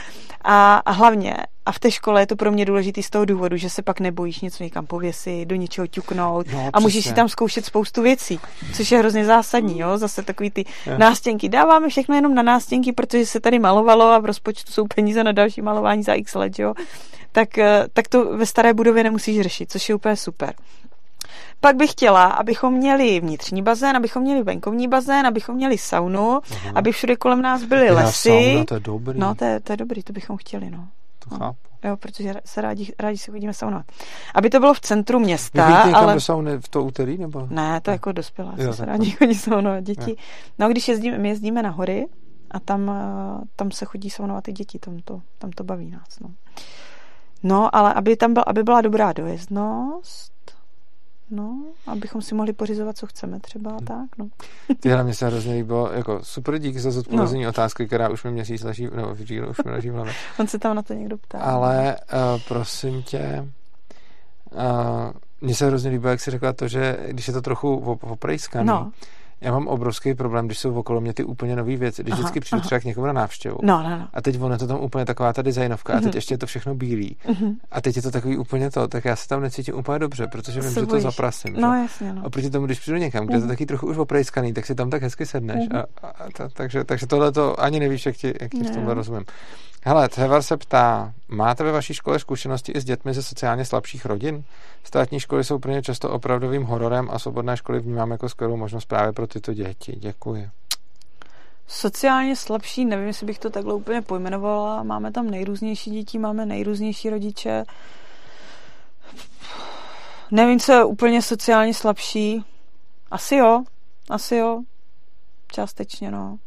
A, a hlavně, a v té škole je to pro mě důležitý z toho důvodu, že se pak nebojíš něco někam pověsit, do něčeho ťuknout No, a můžeš si tam zkoušet spoustu věcí, což je hrozně zásadní, jo, zase takový ty Jo. nástěnky. Dáváme všechno jenom na nástěnky, protože se tady malovalo a v rozpočtu jsou peníze na další malování za x let, jo. Tak, eh, tak to ve staré budově nemusíš řešit, což je úplně super. Pak bych chtěla, abychom měli vnitřní bazén, abychom měli venkovní bazén, abychom měli saunu, Mhm. aby všude kolem nás byly lesy. Sauna, to je dobrý. No, to je, to je dobrý, to bychom chtěli, no. to no. chápu. Jo, protože se rádi, rádi se chodíme saunovat. Aby to bylo v centru Vy města, někam ale... do sauny v to úterý, nebo? Ne, to je jako dospělá, Jo, se rádi chodí saunovat děti. Jo. No, když jezdíme, my jezdíme na hory a tam, eh, tam se chodí saunovat i děti, tam to, tam to baví nás, no. No, ale aby tam byl, aby byla dobrá dojezdnost, no, abychom si mohli pořizovat, co chceme třeba, Mhm. tak, no. Tyhle mě se hrozně líbilo, jako super díky za zodpovězení no. otázky, která už mi měsíc leží, nebo v dílu už mi leží v hlavě. On se tam na to někdo ptá. Ale uh, prosím tě, uh, mně se hrozně líbilo, jak jsi řekla to, že když je to trochu op- oprejskaný, No, já mám obrovský problém, když jsou okolo mě ty úplně nové věci, když Aha, vždycky přijdu aha. třeba k někomu na návštěvu. no, no, no. A teď ono je to tam úplně taková ta designovka a teď Mhm. ještě je to všechno bílý. Mhm. A teď je to takový úplně to, tak já se tam necítím úplně dobře, protože vím, Se že to zaprasím. No, že? jasně, no. Oproti tomu, když přijdu někam, kde je to Mhm. taky trochu už oprejskaný, tak si tam tak hezky sedneš. Mhm. A, a, ta, takže, takže tohle to ani nevíš, jak ti, jak ti v tomhle rozumím. Hele, Trevor se ptá, máte ve vaší škole zkušenosti i s dětmi ze sociálně slabších rodin? Státní školy jsou pro ně často opravdovým hororem a svobodné školy vnímám jako skvělou možnost právě pro tyto děti. Děkuji. Sociálně slabší, nevím, jestli bych to takhle úplně pojmenovala. Máme tam nejrůznější děti, máme nejrůznější rodiče. Nevím, co je úplně sociálně slabší. Asi jo, asi jo. Částečně, no.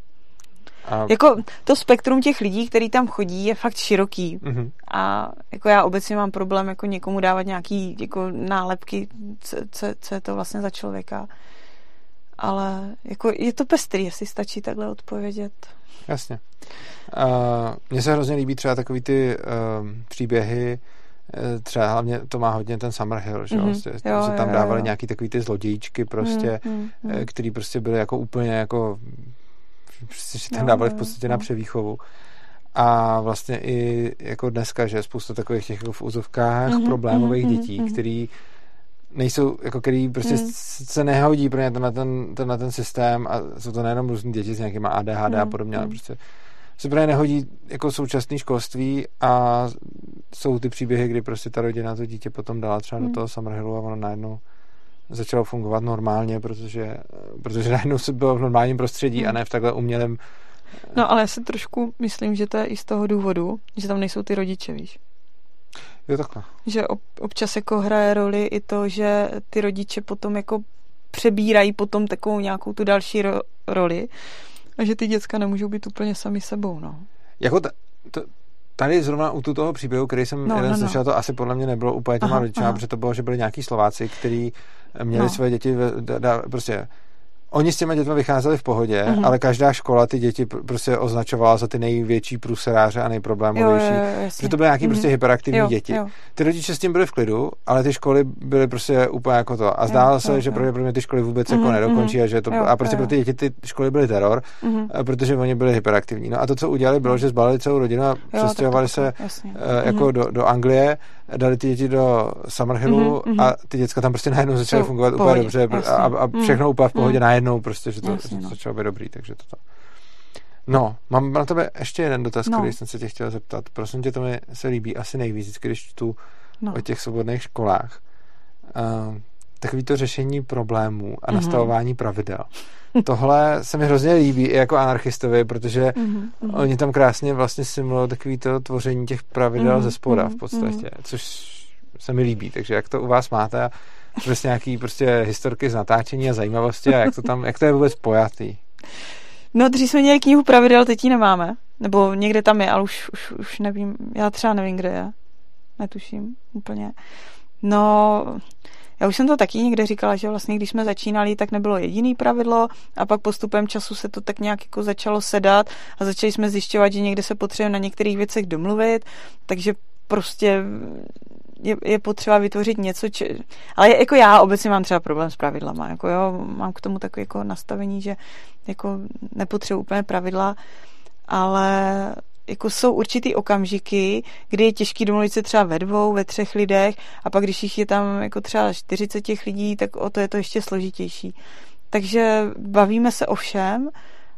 A, Jako to spektrum těch lidí, který tam chodí, je fakt široký. mhm. A jako já obecně mám problém jako někomu dávat nějaký jako nálepky, co, co, co je to vlastně za člověka. Ale jako je to pestrý, jestli stačí takhle odpovědět. Jasně. Uh, Mně se hrozně líbí třeba takový ty um, příběhy, eh, třeba hlavně to má hodně ten Summerhill, že, Mhm. mm-hmm. prostě, Jo, že tam jo, dávali jo. nějaký takový ty zlodějíčky prostě, Hmm, hmm, hmm. eh, který prostě byly jako úplně jako prostě, že tam Jo, dávali v podstatě na převýchovu. A vlastně i jako dneska, že je spousta takových těch jako v úzovkách Mhm, problémových mhm, dětí, mhm. který nejsou, jako který prostě Mhm. se nehodí pro ně ten, na ten, ten, na ten systém a jsou to nejenom různý děti s nějakýma ADHD a Mhm, podobně, ale mhm. prostě se právě nehodí jako současné školství a jsou ty příběhy, kdy prostě ta rodina to dítě potom dala třeba do Mhm. toho Summerhillu a ono najednou začalo fungovat normálně, protože, protože najednou se bylo v normálním prostředí hmm. a ne v takhle umělém. No ale já si trošku myslím, že to je i z toho důvodu, že tam nejsou ty rodiče, víš. Jo, takhle. Že ob, občas jako hraje roli i to, že ty rodiče potom jako přebírají potom takovou nějakou tu další ro, roli a že ty děcka nemůžou být úplně sami sebou, no. Jako ta, to, tady zrovna u toho příběhu, který jsem no, jeden no, no. slyšel, to asi podle mě nebylo úplně těma rodičima, protože to bylo, že byli nějaký Slováci, kteří měli no. své děti, da, da, prostě Oni s těmi dětmi vycházeli v pohodě, mm-hmm. ale každá škola ty děti prostě označovala za ty největší průseráře a nejproblémovější. Protože to byly nějaký mm-hmm. prostě hyperaktivní jo, děti. Jo. Ty rodiče s tím byli v klidu, ale ty školy byly prostě úplně jako to. A zdálo jo, se, jo, že pravděpodobně ty školy vůbec mm-hmm, jako mhm, nedokončí a že to, jo, a prostě jo. pro ty děti ty školy byly teror, mm-hmm. protože oni byli hyperaktivní. No a to, co udělali, bylo, že zbalili celou rodinu a přestěhovali se jasně. Uh, jako mm-hmm. do, do Anglie, dali ty děti do Summerhillu mm-hmm. a ty děcka tam prostě najednou začaly fungovat úplně dobře a, a všechno úplně v pohodě mm. najednou prostě, že to, Jasně, no. začalo být dobrý, takže to No, mám na tebe ještě jeden dotaz, no. který jsem se tě chtěl zeptat. Prosím tě, to mi se líbí asi nejvíc, když čtu no. o těch svobodných školách. Uh, takový to řešení problémů a mm-hmm. nastavování pravidel. Tohle se mi hrozně líbí i jako anarchistovi, protože mm-hmm. oni tam krásně vlastně simulují takový to tvoření těch pravidel mm-hmm. ze spoda v mhm, podstatě, mm-hmm. což se mi líbí. Takže jak to u vás máte prostě nějaký prostě historky z natáčení a zajímavosti a jak to tam, jak to je vůbec pojatý? No, dřív jsme měli knihu pravidel, teď ji nemáme. Nebo někde tam je, ale už, už, už nevím, já třeba nevím, kde je. Netuším úplně. No, já už jsem to taky někde říkala, že vlastně když jsme začínali, tak nebylo jediný pravidlo a pak postupem času se to tak nějak jako začalo sedat a začali jsme zjišťovat, že někde se potřebujeme na některých věcech domluvit, takže prostě je, je potřeba vytvořit něco, či, ale jako já obecně mám třeba problém s pravidlama, jako jo, mám k tomu takové jako nastavení, že jako nepotřebuji úplně pravidla, ale jako jsou určitý okamžiky, kdy je těžký domluvit se třeba ve dvou, ve třech lidech a pak když jich je tam jako třeba 40 těch lidí, tak o to je to ještě složitější. Takže bavíme se o všem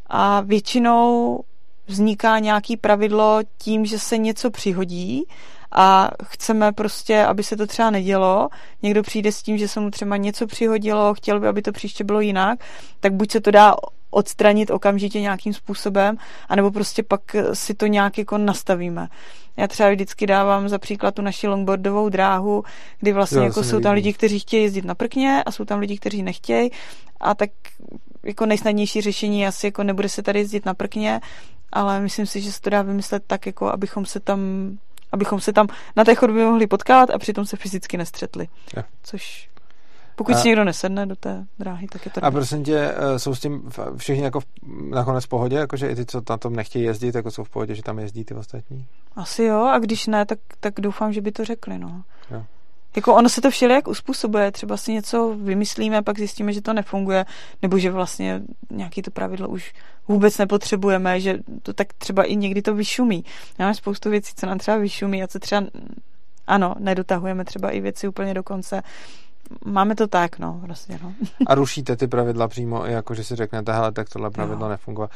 a většinou vzniká nějaký pravidlo tím, že se něco přihodí a chceme prostě, aby se to třeba nedělo. Někdo přijde s tím, že se mu třeba něco přihodilo, chtěl by, aby to příště bylo jinak, tak buď se to dá odstranit okamžitě nějakým způsobem, anebo prostě pak si to nějak jako nastavíme. Já třeba vždycky dávám za příklad tu naši longboardovou dráhu, kdy vlastně jo, jako jsou tam lidi, kteří chtějí jezdit na prkně a jsou tam lidi, kteří nechtějí a tak jako nejsnadnější řešení asi jako nebude se tady jezdit na prkně, ale myslím si, že se to dá vymyslet tak, jako abychom se tam abychom se tam na té chodbě mohli potkat a přitom se fyzicky nestřetli. Ja. Což pokud a, si někdo nesedne do té dráhy, tak je to... A prosím tě, eh, jsou s tím všichni jako v, nakonec v pohodě? Jakože i ty, co na tom nechtějí jezdit, jako jsou v pohodě, že tam jezdí ty ostatní? Asi jo, a když ne, tak, tak doufám, že by to řekli, no. Jo. Jako ono se to všelijak uspůsobuje, třeba si něco vymyslíme, pak zjistíme, že to nefunguje, nebo že vlastně nějaký to pravidlo už vůbec nepotřebujeme, že to tak třeba i někdy to vyšumí. Máme spoustu věcí, co nám třeba vyšumí a co třeba, ano, nedotahujeme třeba i věci úplně do konce, máme to tak, no, prostě, no. A rušíte ty pravidla přímo, jako že si řeknete, hele, tak tohle pravidlo jo. nefunguje.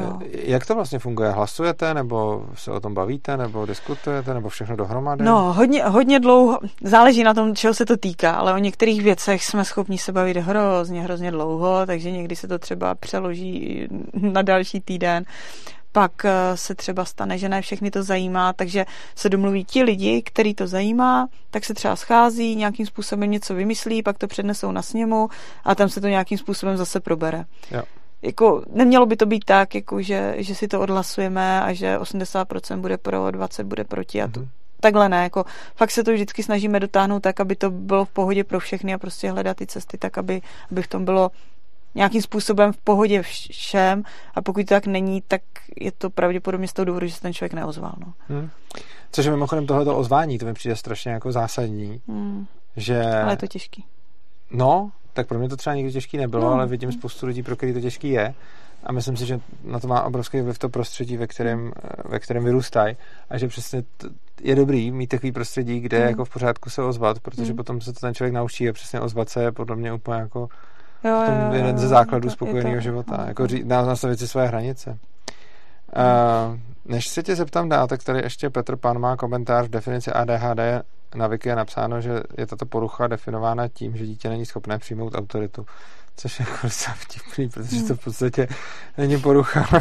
Jo. Jak to vlastně funguje? Hlasujete, nebo se o tom bavíte, nebo diskutujete, nebo všechno dohromady? No, hodně, hodně dlouho, záleží na tom, čeho se to týká, ale o některých věcech jsme schopni se bavit hrozně, hrozně dlouho, takže někdy se to třeba přeloží na další týden pak eh, se třeba stane, že ne všechny to zajímá, takže se domluví ti lidi, který to zajímá, tak se třeba schází, nějakým způsobem něco vymyslí, pak to přednesou na sněmu a tam se to nějakým způsobem zase probere. Jo. Jako, nemělo by to být tak, jako že, že si to odhlasujeme a že 80% bude pro, 20 bude proti a to, mm-hmm. takhle ne, jako fakt se to vždycky snažíme dotáhnout tak, aby to bylo v pohodě pro všechny a prostě hledat ty cesty tak, aby, aby v tom bylo nějakým způsobem v pohodě všem a pokud to tak není, tak je to pravděpodobně z toho důvodu, že se ten člověk neozval. No. Hmm. Což je mimochodem tohleto ozvání, to mi přijde strašně jako zásadní. Hmm. Že... Ale je to těžký. No, tak pro mě to třeba nikdy těžký nebylo, no. ale vidím spoustu lidí, pro který to těžký je. A myslím si, že na to má obrovský vliv to prostředí, ve kterém, hmm. ve kterém vyrůstají. A že přesně t- je dobrý mít takový prostředí, kde hmm. jako v pořádku se ozvat, protože hmm. potom se to ten člověk naučí a přesně ozvat se je podle mě úplně jako jo, jo, jo, jeden ze základů spokojeného života. No, jako říct, nastavit si své hranice. Uh, než se tě zeptám dál, tak tady ještě Petr Pan má komentář v definici ADHD na Wiki je napsáno, že je tato porucha definována tím, že dítě není schopné přijmout autoritu. Což je jako vtipný, protože to v podstatě není porucha.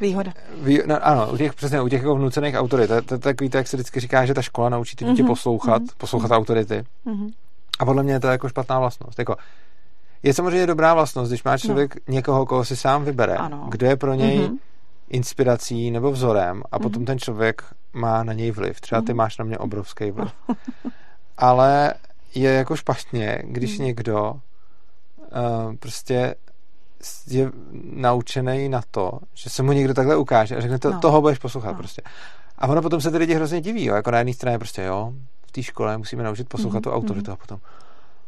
Výhoda. Vý, no, ano, u těch, přesně, u těch jako vnucených autorit. To, to, tak víte, jak se vždycky říká, že ta škola naučí ty dítě mm-hmm. poslouchat, mm-hmm. poslouchat autority. Mm-hmm. A podle mě je to jako špatná vlastnost. Jako, je samozřejmě dobrá vlastnost, když má člověk no. někoho, koho si sám vybere, ano. kdo je pro něj mm-hmm. inspirací nebo vzorem a potom mm-hmm. ten člověk má na něj vliv. Třeba ty mm-hmm. máš na mě obrovský vliv. Ale je jako špatně, když mm. někdo uh, prostě je naučený na to, že se mu někdo takhle ukáže a řekne, to, no. toho budeš poslouchat no. prostě. A ono potom se ty lidi hrozně diví, jo? jako na jedné straně prostě, jo, té škole musíme naučit poslouchat mm-hmm. tu autoritu mm-hmm. a potom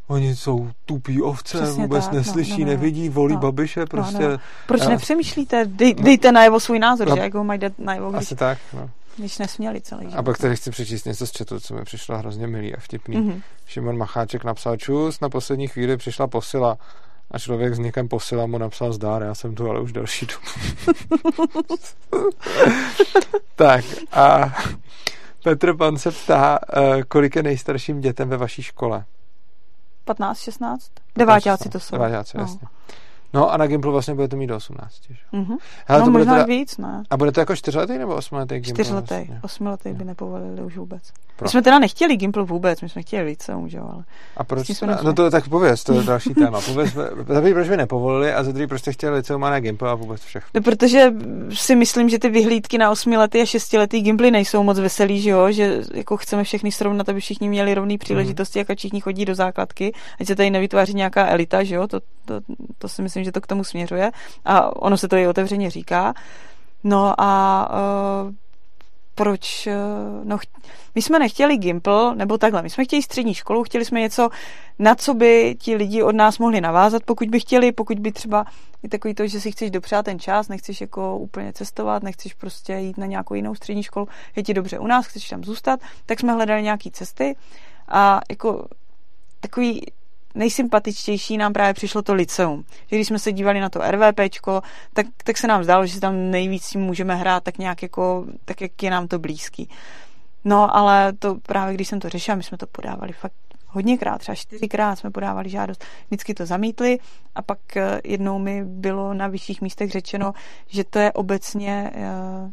Oni jsou tupí ovce, Přesně vůbec tak, no, neslyší, no, no, no, nevidí, volí no, babiše, prostě. No, no. Proč já... nepřemýšlíte? Dej, dejte najevo svůj názor, no, že? Jak ho mají dát najevo, když, Asi tak, no. když nesměli celý život. A pak tady chci přečíst něco z chatu, co mi přišlo hrozně milý a vtipný. Mm-hmm. Šimon Macháček napsal, čus, na poslední chvíli přišla posila a člověk s někým posila mu napsal zdár, já jsem tu ale už další dobu. tak a Petr Pan se ptá, eh, kolik je nejstarším dětem ve vaší škole? 15, 16? Deváťáci to jsou. Deváťáci, no. jasně. No a na Gimplu vlastně budete mít do 18. Mm-hmm. Hele, no to možná teda... víc, ne? A bude to jako čtyřletý nebo osmiletý Gimpl? Čtyřletý, vlastně? osmiletý by nepovolili už vůbec. Pro. My jsme teda nechtěli Gimpl vůbec, my jsme chtěli liceum, že ale... A proč? Jsme no to tak pověz, to je další téma. Pověz, za proč by nepovolili a za druhý proč jste chtěli liceum a ne Gimpl a vůbec všechno. No, protože si myslím, že ty vyhlídky na osmiletý a šestiletý Gimply nejsou moc veselý, že jo, že jako chceme všechny srovnat, aby všichni měli rovné příležitosti, mm. jak všichni chodí do základky, ať se tady nevytváří nějaká elita, že jo, to, to, to si myslím, že to k tomu směřuje a ono se to i otevřeně říká. No a uh, proč, uh, no, my jsme nechtěli Gimple, nebo takhle, my jsme chtěli střední školu, chtěli jsme něco, na co by ti lidi od nás mohli navázat, pokud by chtěli, pokud by třeba i takový to, že si chceš dopřát ten čas, nechceš jako úplně cestovat, nechceš prostě jít na nějakou jinou střední školu, je ti dobře u nás, chceš tam zůstat, tak jsme hledali nějaké cesty a jako takový nejsympatičtější nám právě přišlo to liceum. Že když jsme se dívali na to RVPčko, tak, tak se nám zdálo, že si tam nejvíc můžeme hrát tak nějak jako, tak jak je nám to blízký. No, ale to právě když jsem to řešila, my jsme to podávali fakt hodněkrát, třeba čtyřikrát jsme podávali žádost, vždycky to zamítli a pak eh, jednou mi bylo na vyšších místech řečeno, že to je obecně eh,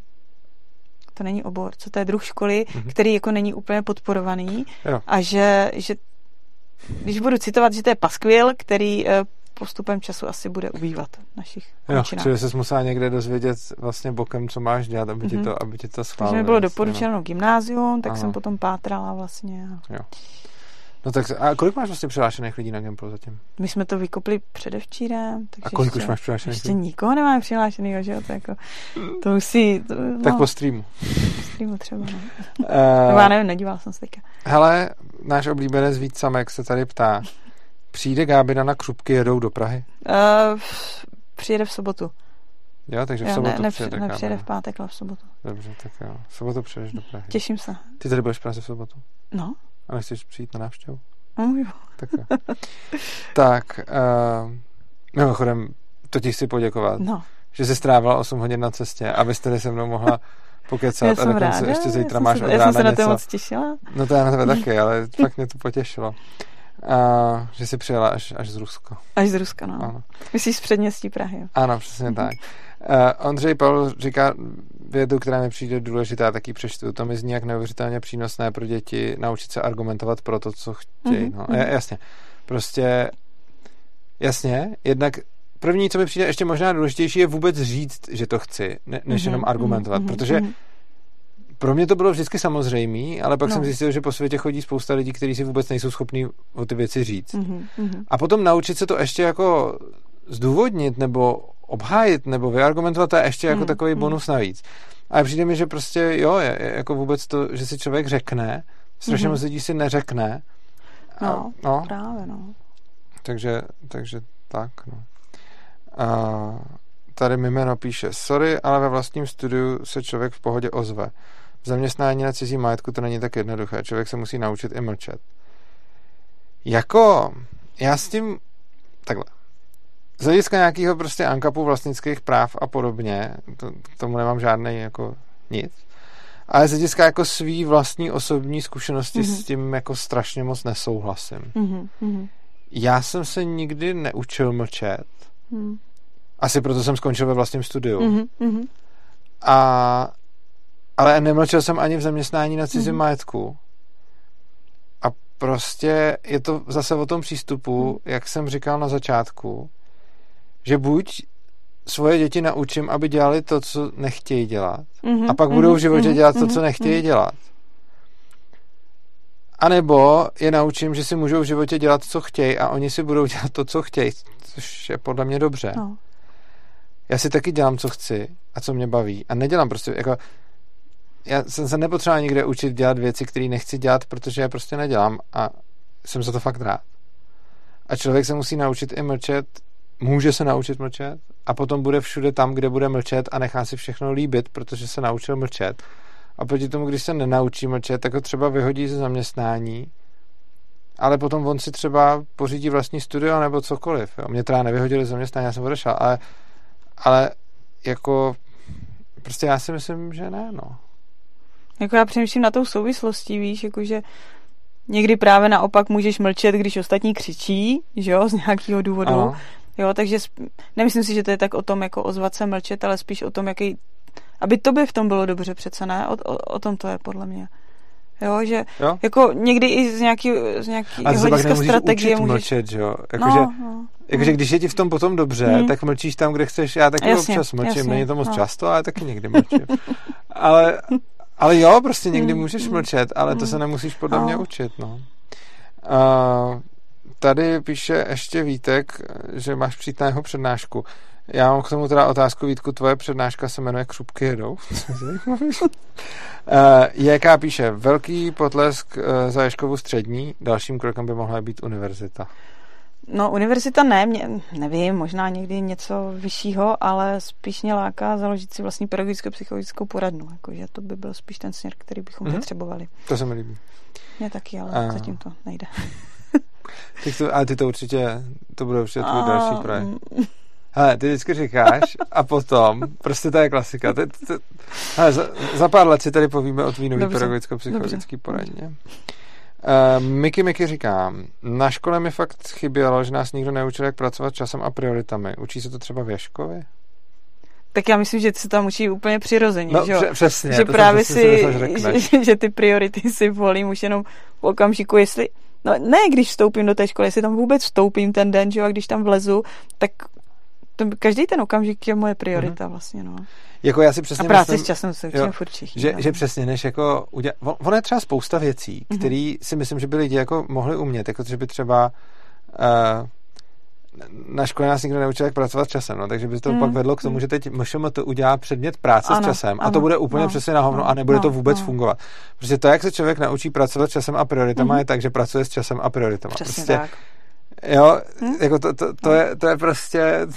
to není obor, co to je druh školy, mm-hmm. který jako není úplně podporovaný jo. a že, že když budu citovat, že to je paskvil, který eh, postupem času asi bude ubývat našich Jo, čili jsi musela někde dozvědět vlastně bokem, co máš dělat, aby ti mhm. to, aby ti to schválilo. Takže mi bylo doporučeno no. gymnázium, tak ano. jsem potom pátrala vlastně. Jo. No tak a kolik máš vlastně přihlášených lidí na Gimplu zatím? My jsme to vykopli předevčírem. a kolik ještě, už máš přihlášených Ještě nikoho nemáme přihlášeného, že jo? To, jako, to musí... To, no, tak po streamu. Po streamu třeba, no. Uh, Nebo já nevím, nedíval jsem se teďka. Hele, náš oblíbenec Vít Samek se tady ptá, přijde Gábina na křupky, jedou do Prahy? Uh, přijede v sobotu. Jo, takže v jo, sobotu ne, přijede, nepřijede v pátek, ale v sobotu. Dobře, tak jo. V sobotu přijedeš do Prahy. Těším se. Ty tady budeš v Praze v sobotu? No. A nechceš přijít na návštěvu? Jo. Tak tak, uh, mimochodem, to ti chci poděkovat. No. Že jsi strávila 8 hodin na cestě, abyste tady se mnou mohla pokecat já a dokonce ráda, ještě zítra máš se, od Já jsem se na to moc těšila. No to já na tebe taky, ale fakt mě to potěšilo. A, že jsi přijela až, až z Ruska. Až z Ruska, no. Ano. Myslíš z předměstí Prahy, jo? Ano, přesně tak. Uh, Ondřej Pavel říká vědu, která mi přijde důležitá, taky přečtu. To mi zní jak neuvěřitelně přínosné pro děti naučit se argumentovat pro to, co chtějí. Mm-hmm. No, jasně. Prostě jasně, jednak první, co mi přijde ještě možná důležitější, je vůbec říct, že to chci, ne, než mm-hmm. jenom argumentovat, mm-hmm. protože mm-hmm. pro mě to bylo vždycky samozřejmé, ale pak no. jsem zjistil, že po světě chodí spousta lidí, kteří si vůbec nejsou schopní o ty věci říct. Mm-hmm. A potom naučit se to ještě jako zdůvodnit nebo obhájit nebo vyargumentovat, to je ještě jako mm, takový mm. bonus navíc. A přijde mi, že prostě jo, je, je jako vůbec to, že si člověk řekne, strašně mm-hmm. moc lidí si neřekne. A, no, no, právě, no. Takže, takže tak, no. A tady mi jméno píše, sorry, ale ve vlastním studiu se člověk v pohodě ozve. V zaměstnání na cizí majetku to není tak jednoduché. Člověk se musí naučit i mlčet. Jako, já s tím, takhle, z hlediska nějakého prostě ankapu vlastnických práv a podobně, to, k tomu nemám žádný jako nic. Ale z hlediska jako svý vlastní osobní zkušenosti mm-hmm. s tím jako strašně moc nesouhlasím. Mm-hmm. Já jsem se nikdy neučil mlčet. Mm. Asi proto jsem skončil ve vlastním studiu. Mm-hmm. A, ale nemlčel jsem ani v zaměstnání na cizím mm-hmm. majetku. A prostě je to zase o tom přístupu, mm. jak jsem říkal na začátku, že buď svoje děti naučím, aby dělali to, co nechtějí dělat. Mm-hmm, a pak mm-hmm, budou v životě mm-hmm, dělat to, co nechtějí mm-hmm. dělat. A nebo je naučím, že si můžou v životě dělat, co chtějí a oni si budou dělat to, co chtějí, což je podle mě dobře. No. Já si taky dělám, co chci a co mě baví. A nedělám prostě, jako, já jsem se nepotřeboval nikde učit dělat věci, které nechci dělat, protože je prostě nedělám a jsem za to fakt rád. A člověk se musí naučit i mlčet, může se naučit mlčet a potom bude všude tam, kde bude mlčet a nechá si všechno líbit, protože se naučil mlčet. A proti tomu, když se nenaučí mlčet, tak ho třeba vyhodí ze zaměstnání, ale potom on si třeba pořídí vlastní studio nebo cokoliv. Jo. Mě teda nevyhodili ze zaměstnání, já jsem odešel, ale, ale jako prostě já si myslím, že ne, no. Jako já přemýšlím na tou souvislostí, víš, jakože někdy právě naopak můžeš mlčet, když ostatní křičí, že jo, z nějakého důvodu. Ano. Jo, takže sp- nemyslím si, že to je tak o tom, jako ozvat se mlčet, ale spíš o tom, jaký, aby to by v tom bylo dobře přece, ne? O, o, o tom to je podle mě. Jo, že jo? jako někdy i z nějaký, z nějaký hlediska strategie můžeš... mlčet, jo? Jako, no, že, no, jakože no. když je ti v tom potom dobře, hmm. tak mlčíš tam, kde chceš. Já taky jasně, občas mlčím, jasně, není to moc no. často, ale taky někdy mlčím. ale, ale jo, prostě někdy hmm. můžeš hmm. mlčet, ale to hmm. se nemusíš podle no. mě učit, no. Uh, tady píše ještě Vítek, že máš přijít na jeho přednášku. Já mám k tomu teda otázku, Vítku, tvoje přednáška se jmenuje Křupky jedou. Eh, JK píše, velký potlesk eh, za Ješkovu střední, dalším krokem by mohla být univerzita. No, univerzita ne, mě, nevím, možná někdy něco vyššího, ale spíš mě láká založit si vlastní pedagogickou psychologickou poradnu. Jakože to by byl spíš ten směr, který bychom mm-hmm. potřebovali. To se mi líbí. Mně taky, ale uh. zatím to nejde. to, ale ty to určitě, to bude určitě tvůj uh, další projekt. Hele, ty vždycky říkáš a potom, prostě to je klasika. Ty, ty, hele, za, za pár let si tady povíme o tvý nový pedagogicko-psychologický poradně. Uh, Miky Miky říká, na škole mi fakt chybělo, že nás nikdo neučil, jak pracovat časem a prioritami. Učí se to třeba v Ješkovi? Tak já myslím, že se tam učí úplně přirozeně, no, že, přesně, že právě si, že, že ty priority si volím už jenom v okamžiku, jestli, no ne, když vstoupím do té školy, jestli tam vůbec vstoupím ten den, že jo, a když tam vlezu, tak to, každý ten okamžik je moje priorita mm-hmm. vlastně, no. Jako já si přesně a práci myslím, s časem se učím furt všichni. Že, že přesně, než jako udělat, ono je třeba spousta věcí, mm-hmm. které si myslím, že by lidi jako mohli umět, jako že by třeba uh, na škole nás nikdo neučil, jak pracovat s časem, no, takže by to mm. pak vedlo k tomu, mm. že teď MŠM to udělá předmět práce ano, s časem ano, a to bude úplně no, přesně na hovno no, a nebude no, to vůbec no. fungovat. Protože to, jak se člověk naučí pracovat s časem a prioritama, mm. je tak, že pracuje s časem a prioritama. Přesně prostě, tak. Jo, hm? jako to, to, to, je, to je prostě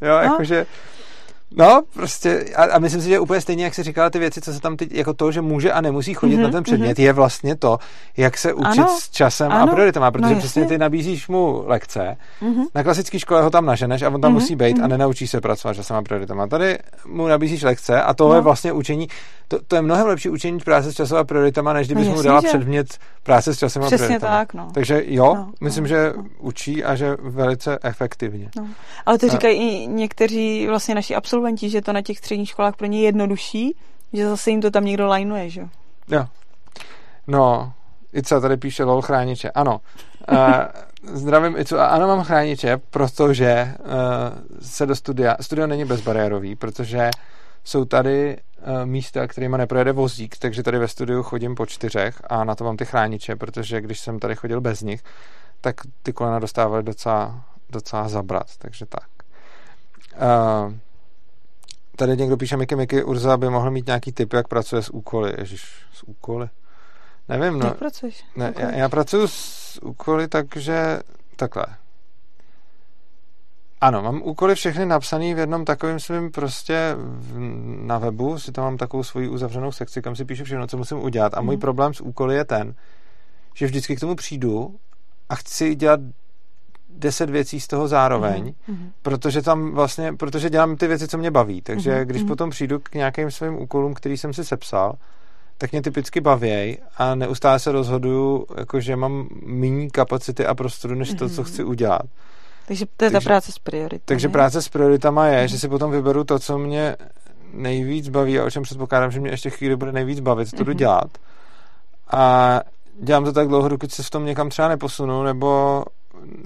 Jo, no. jakože... No, prostě, a, a myslím si, že úplně stejně, jak jsi říkala ty věci, co se tam teď, jako to, že může a nemusí chodit mm-hmm, na ten předmět, mm-hmm. je vlastně to, jak se učit ano, s časem ano, a prioritama, protože no, přesně ty nabízíš mu lekce, mm-hmm. na klasické škole ho tam naženeš a on tam mm-hmm, musí být mm-hmm. a mhm. nenaučí se pracovat s časem a prioritama. Tady mu nabízíš lekce a to no. je vlastně učení, to, to je mnohem lepší učení práce s časem a prioritama, než kdybys no, mu dala že... předmět práce s časem Přesně a prioritama. tak, no. Takže jo, no, myslím, no, že no. učí a že velice efektivně. No. Ale to říkají i někteří vlastně naši absolventi, že to na těch středních školách pro ně jednodušší, že zase jim to tam někdo lajnuje, že jo? No, Ica tady píše lol chrániče. Ano. Uh, zdravím Icu. Ano, mám chrániče, protože uh, se do studia... Studio není bezbariérový, protože jsou tady uh, místa, kterýma neprojede vozík, takže tady ve studiu chodím po čtyřech a na to mám ty chrániče, protože když jsem tady chodil bez nich, tak ty kolena dostávaly docela, docela zabrat, takže tak. Uh, tady někdo píše Miky Miky Urza by mohl mít nějaký tip, jak pracuje s úkoly. Ježiš, s úkoly? Nevím, no. Jak pracuješ? Ne, já, já pracuji s úkoly takže takhle. Ano, mám úkoly všechny napsané v jednom takovém svým prostě na webu, si tam mám takovou svoji uzavřenou sekci, kam si píšu všechno, co musím udělat. A můj mm. problém s úkoly je ten, že vždycky k tomu přijdu a chci dělat deset věcí z toho zároveň, mm-hmm. protože tam vlastně, protože dělám ty věci, co mě baví. Takže mm-hmm. když mm-hmm. potom přijdu k nějakým svým úkolům, který jsem si sepsal, tak mě typicky bavěj a neustále se rozhoduju, jako že mám méně kapacity a prostoru, než to, co Mhm. chci udělat. Takže to je ta Takže- práce s prioritami. Takže práce s prioritama je, že si potom vyberu to, co mě nejvíc baví a o čem předpokládám, že mě ještě chvíli bude nejvíc bavit, to jdu Mhm. dělat. A dělám to tak dlouho, dokud se v tom někam třeba neposunu, nebo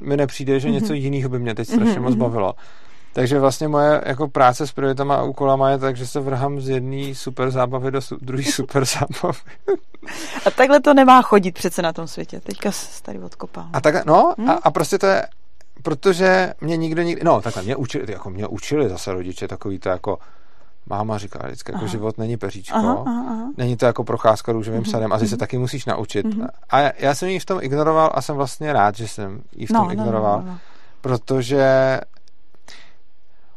mi nepřijde, že Mhm. něco jiného by mě teď strašně Mhm, moc mhm. bavilo. Takže vlastně moje jako práce s prioritama a úkolama je tak, že se vrhám z jedné super zábavy do su- druhé super zábavy. A takhle to nemá chodit přece na tom světě. Teďka se tady odkopal. A tak, no, Hmm. a, a prostě to je, protože mě nikdo nikdy, no takhle, mě učili, jako mě učili zase rodiče takový to jako, máma říká vždycky, jako Aha. život není peříčko, aha, aha, aha. není to jako procházka růžovým Mhm, sadem, asi se mhm. taky musíš naučit. Mhm. A já- já jsem ji v tom ignoroval a jsem vlastně rád, že jsem ji v tom No, no, ignoroval, no, no. protože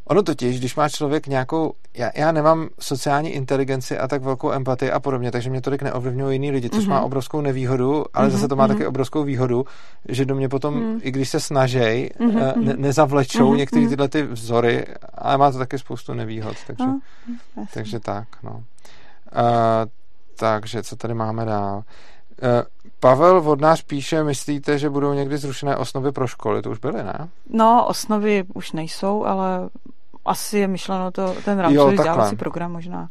ono totiž, když má člověk nějakou, já, já nemám sociální inteligenci a tak velkou empatii a podobně, takže mě tolik neovlivňují jiný lidi, což Mhm. má obrovskou nevýhodu, ale Mhm, zase to má mhm. taky obrovskou výhodu, že do mě potom, Mhm. i když se snažej, Mhm, eh, ne, mhm. nezavlečou Mhm, některé mhm. tyhle ty vzory, ale má to taky spoustu nevýhod, takže, No, takže tak, no. Uh, takže co tady máme dál? Uh, Pavel Vodnář píše, myslíte, že budou někdy zrušené osnovy pro školy? To už byly, ne? No, osnovy už nejsou, ale asi je myšleno to, ten rámcový vzdělávací program možná.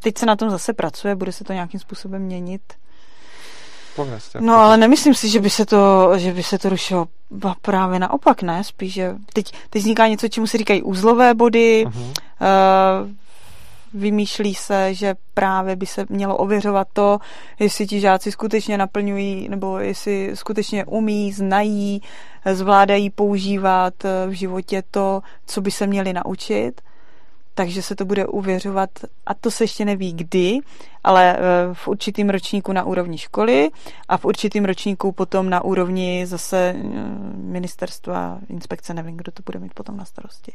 Teď se na tom zase pracuje, bude se to nějakým způsobem měnit. Pověz, No, ale nemyslím si, že by se to, že by se to rušilo. Ba právě naopak, ne? Spíš, že teď, teď vzniká něco, čemu se říkají úzlové body, Mhm. uh, vymýšlí se, že právě by se mělo ověřovat to, jestli ti žáci skutečně naplňují, nebo jestli skutečně umí, znají, zvládají používat eh, v životě to, co by se měli naučit. Takže se to bude uvěřovat, a to se ještě neví kdy, ale eh, v určitým ročníku na úrovni školy a v určitým ročníku potom na úrovni zase eh, ministerstva, inspekce, nevím, kdo to bude mít potom na starosti.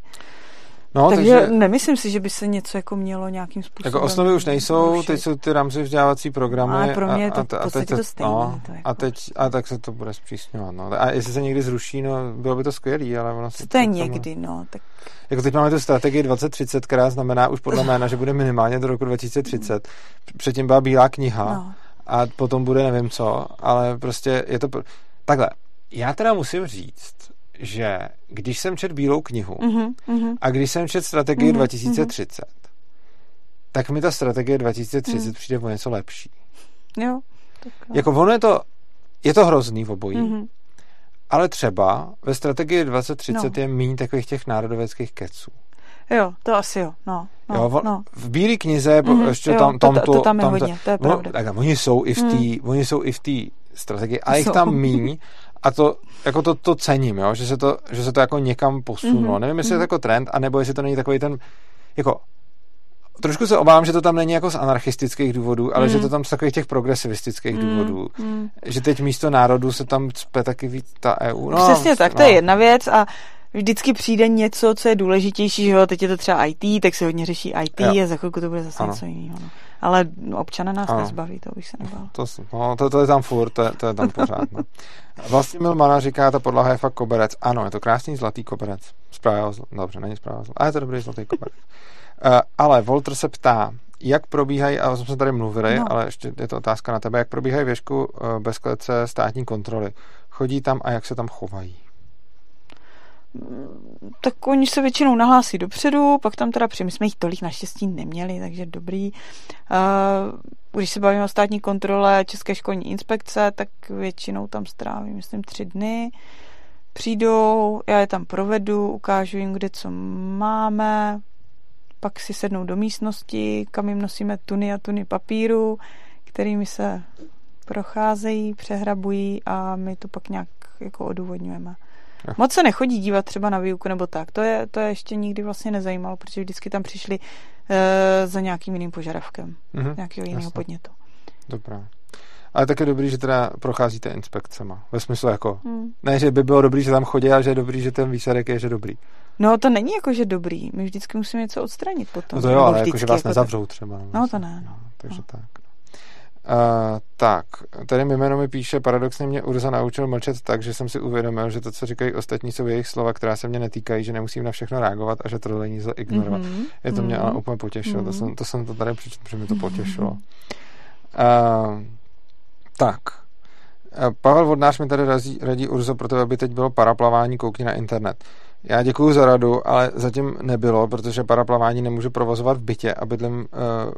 No, takže, takže nemyslím si, že by se něco jako mělo nějakým způsobem jako osnovy už nejsou, rušit. teď jsou ty rámci vzdělávací programy. Ale pro mě je to a, a, teď to stejný, No, to jako- a, teď, a tak se to bude zpřísňovat. No. A jestli se někdy zruší, no, bylo by to skvělý, ale ono se to je někdy, no, tak Jako teď máme tu strategii 2030, která znamená už podle jména, že bude minimálně do roku 2030. Předtím byla bílá kniha no. a potom bude nevím co, ale prostě je to... Takhle, já teda musím říct, že když jsem čet bílou knihu uh-huh. a když jsem čet strategii Mhm, 2030, tak mi ta strategie 2030 Mhm. přijde o něco lepší. Jo. Tak, jo. Jako ono je to, je to hrozný v obojí, Mhm. ale třeba ve strategii 2030 No. je méně takových těch národoveckých keců. jo, to asi jo, no. no, jo, on, no. V bílé knize je Mhm, mm, ještě jo, tam, to- tam to- to tam je hodně, to je pravda. Tak, oni jsou i v té, oni jsou i v té strategii, a jich tam míň a to, jako to, to cením, jo, že, se to, že se to jako někam posunulo. Mhm, Nevím, jestli je to mhm. jako trend, anebo jestli to není takový ten, jako Trošku se obávám, že to tam není jako z anarchistických důvodů, ale Mhm. že to tam z takových těch progresivistických Mm, důvodů. mm. Že teď místo národu se tam cpe taky víc ta EU. No, Přesně tak, to no. je jedna věc a vždycky přijde něco, co je důležitější, že jo, teď je to třeba IT, tak se hodně řeší IT Jo. a za chvilku to bude zase Ano. něco jiného. No. Ale občana nás Ano. nezbaví, to bych se nebál. To, no, to, to, je tam furt, to, je- to je tam pořád. No. Vlastně Milmana říká, ta podlaha je fakt koberec. Ano, je to krásný zlatý koberec. Zpráva, dobře, není zpráva, ale je to dobrý zlatý koberec. Uh, ale Volter se ptá, jak probíhají, a jsme tady mluvili, No. ale ještě je to otázka na tebe, jak probíhají věšku uh, bez klece státní kontroly. Chodí tam a jak se tam chovají? Tak oni se většinou nahlásí dopředu, pak tam teda při, my jsme jich tolik naštěstí neměli, takže dobrý. Uh, když se bavíme o státní kontrole České školní inspekce, tak většinou tam strávím, myslím, tři dny. Přijdou, já je tam provedu, ukážu jim, kde co máme, pak si sednou do místnosti, kam jim nosíme tuny a tuny papíru, kterými se procházejí, přehrabují a my to pak nějak jako odůvodňujeme. Moc se nechodí dívat třeba na výuku nebo tak. To je, to je ještě nikdy vlastně nezajímalo, protože vždycky tam přišli e, za nějakým jiným požadavkem, Mhm, nějakého jiného jasně. podnětu. Dobrá. Ale tak je dobrý, že teda procházíte inspekcema. Ve smyslu jako, Hmm. ne, že by bylo dobrý, že tam chodí, ale že je dobrý, že ten výsledek je, že dobrý. No to není jako, že dobrý. My vždycky musíme něco odstranit potom. No to jo, ale jako, že vás jako nezavřou třeba. No něco. to ne, No, takže no. tak. Uh, tak, tady mi jméno mi píše, paradoxně mě Urza naučil mlčet tak, že jsem si uvědomil, že to, co říkají ostatní, jsou jejich slova, která se mě netýkají, že nemusím na všechno reagovat a že to není lze ignorovat. Mhm, Je to mě mhm. ale úplně potěšilo, to, Mhm. jsem, to jsem to tady přičetl, protože mi to potěšilo. Uh, tak. Pavel Vodnář mi tady radí, radí Urzo pro to, aby teď bylo paraplavání, koukni na internet. Já děkuji za radu, ale zatím nebylo, protože paraplavání nemůžu provozovat v bytě a bydlím uh,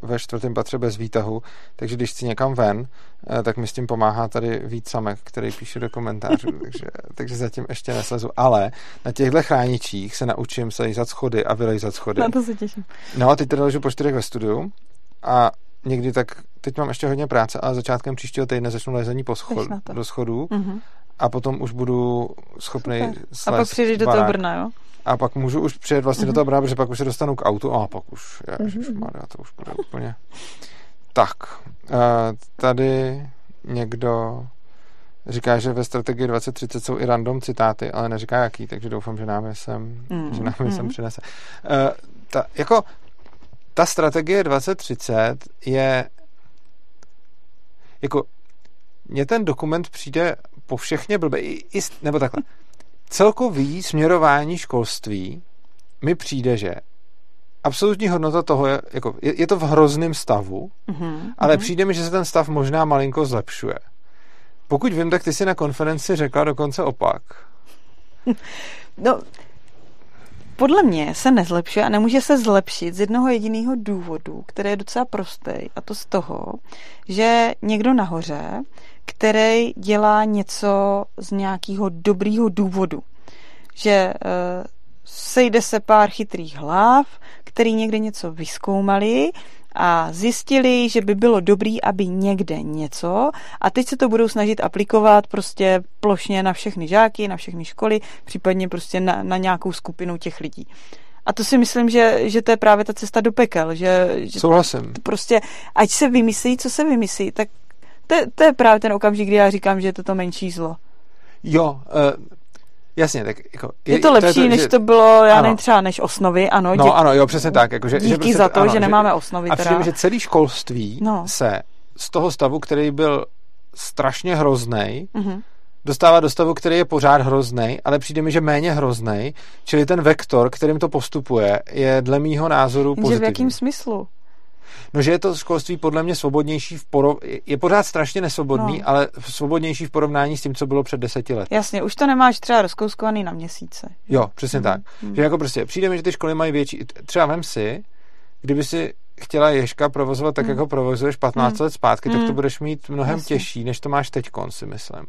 ve čtvrtém patře bez výtahu, takže když chci někam ven, uh, tak mi s tím pomáhá tady Vít Samek, který píše do komentářů, takže, takže zatím ještě neslezu. Ale na těchto chráničích se naučím slejzat schody a vylejzat schody. Na to se těším. No a teď tady ležu po čtyřech ve studiu a někdy tak, teď mám ještě hodně práce, ale začátkem příštího týdne začnu lezení po schod, do schodů mm-hmm a potom už budu schopný A pak přijdeš do toho Brna, jo? A pak můžu už přijet vlastně mm-hmm. do mhm. toho Brna, protože pak už se dostanu k autu a pak už, ježišmarja, to už bude úplně... Tak, uh, tady někdo říká, že ve strategii 2030 jsou i random citáty, ale neříká jaký, takže doufám, že nám je sem, mm. že nám je sem mm. přinese. Uh, ta, jako, ta strategie 2030 je jako mně ten dokument přijde po všechně blbě, i, i, nebo takhle, celkový směrování školství mi přijde, že absolutní hodnota toho je, jako, je, je to v hrozném stavu, mm-hmm, ale mm-hmm. přijde mi, že se ten stav možná malinko zlepšuje. Pokud vím, tak ty si na konferenci řekla dokonce opak. No, podle mě se nezlepšuje a nemůže se zlepšit z jednoho jediného důvodu, který je docela prostý, a to z toho, že někdo nahoře který dělá něco z nějakého dobrýho důvodu. Že uh, sejde se pár chytrých hlav, který někde něco vyskoumali a zjistili, že by bylo dobrý, aby někde něco a teď se to budou snažit aplikovat prostě plošně na všechny žáky, na všechny školy, případně prostě na, na nějakou skupinu těch lidí. A to si myslím, že, že to je právě ta cesta do pekel. Že, že Souhlasím. Prostě, ať se vymyslí, co se vymyslí, tak to, to je právě ten okamžik, kdy já říkám, že je to to menší zlo. Jo, uh, Jasně, tak jako... Je, je to lepší, to je to, než že, to bylo, já nevím, třeba než osnovy, ano. No dě, ano, jo, přesně tak. Jako, že, díky že prostě, za to, ano, že nemáme osnovy. A přijde že celý školství no. se z toho stavu, který byl strašně hrozný, uh-huh. dostává do stavu, který je pořád hrozný, ale přijde mi, že méně hrozný, čili ten vektor, kterým to postupuje, je dle mýho názoru pozitivní. v jakém smyslu? No, že je to školství podle mě svobodnější v porov... je pořád strašně nesvobodný, no. ale svobodnější v porovnání s tím, co bylo před deseti lety. Jasně, už to nemáš třeba rozkouskovaný na měsíce. Jo, přesně mm. tak. Mm. Že jako prostě přijde mi, že ty školy mají větší, třeba vem si, kdyby si chtěla Ježka provozovat tak, mm. jako provozuješ 15 mm. let zpátky, mm. tak to hmm. budeš mít mnohem Jasně. těžší, než to máš teď, si myslím.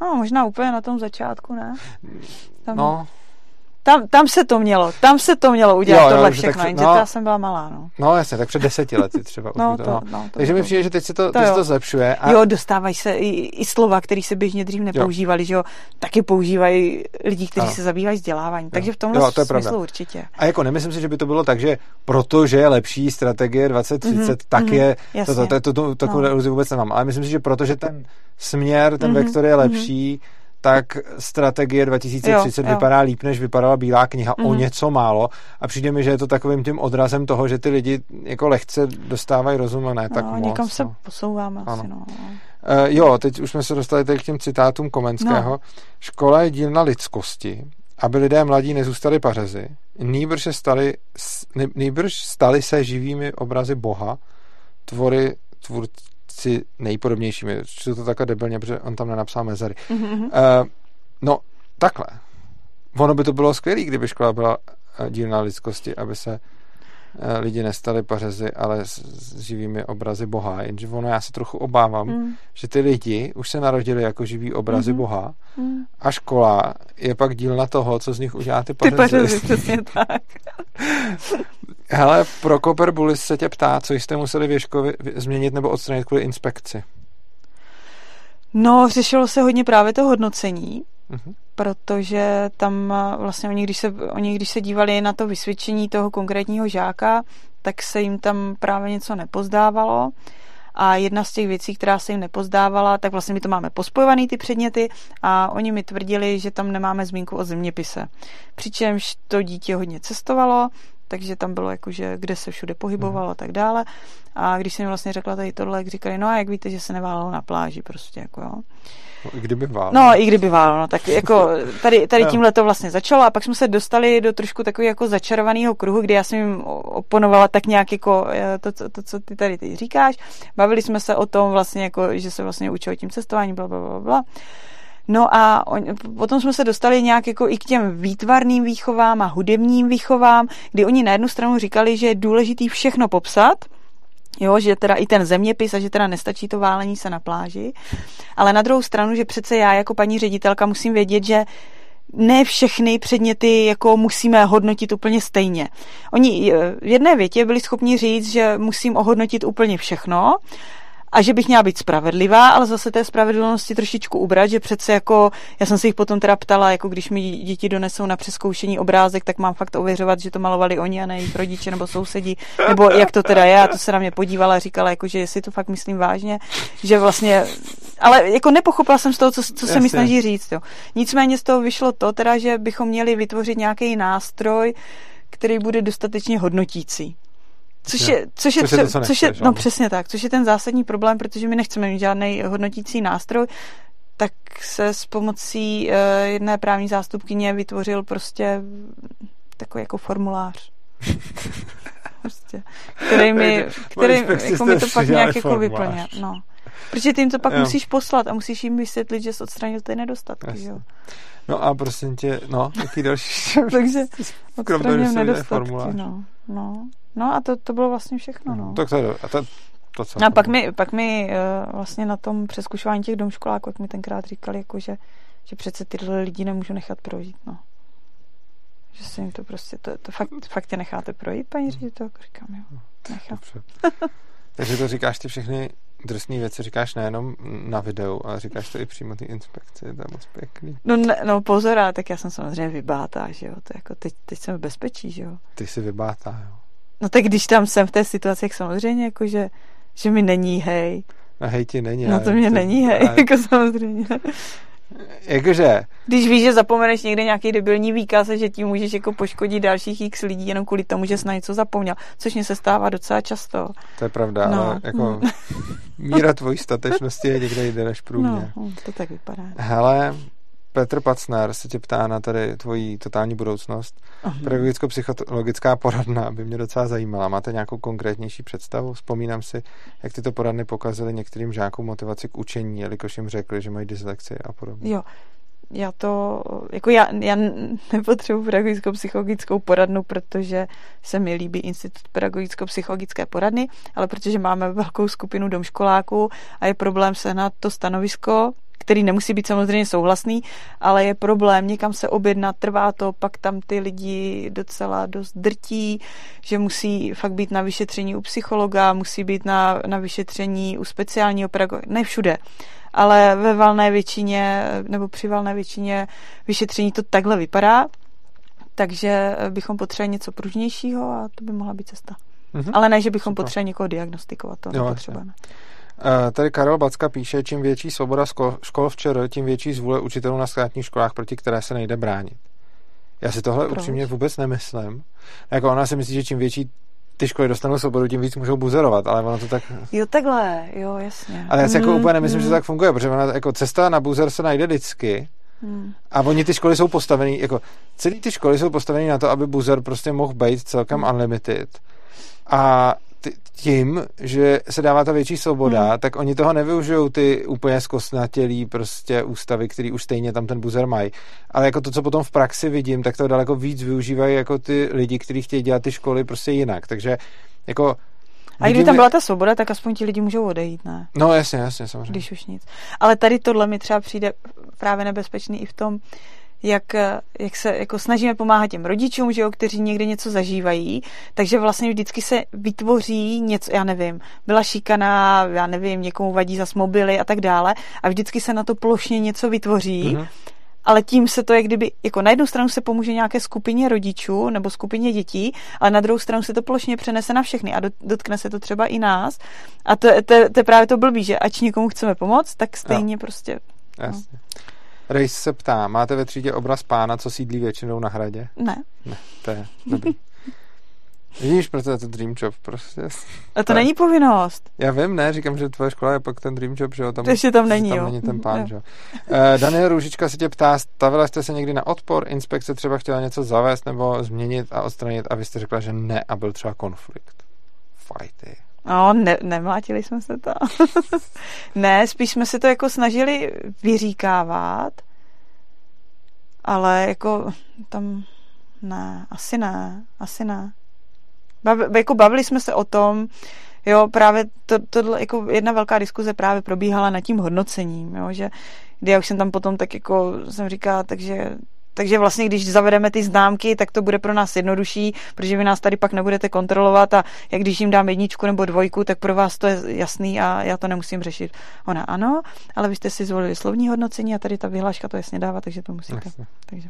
No, možná úplně na tom začátku, ne? Tam... No, tam, tam se to mělo, tam se to mělo udělat jo, tohle jo, všechno, jenže no, já jsem byla malá, no. No jasně, tak před deseti lety třeba. no, to, no. No, to Takže mi přijde, že teď se to, to, teď to zlepšuje. A... Jo, dostávají se i, i slova, které se běžně dřív nepoužívali, jo. že jo, taky používají lidi, kteří ano. se zabývají vzděláváním. Takže v tomhle jo, to je smyslu pravda. určitě. A jako nemyslím si, že by to bylo tak, že protože je lepší strategie 2030, mm-hmm, tak mm-hmm, je, to, to, to, to, to, takovou no. vůbec nemám, ale myslím si, že protože ten směr, ten mm-hmm, vektor je lepší, mm-hmm tak strategie 2030 jo, jo. vypadá líp, než vypadala Bílá kniha mm. o mhm. něco málo a přijde mi, že je to takovým tím odrazem toho, že ty lidi jako lehce dostávají rozum a ne no, tak moc. Někam no. se posouváme ano. asi, no. Uh, jo, teď už jsme se dostali tady k těm citátům Komenského. No. Škola je dílna lidskosti, aby lidé mladí nezůstali pařezy. Nýbrž, stali, nýbrž stali se živými obrazy Boha, tvory, tvůrci si nejpodobnějšími. Čtu to takhle debilně, protože on tam nenapsal mezery. Mm-hmm. Uh, no, takhle. Ono by to bylo skvělé, kdyby škola byla eh, dílna lidskosti, aby se lidi nestali pařezy, ale s, živými obrazy Boha. Jenže ono, já se trochu obávám, mm. že ty lidi už se narodili jako živí obrazy mm-hmm. Boha mm. a škola je pak dílna toho, co z nich udělá ty pařezy. Ty pařezy, přesně tak. Hele, Prokoper Bulis se tě ptá, co jste museli Věškovi změnit nebo odstranit kvůli inspekci. No, řešilo se hodně právě to hodnocení, uh-huh. protože tam vlastně oni když, se, oni, když se dívali na to vysvědčení toho konkrétního žáka, tak se jim tam právě něco nepozdávalo. A jedna z těch věcí, která se jim nepozdávala, tak vlastně my to máme pospojovaný ty předměty a oni mi tvrdili, že tam nemáme zmínku o zeměpise. Přičemž to dítě hodně cestovalo, takže tam bylo jako, že kde se všude pohyboval mhm. a tak dále. A když jsem vlastně řekla tady tohle, jak říkali, no a jak víte, že se neválelo na pláži prostě, jako jo. No, i kdyby válelo. No, i kdyby válelo, no, tak jako tady, tady tímhle to vlastně začalo a pak jsme se dostali do trošku takového jako začarovaného kruhu, kdy já jsem jim oponovala tak nějak jako eh, to, to, to, co ty tady ty říkáš. Bavili jsme se o tom vlastně jako, že se vlastně učilo tím cestováním, bla, bla, bla, bla. No a on, potom jsme se dostali nějak jako i k těm výtvarným výchovám a hudebním výchovám, kdy oni na jednu stranu říkali, že je důležitý všechno popsat, Jo, že teda i ten zeměpis a že teda nestačí to válení se na pláži. Ale na druhou stranu, že přece já jako paní ředitelka musím vědět, že ne všechny předměty jako musíme hodnotit úplně stejně. Oni eh, v jedné větě byli schopni říct, že musím ohodnotit úplně všechno a že bych měla být spravedlivá, ale zase té spravedlnosti trošičku ubrat, že přece jako, já jsem se jich potom teda ptala, jako když mi děti donesou na přeskoušení obrázek, tak mám fakt ověřovat, že to malovali oni a ne jejich rodiče nebo sousedí, nebo jak to teda je, a to se na mě podívala a říkala, jako, že jestli to fakt myslím vážně, že vlastně, ale jako nepochopila jsem z toho, co, co se mi snaží říct. Jo. Nicméně z toho vyšlo to, teda, že bychom měli vytvořit nějaký nástroj, který bude dostatečně hodnotící. Což je, což je, což je, to, což je no přesně tak, což je ten zásadní problém, protože my nechceme mít žádný hodnotící nástroj, tak se s pomocí uh, jedné právní zástupkyně vytvořil prostě takový jako formulář. prostě, který mi, který, jako mi to pak nějak jako vyplně. No. Protože ty jim to pak jo. musíš poslat a musíš jim vysvětlit, že jsi odstranil ty nedostatky. Jo. No a prosím tě, no, jaký další? Takže odstranil nedostatky, no. no. No a to, to bylo vlastně všechno. No. Tak to je, a to, to co? A pak mi, pak mi uh, vlastně na tom přeskušování těch domškoláků, jak mi tenkrát říkali, jako že, že přece tyhle lidi nemůžu nechat projít. No. Že se jim to prostě, to, to fakt, fakt tě necháte projít, paní ředitelko? Říkám, jo, nechám. Takže to říkáš ty všechny drsné věci říkáš nejenom na videu, ale říkáš to i přímo ty inspekci, to je moc pěkný. No, ne, no pozor, tak já jsem samozřejmě vybátá, že jo, to jako teď, teď jsem v bezpečí, že jo. Ty jsi vybátá, jo. No tak když tam jsem v té situaci, jak samozřejmě, jako že, že mi není hej. No hej ti není. No to mě není hej, ale... jako samozřejmě. Jakože? Když víš, že zapomeneš někde nějaký debilní výkaz že tím můžeš jako poškodit dalších x lidí jenom kvůli tomu, že jsi na něco zapomněl, což mě se stává docela často. To je pravda, no. ale jako míra tvojí statečnosti je někde jinde než průměr. No, to tak vypadá. Hele, Petr Pacner se tě ptá na tady tvoji totální budoucnost. Uh-huh. Pedagogicko-psychologická poradna by mě docela zajímala. Máte nějakou konkrétnější představu? Vzpomínám si, jak tyto poradny pokazily některým žákům motivaci k učení, jelikož jim řekli, že mají dyslexii a podobně. Jo, já to, jako já, já nepotřebuji pedagogickou psychologickou poradnu, protože se mi líbí Institut pedagogicko-psychologické poradny, ale protože máme velkou skupinu domškoláků a je problém sehnat to stanovisko, který nemusí být samozřejmě souhlasný, ale je problém někam se objednat, trvá to, pak tam ty lidi docela dost drtí, že musí fakt být na vyšetření u psychologa, musí být na, na vyšetření u speciálního pedagoga, ne všude, ale ve valné většině nebo při valné většině vyšetření to takhle vypadá, takže bychom potřebovali něco pružnějšího a to by mohla být cesta. Mm-hmm. Ale ne, že bychom potřebovali někoho diagnostikovat, to jo, nepotřebujeme. Eh, tady Karel Backa píše, čím větší svoboda škol včera, tím větší zvůle učitelů na státních školách, proti které se nejde bránit. Já si tohle Proč? upřímně vůbec nemyslím. Jako ona si myslí, že čím větší ty školy dostanou svobodu, tím víc můžou buzerovat, ale ono to tak... Jo, takhle, jo, jasně. Ale já si mm, jako úplně nemyslím, mm. že to tak funguje, protože ona, jako cesta na buzer se najde vždycky, Hmm. A oni ty školy jsou postavený, jako celý ty školy jsou postavený na to, aby buzer prostě mohl být celkem unlimited. A tím, že se dává ta větší svoboda, hmm. tak oni toho nevyužijou ty úplně zkostnatělý prostě ústavy, který už stejně tam ten buzer mají. Ale jako to, co potom v praxi vidím, tak to daleko víc využívají jako ty lidi, kteří chtějí dělat ty školy prostě jinak. Takže jako a kdyby tam byla ta svoboda, tak aspoň ti lidi můžou odejít, ne? No jasně, jasně, samozřejmě. Když už nic. Ale tady tohle mi třeba přijde právě nebezpečný i v tom, jak, jak se jako snažíme pomáhat těm rodičům, že jo, kteří někde něco zažívají, takže vlastně vždycky se vytvoří něco, já nevím, byla šikaná, já nevím, někomu vadí za mobily a tak dále a vždycky se na to plošně něco vytvoří, mm-hmm. ale tím se to je kdyby, jako na jednu stranu se pomůže nějaké skupině rodičů nebo skupině dětí, ale na druhou stranu se to plošně přenese na všechny a dotkne se to třeba i nás a to, to, to je právě to blbý, že ač někomu chceme pomoct, tak stejně no. prostě... Jasně. No. Rejs se ptá, máte ve třídě obraz pána, co sídlí většinou na hradě? Ne. Ne, to je dobrý. Vidíš, proto je to dream job prostě. A to tak. není povinnost. Já vím, ne, říkám, že tvoje škola je pak ten dream job, že jo. Tam, to ještě tam není, tam jo. není ten pán, jo. že jo. Uh, Daniel Růžička se tě ptá, stavila jste se někdy na odpor, inspekce třeba chtěla něco zavést nebo změnit a odstranit a vy jste řekla, že ne a byl třeba konflikt. Fajty. No, ne, nemlátili jsme se to. ne, spíš jsme se to jako snažili vyříkávat, ale jako tam ne, asi ne, asi ne. Bav, jako bavili jsme se o tom, jo, právě to, tohle, jako jedna velká diskuze právě probíhala nad tím hodnocením, jo, že kdy já už jsem tam potom tak jako jsem říkala, takže takže vlastně, když zavedeme ty známky, tak to bude pro nás jednodušší, protože vy nás tady pak nebudete kontrolovat a jak když jim dám jedničku nebo dvojku, tak pro vás to je jasný a já to nemusím řešit. Ona ano, ale vy jste si zvolili slovní hodnocení a tady ta vyhláška to jasně dává, takže to musíte. Jasně. Takže.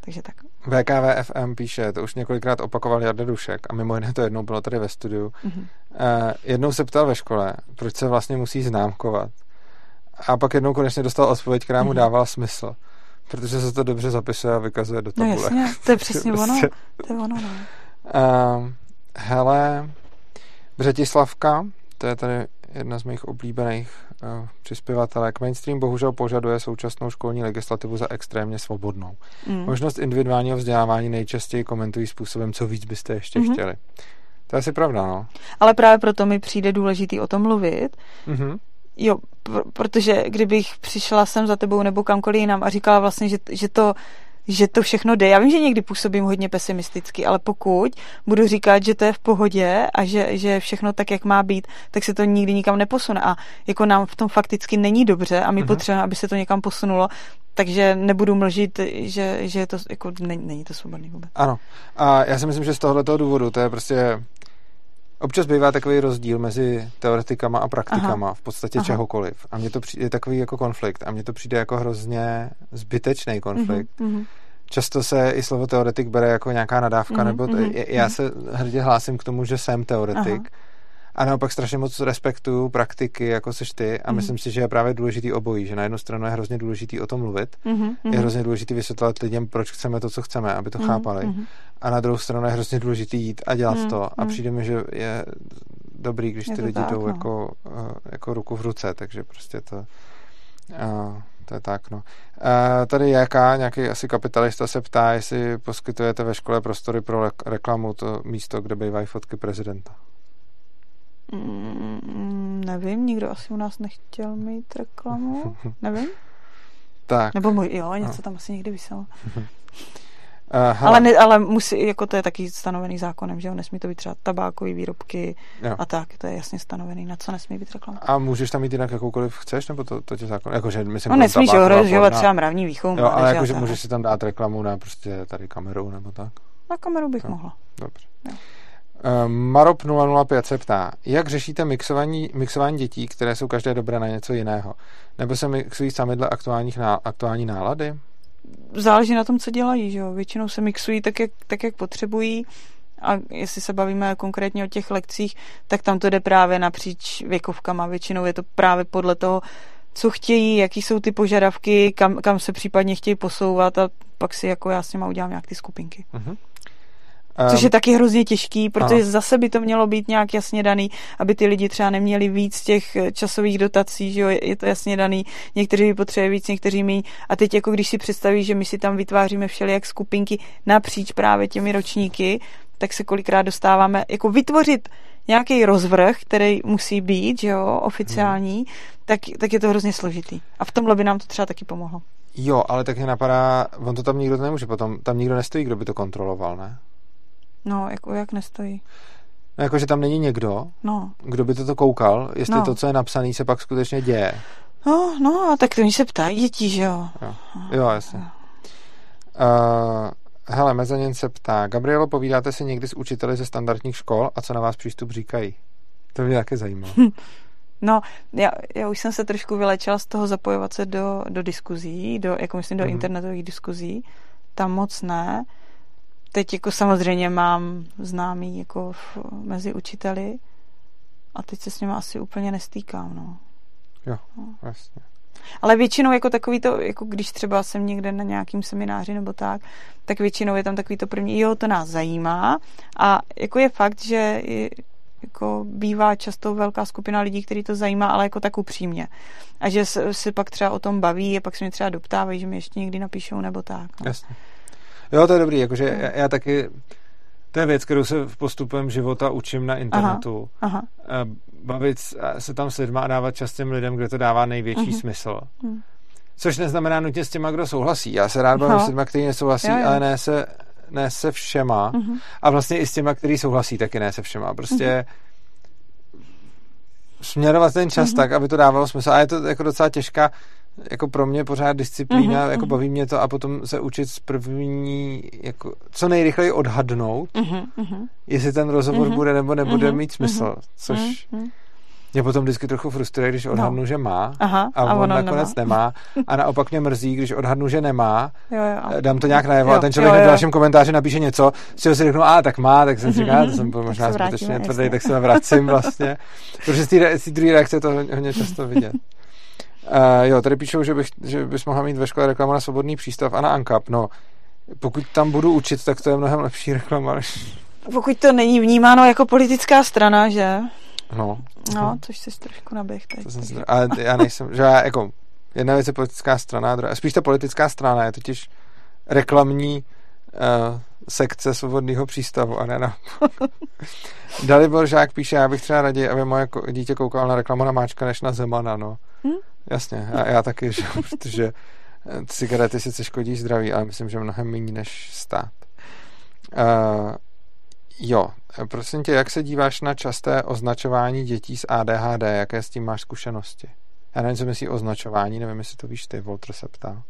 Takže tak. VKVFM píše, to už několikrát opakoval Jarda Dušek a mimo jiné to jednou bylo tady ve studiu. Mm-hmm. Uh, jednou se ptal ve škole, proč se vlastně musí známkovat. A pak jednou konečně dostal odpověď, která mu mm-hmm. dávala smysl. Protože se to dobře zapisuje a vykazuje do tabule. No jasně, to je přesně ono. Prostě- to je ono, no. Uh, hele, Břetislavka, to je tady jedna z mých oblíbených uh, přispěvatelek. Mainstream bohužel požaduje současnou školní legislativu za extrémně svobodnou. Mm. Možnost individuálního vzdělávání nejčastěji komentují způsobem, co víc byste ještě mm-hmm. chtěli. To je asi pravda, no. Ale právě proto mi přijde důležitý o tom mluvit. Mm-hmm. Jo, pr- protože kdybych přišla sem za tebou nebo kamkoliv jinam a říkala vlastně, že, že to že to všechno jde. Já vím, že někdy působím hodně pesimisticky, ale pokud budu říkat, že to je v pohodě a že, že všechno tak, jak má být, tak se to nikdy nikam neposune. A jako nám v tom fakticky není dobře a my uh-huh. potřebujeme, aby se to někam posunulo, takže nebudu mlžit, že, že je to, jako, není, není to svobodný vůbec. Ano. A já si myslím, že z tohoto důvodu to je prostě Občas bývá takový rozdíl mezi teoretikama a praktikama, Aha. v podstatě Aha. čehokoliv. A mně to přijde takový jako konflikt. A mně to přijde jako hrozně zbytečný konflikt. Mm-hmm. Často se i slovo teoretik bere jako nějaká nadávka, mm-hmm. nebo t- mm-hmm. já se hrdě hlásím k tomu, že jsem teoretik. Aha a naopak strašně moc respektuju praktiky, jako seš ty, a mm-hmm. myslím si, že je právě důležitý obojí, že na jednu stranu je hrozně důležitý o tom mluvit, mm-hmm. je hrozně důležitý vysvětlovat lidem, proč chceme to, co chceme, aby to mm-hmm. chápali. Mm-hmm. A na druhou stranu je hrozně důležitý jít a dělat mm-hmm. to. A mhm. přijde mi, že je dobrý, když je ty lidi tak, jdou no. jako, uh, jako ruku v ruce, takže prostě to... Uh, to je tak, no. Uh, tady jaká, nějaký asi kapitalista se ptá, jestli poskytujete ve škole prostory pro reklamu, to místo, kde bývají fotky prezidenta. Mm, nevím, nikdo asi u nás nechtěl mít reklamu. Nevím. tak. Nebo můj, jo, něco no. tam asi někdy vyselo. Uh, ale, ne, ale musí, jako to je taky stanovený zákonem, že jo, nesmí to být třeba tabákové výrobky jo. a tak, to je jasně stanovený, na co nesmí být reklama. A můžeš tam mít jinak jakoukoliv chceš, nebo to, to tě zákon, jakože myslím, No nesmíš ohrožovat třeba mravní výchovu. Jo, ale jakože můžeš si tam dát reklamu na prostě tady kameru nebo tak. Na kameru bych jo. mohla. Dobře. Jo. Ehm, Marop 005 se ptá, jak řešíte mixování, mixování dětí, které jsou každé dobré na něco jiného? Nebo se mixují sami dle aktuálních ná, aktuální nálady? Záleží na tom, co dělají. Že jo? Většinou se mixují tak jak, tak, jak potřebují. A jestli se bavíme konkrétně o těch lekcích, tak tam to jde právě napříč věkovkama. Většinou je to právě podle toho, co chtějí, jaký jsou ty požadavky, kam, kam se případně chtějí posouvat a pak si jako já s nima udělám nějak ty skupinky. Uh-huh. Což je taky hrozně těžký, protože ano. zase by to mělo být nějak jasně daný, aby ty lidi třeba neměli víc těch eh, časových dotací, že jo, je to jasně daný, někteří by potřebovali víc, někteří méně. A teď jako když si představí, že my si tam vytváříme všelijak skupinky napříč právě těmi ročníky, tak se kolikrát dostáváme, jako vytvořit nějaký rozvrh, který musí být, že jo, oficiální, hmm. tak, tak je to hrozně složitý. A v tomhle by nám to třeba taky pomohlo. Jo, ale tak mě napadá, on to tam nikdo nemůže potom, tam nikdo nestojí, kdo by to kontroloval, ne? No, jako jak nestojí. No, jako, že tam není někdo, no. kdo by toto koukal, jestli no. to, co je napsané, se pak skutečně děje. No, no, tak to se ptají děti, že jo. Jo, jo jasně. Uh, hele, Mezanin se ptá, Gabrielo, povídáte si někdy s učiteli ze standardních škol a co na vás přístup říkají? To mě také zajímá. No, já, já už jsem se trošku vylečila z toho zapojovat se do, do diskuzí, do, jako myslím, do mm-hmm. internetových diskuzí. Tam moc ne teď jako samozřejmě mám známý jako v, mezi učiteli a teď se s nimi asi úplně nestýkám, no. Jo, no. jasně. Ale většinou jako takový to, jako když třeba jsem někde na nějakým semináři nebo tak, tak většinou je tam takový to první, jo, to nás zajímá a jako je fakt, že je, jako bývá často velká skupina lidí, který to zajímá, ale jako tak upřímně. A že si pak třeba o tom baví a pak se mě třeba doptávají, že mi ještě někdy napíšou nebo tak. No. Jasně. Jo, to je dobrý, jakože já, já taky to je věc, kterou se v postupem života učím na internetu. Aha, aha. Bavit se tam s lidma a dávat čas těm lidem, kde to dává největší uh-huh. smysl. Uh-huh. Což neznamená nutně s těma, kdo souhlasí. Já se rád bavím no. s lidma, kteří nesouhlasí, jo, jo. ale ne se, ne se všema. Uh-huh. A vlastně i s těma, kteří souhlasí, taky ne se všema. Prostě uh-huh. směrovat ten čas uh-huh. tak, aby to dávalo smysl. A je to jako docela těžká jako pro mě pořád disciplína, mm-hmm, jako baví mě to a potom se učit z první, jako co nejrychleji odhadnout, mm-hmm, jestli ten rozhovor mm-hmm, bude nebo nebude mm-hmm, mít smysl, mm-hmm, což mm-hmm. mě potom vždycky trochu frustruje, když odhadnu, no. že má Aha, a, a on nakonec nemá. nemá a naopak mě mrzí, když odhadnu, že nemá, jo, jo. dám to nějak najevo jo, a ten člověk jo, jo. na dalším komentáři napíše něco, z čeho si řeknu, a tak má, tak jsem si říkal, to jsem byl možná zbytečně tvrdý, tak se vracím vlastně, protože z té druhé reakce to hodně často vidět. Uh, jo, tady píšou, že, bych, že bys mohla mít ve škole reklamu na svobodný přístav a na ANCAP. No, pokud tam budu učit, tak to je mnohem lepší reklama. Než... Pokud to není vnímáno jako politická strana, že? No. No, což si trošku naběh teď. Jsem, ale já nejsem, že já jako, jedna věc je politická strana, druhá, spíš ta politická strana je totiž reklamní uh, sekce svobodného přístavu a ne na... Dalibor Žák píše, já bych třeba raději, aby moje dítě koukalo na reklamu na Máčka, než na Zemana, no. Hm? Jasně, já, já taky, že, protože eh, cigarety sice škodí zdraví, ale myslím, že mnohem méně než stát. Uh, jo, prosím tě, jak se díváš na časté označování dětí s ADHD? Jaké s tím máš zkušenosti? Já nevím, co myslí označování, nevím, jestli to víš ty, Voltr se ptá.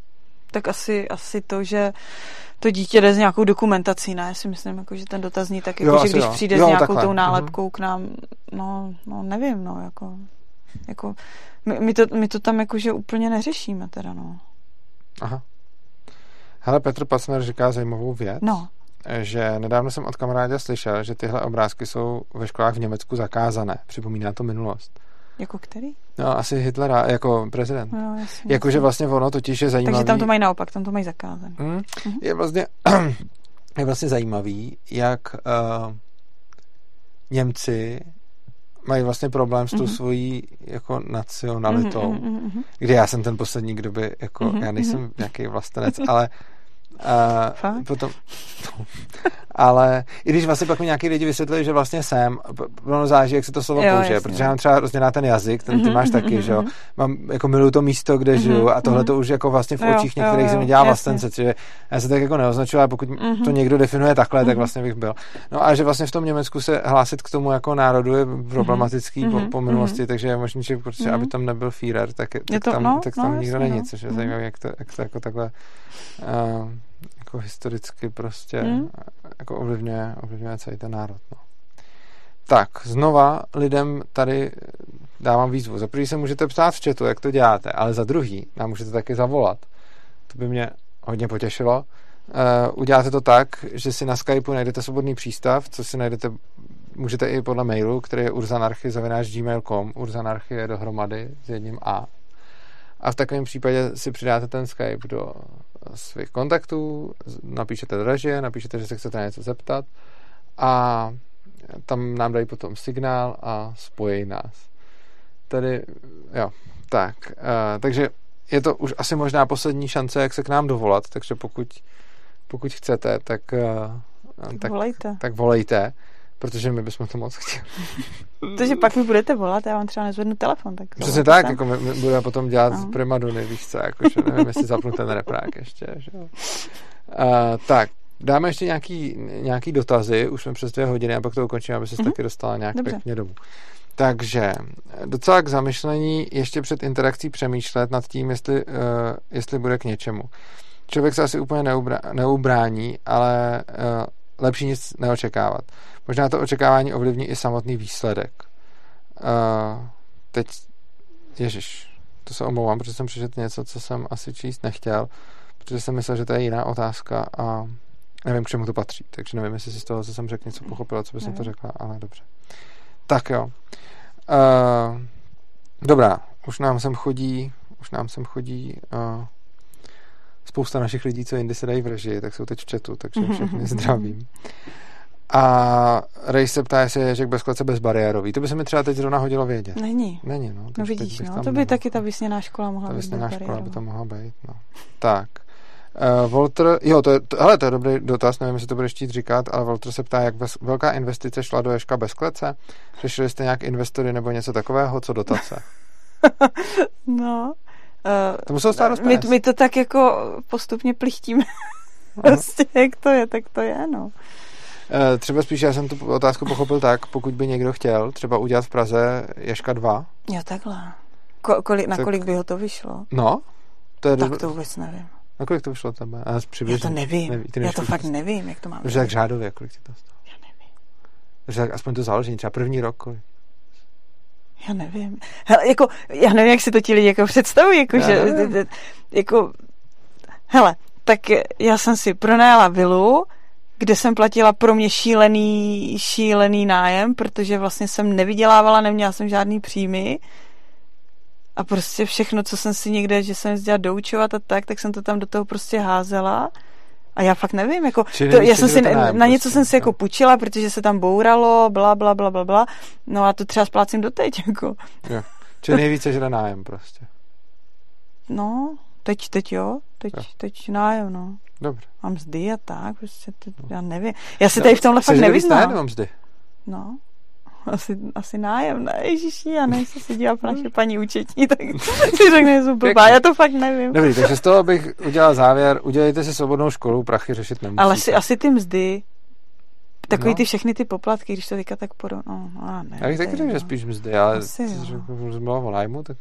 Tak asi, asi to, že to dítě jde s nějakou dokumentací, ne? Já si myslím, jako, že ten dotazní tak, jako, jo, že když jo. přijde jo, s nějakou takhle. tou nálepkou mm-hmm. k nám, no, no nevím, no, jako, jako my, my, to, my to tam jakože úplně neřešíme teda, no. Aha. Hele, Petr Pacner říká zajímavou věc. No. Že nedávno jsem od kamaráda slyšel, že tyhle obrázky jsou ve školách v Německu zakázané. Připomíná to minulost. Jako který? No, asi Hitlera, jako prezident. No, Jakože vlastně ono totiž je zajímavý. Takže tam to mají naopak, tam to mají zakázané. Hmm? Mm-hmm. Je vlastně je vlastně zajímavý, jak uh, Němci mají vlastně problém s tou mm-hmm. svojí jako nacionalitou, mm-hmm, mm-hmm. kde já jsem ten poslední, kdo by, jako, mm-hmm, já nejsem mm-hmm. nějaký vlastenec, ale Uh, potom, ale i když vlastně pak mi nějaký lidi vysvětlili, že vlastně jsem, ono záleží, jak se to slovo jo, použije, jasně. protože já mám třeba hrozně na ten jazyk, ten ty mhm, máš taky, mhm, že jo, mhm. mám, jako miluju to místo, kde žiju a tohle to už jako vlastně v očích jo, některých se mi dělá vlastence, čiže já se tak jako neoznačuju, ale pokud to někdo definuje takhle, tak vlastně bych byl. No a že vlastně v tom Německu se hlásit k tomu jako národu je problematický po, po minulosti, takže je možný, že prostě, aby tam nebyl Führer, tak, tak, tam, no, tak tam no, nikdo není, no. což je zajímavé, jak to, jak to jako takhle uh, jako historicky prostě hmm. jako ovlivňuje, ovlivňuje celý ten národ. No. Tak, znova lidem tady dávám výzvu. Za prvý se můžete ptát v chatu, jak to děláte, ale za druhý nám můžete taky zavolat. To by mě hodně potěšilo. Uh, uděláte to tak, že si na Skypeu najdete svobodný přístav, co si najdete, můžete i podle mailu, který je urzanarchy.gmail.com Urzanarchy je dohromady s jedním A. A v takovém případě si přidáte ten Skype do svých kontaktů, napíšete draže, napíšete, že se chcete něco zeptat a tam nám dají potom signál a spojí nás. Tady, jo, tak. Uh, takže je to už asi možná poslední šance, jak se k nám dovolat, takže pokud, pokud chcete, tak, uh, tak, volejte. tak volejte protože my bychom to moc chtěli. Takže pak mi budete volat, já vám třeba nezvednu telefon. Tak Přesně tak, jako my, my budeme potom dělat no. primadony, víš co, jakože nevím, jestli zapnu ten reprák ještě. Že? Uh, tak, dáme ještě nějaký, nějaký dotazy, už jsme přes dvě hodiny a pak to ukončíme, aby se mm-hmm. taky dostala nějak Dobře. pěkně domů. Takže docela k zamyšlení ještě před interakcí přemýšlet nad tím, jestli, uh, jestli bude k něčemu. Člověk se asi úplně neubrání, ale uh, lepší nic neočekávat. Možná to očekávání ovlivní i samotný výsledek. Uh, teď, ježiš, to se omlouvám, protože jsem přečetl něco, co jsem asi číst nechtěl, protože jsem myslel, že to je jiná otázka a nevím, k čemu to patří, takže nevím, jestli si z toho, co jsem řekl, něco pochopila, co by jsem to řekla, ale dobře. Tak jo. Uh, dobrá, už nám sem chodí už nám sem chodí uh, spousta našich lidí, co jindy se dají v režii, tak jsou teď v chatu, takže všechny zdravím. A Ray se ptá, jestli je Ježek bez klece bezbariérový. To by se mi třeba teď zrovna hodilo vědět. Není. Není, no. No vidíš, no, to by nemohl. taky ta vysněná škola mohla Ta být vysněná škola by to mohla být, no. Tak. Uh, Walter, jo, to je, to, hele, to je dobrý dotaz, nevím, jestli to budeš chtít říkat, ale Walter se ptá, jak bez, velká investice šla do Ješka bez klece? Řešili jste nějak investory nebo něco takového, co dotace? No. To muselo stát Uh, my, my to tak jako postupně plichtíme. Prostě, jak to je, tak to je, no. Eh, Třeba spíš já jsem tu otázku pochopil tak, pokud by někdo chtěl třeba udělat v Praze Ješka 2, Jo, takhle. Ko, kolik, na Tak- kolik by ho to vyšlo? no, to je Tak do... to vůbec nevím. Na kolik to vyšlo tebe? A Já přibližně. to nevím. Neví, Já to fakt nevím, jak to mám. Takže tak řádově, kolik ti to stalo? Já nevím. Takže tak aspoň to založení, třeba první rok, kolik? Já nevím. Hele, jako, já nevím, jak si to ti lidi jako představují, jako, Já že, nevím. jako, hele, tak já jsem si pronajala vilu, kde jsem platila pro mě šílený, šílený nájem, protože vlastně jsem nevydělávala, neměla jsem žádný příjmy a prostě všechno, co jsem si někde, že jsem jezdila doučovat a tak, tak jsem to tam do toho prostě házela a já fakt nevím, jako, Čili to, já jsem si na, na něco prostě, jsem si jako jo. půjčila, protože se tam bouralo, bla, bla, bla, bla, bla, no a to třeba splácím doteď, jako. Jo. Čili nejvíce žere nájem prostě. No, teď, teď jo, teď, Jo. teď nájem, no. Dobře. A mzdy a tak, prostě, to, já nevím. Já se No, tady v tomhle fakt nevyznám. nebo mzdy? No, asi, asi nájem, ne, ježiši, já nevím, jestli se dívá po naše paní účetní, tak si řekne, že jsou blbá, já to fakt nevím. Dobrý, takže z toho bych udělal závěr. Udělejte si svobodnou školu, prachy řešit nemusíte. Ale si, asi ty mzdy, takový No. ty všechny ty poplatky, když to teďka tak podo... No, no já nevím. Já bych taky řekl, že jedno. spíš mzdy, ale Asi jsi řekl, že o nájmu, tak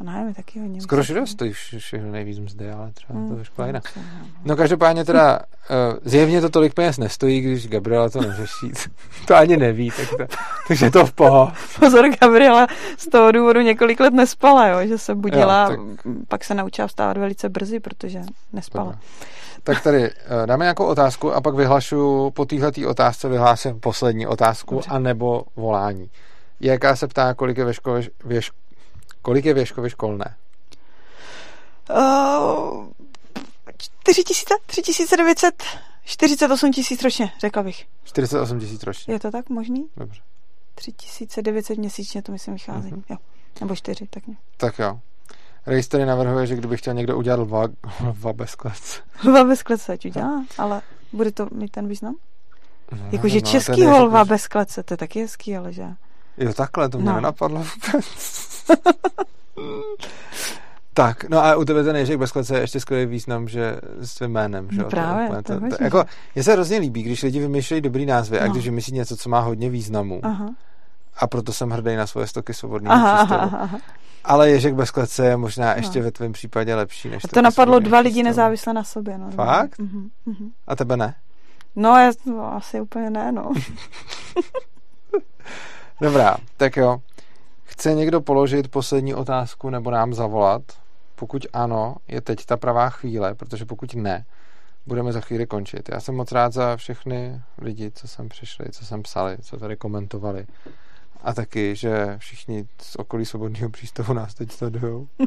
A nájem je taky hodně. skoro všude stojí vše- všechno nejvíc mzdy, ale třeba to je škola jinak. no. No každopádně teda uh, zjevně to tolik peněz nestojí, když Gabriela to neřeší. to ani neví, tak to, takže to v poho. Pozor, Gabriela z toho důvodu několik let nespala, jo, že se budila, Jo, pak se naučila vstávat velice brzy, protože nespala. Tak tady uh, dáme nějakou otázku a pak vyhlašu, po téhletý otázce vyhlásím poslední otázku, Dobře. anebo volání. Jaká se ptá, kolik je Věškově, věš, kolik je Věškově školné? Uh, 4000, 3900, 48 tisíc ročně, řekla bych. 48 tisíc ročně. Je to tak možný? Dobře. 3900 měsíčně to myslím vychází. Mhm. Jo. Nebo 4, tak ne. Tak jo. Rejs tady navrhuje, že kdyby chtěl někdo udělat lva, lva bez klec. Lva bez klece, ať udělá, ale bude to mít ten význam? No, Jakože no, český holva bez klece, to je taky hezký, ale že? Jo, takhle, to mě No. nenapadlo vůbec. tak, no a u tebe ten Ježek bez klece je ještě skvělý význam, že s tvým jménem, že No jo, právě, to je to, možný. jako, Mně se hrozně líbí, když lidi vymýšlejí dobrý názvy a No. když vymyslí něco, co má hodně významu. Aha. A proto jsem hrdý na svoje stoky svobodného Aha, aha, aha. Ale Ježek bez klece je možná No. ještě ve tvém případě lepší než A to napadlo dva lidi nezávisle na sobě. No. Fakt? Mhm, mhm. A tebe ne? No, já, no, asi úplně ne, no. Dobrá, tak jo. Chce někdo položit poslední otázku nebo nám zavolat? Pokud ano, je teď ta pravá chvíle, protože pokud ne, budeme za chvíli končit. Já jsem moc rád za všechny lidi, co sem přišli, co sem psali, co tady komentovali. A taky, že všichni z okolí svobodného přístavu nás teď sledují.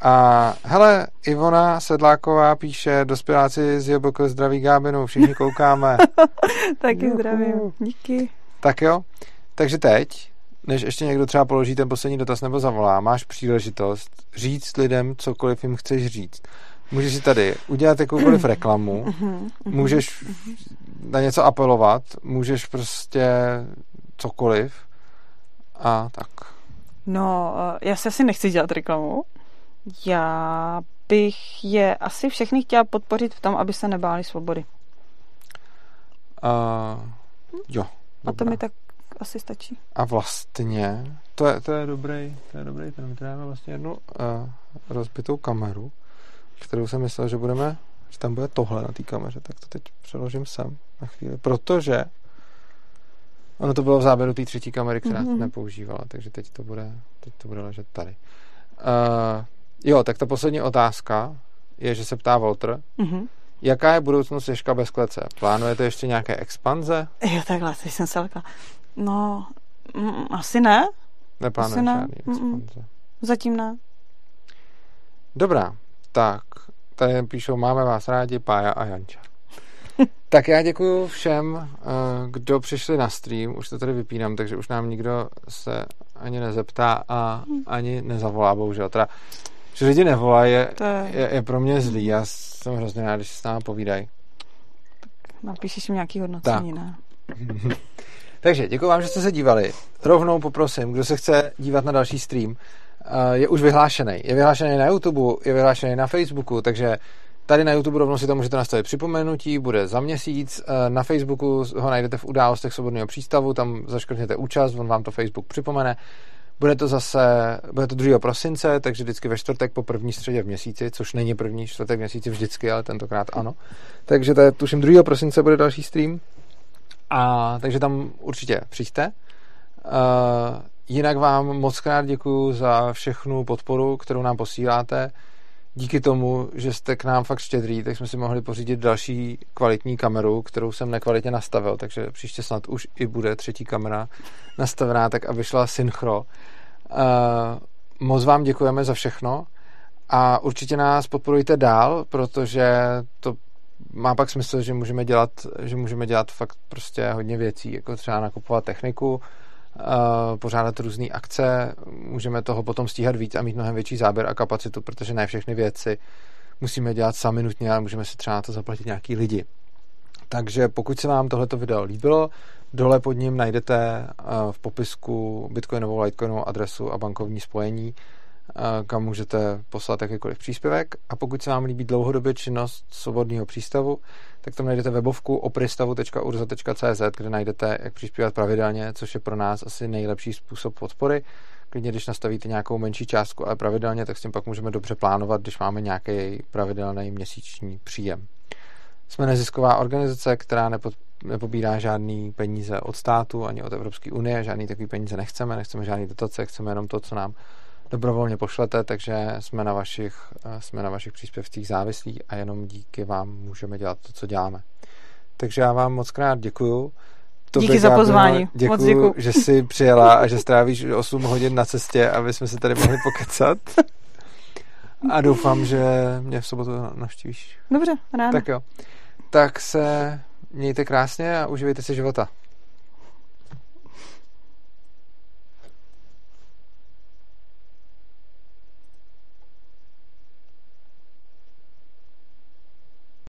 A hele, Ivona Sedláková píše, dospěláci z JBK zdraví Gábinu, všichni koukáme. Taky Juhu. zdravím. Díky. Tak jo, takže teď, než ještě někdo třeba položí ten poslední dotaz nebo zavolá, máš příležitost říct lidem cokoliv jim chceš říct. Můžeš si tady udělat jakoukoliv reklamu, Mhm, mhm. můžeš na něco apelovat, můžeš prostě cokoliv a tak. No, eh, já se asi nechci dělat reklamu. Já bych je asi všechny chtěla podpořit v tom, aby se nebáli svobody. A, jo. A to mi tak asi stačí. A vlastně, to je, to je dobrý, to je dobrý, ten my tady máme vlastně jednu uh, rozbitou kameru, kterou jsem myslel, že budeme, že tam bude tohle na té kameře, tak to teď přeložím sem na chvíli, protože ono to bylo v záběru té třetí kamery, která Mhm. mm-hmm. nepoužívala, takže teď to bude, teď to bude ležet tady. Uh, jo, tak ta poslední otázka je, že se ptá Walter, Mhm. jaká je budoucnost Ježka bez klece? Plánujete ještě nějaké expanze? Jo, takhle, teď jsem se lekla. No, mm, asi ne. Neplánujete Asi ne. žádný expanze. Zatím ne. Dobrá, tak tady píšou, máme vás rádi, Pája a Janča. tak já děkuji všem, eh, kdo přišli na stream, už to tady vypínám, takže už nám nikdo se ani nezeptá a ani nezavolá, bohužel. Teda, že lidi nevolají, je, je, je, pro mě zlý, já jsem hrozně rád, když si s námi povídají. Napíšeš mi nějaký hodnocení, tak. ne? takže děkuji vám, že jste se dívali. Rovnou poprosím, kdo se chce dívat na další stream, eh, je už vyhlášený. Je vyhlášený na YouTube, je vyhlášený na Facebooku, takže Tady na YouTube rovnou si to můžete nastavit připomenutí, bude za měsíc. Eh, na Facebooku ho najdete v událostech svobodného přístavu, tam zaškrtněte účast, on vám to Facebook připomene. Bude to zase, bude to 2. prosince, takže vždycky ve čtvrtek po první středě v měsíci, což není první čtvrtek v měsíci vždycky, ale tentokrát ano. Takže to je, tuším 2. prosince bude další stream. A takže tam určitě přijďte. Uh, jinak vám moc krát děkuju za všechnu podporu, kterou nám posíláte díky tomu, že jste k nám fakt štědrý, tak jsme si mohli pořídit další kvalitní kameru, kterou jsem nekvalitně nastavil, takže příště snad už i bude třetí kamera nastavená, tak aby šla synchro. Uh, moc vám děkujeme za všechno a určitě nás podporujte dál, protože to má pak smysl, že můžeme dělat, že můžeme dělat fakt prostě hodně věcí, jako třeba nakupovat techniku, pořádat různé akce, můžeme toho potom stíhat víc a mít mnohem větší záběr a kapacitu, protože ne všechny věci musíme dělat sami nutně, ale můžeme si třeba na to zaplatit nějaký lidi. Takže pokud se vám tohleto video líbilo, dole pod ním najdete v popisku bitcoinovou, litecoinovou adresu a bankovní spojení kam můžete poslat jakýkoliv příspěvek. A pokud se vám líbí dlouhodobě činnost svobodného přístavu, tak tam najdete webovku opristavu.urza.cz, kde najdete, jak přispívat pravidelně, což je pro nás asi nejlepší způsob podpory. Klidně, když nastavíte nějakou menší částku, ale pravidelně, tak s tím pak můžeme dobře plánovat, když máme nějaký pravidelný měsíční příjem. Jsme nezisková organizace, která nepod, nepobírá žádný peníze od státu ani od Evropské unie, žádný takový peníze nechceme, nechceme žádný dotace, chceme jenom to, co nám dobrovolně pošlete, takže jsme na vašich, eh, jsme na vašich příspěvcích závislí a jenom díky vám můžeme dělat to, co děláme. Takže já vám moc krát děkuju. To Díky za pozvání. Děkuju, moc děkuju, že jsi přijela a že strávíš 8 hodin na cestě, aby jsme se tady mohli pokecat. A doufám, že mě v sobotu navštívíš. Dobře, ráda. Tak jo. Tak se mějte krásně a uživejte si života.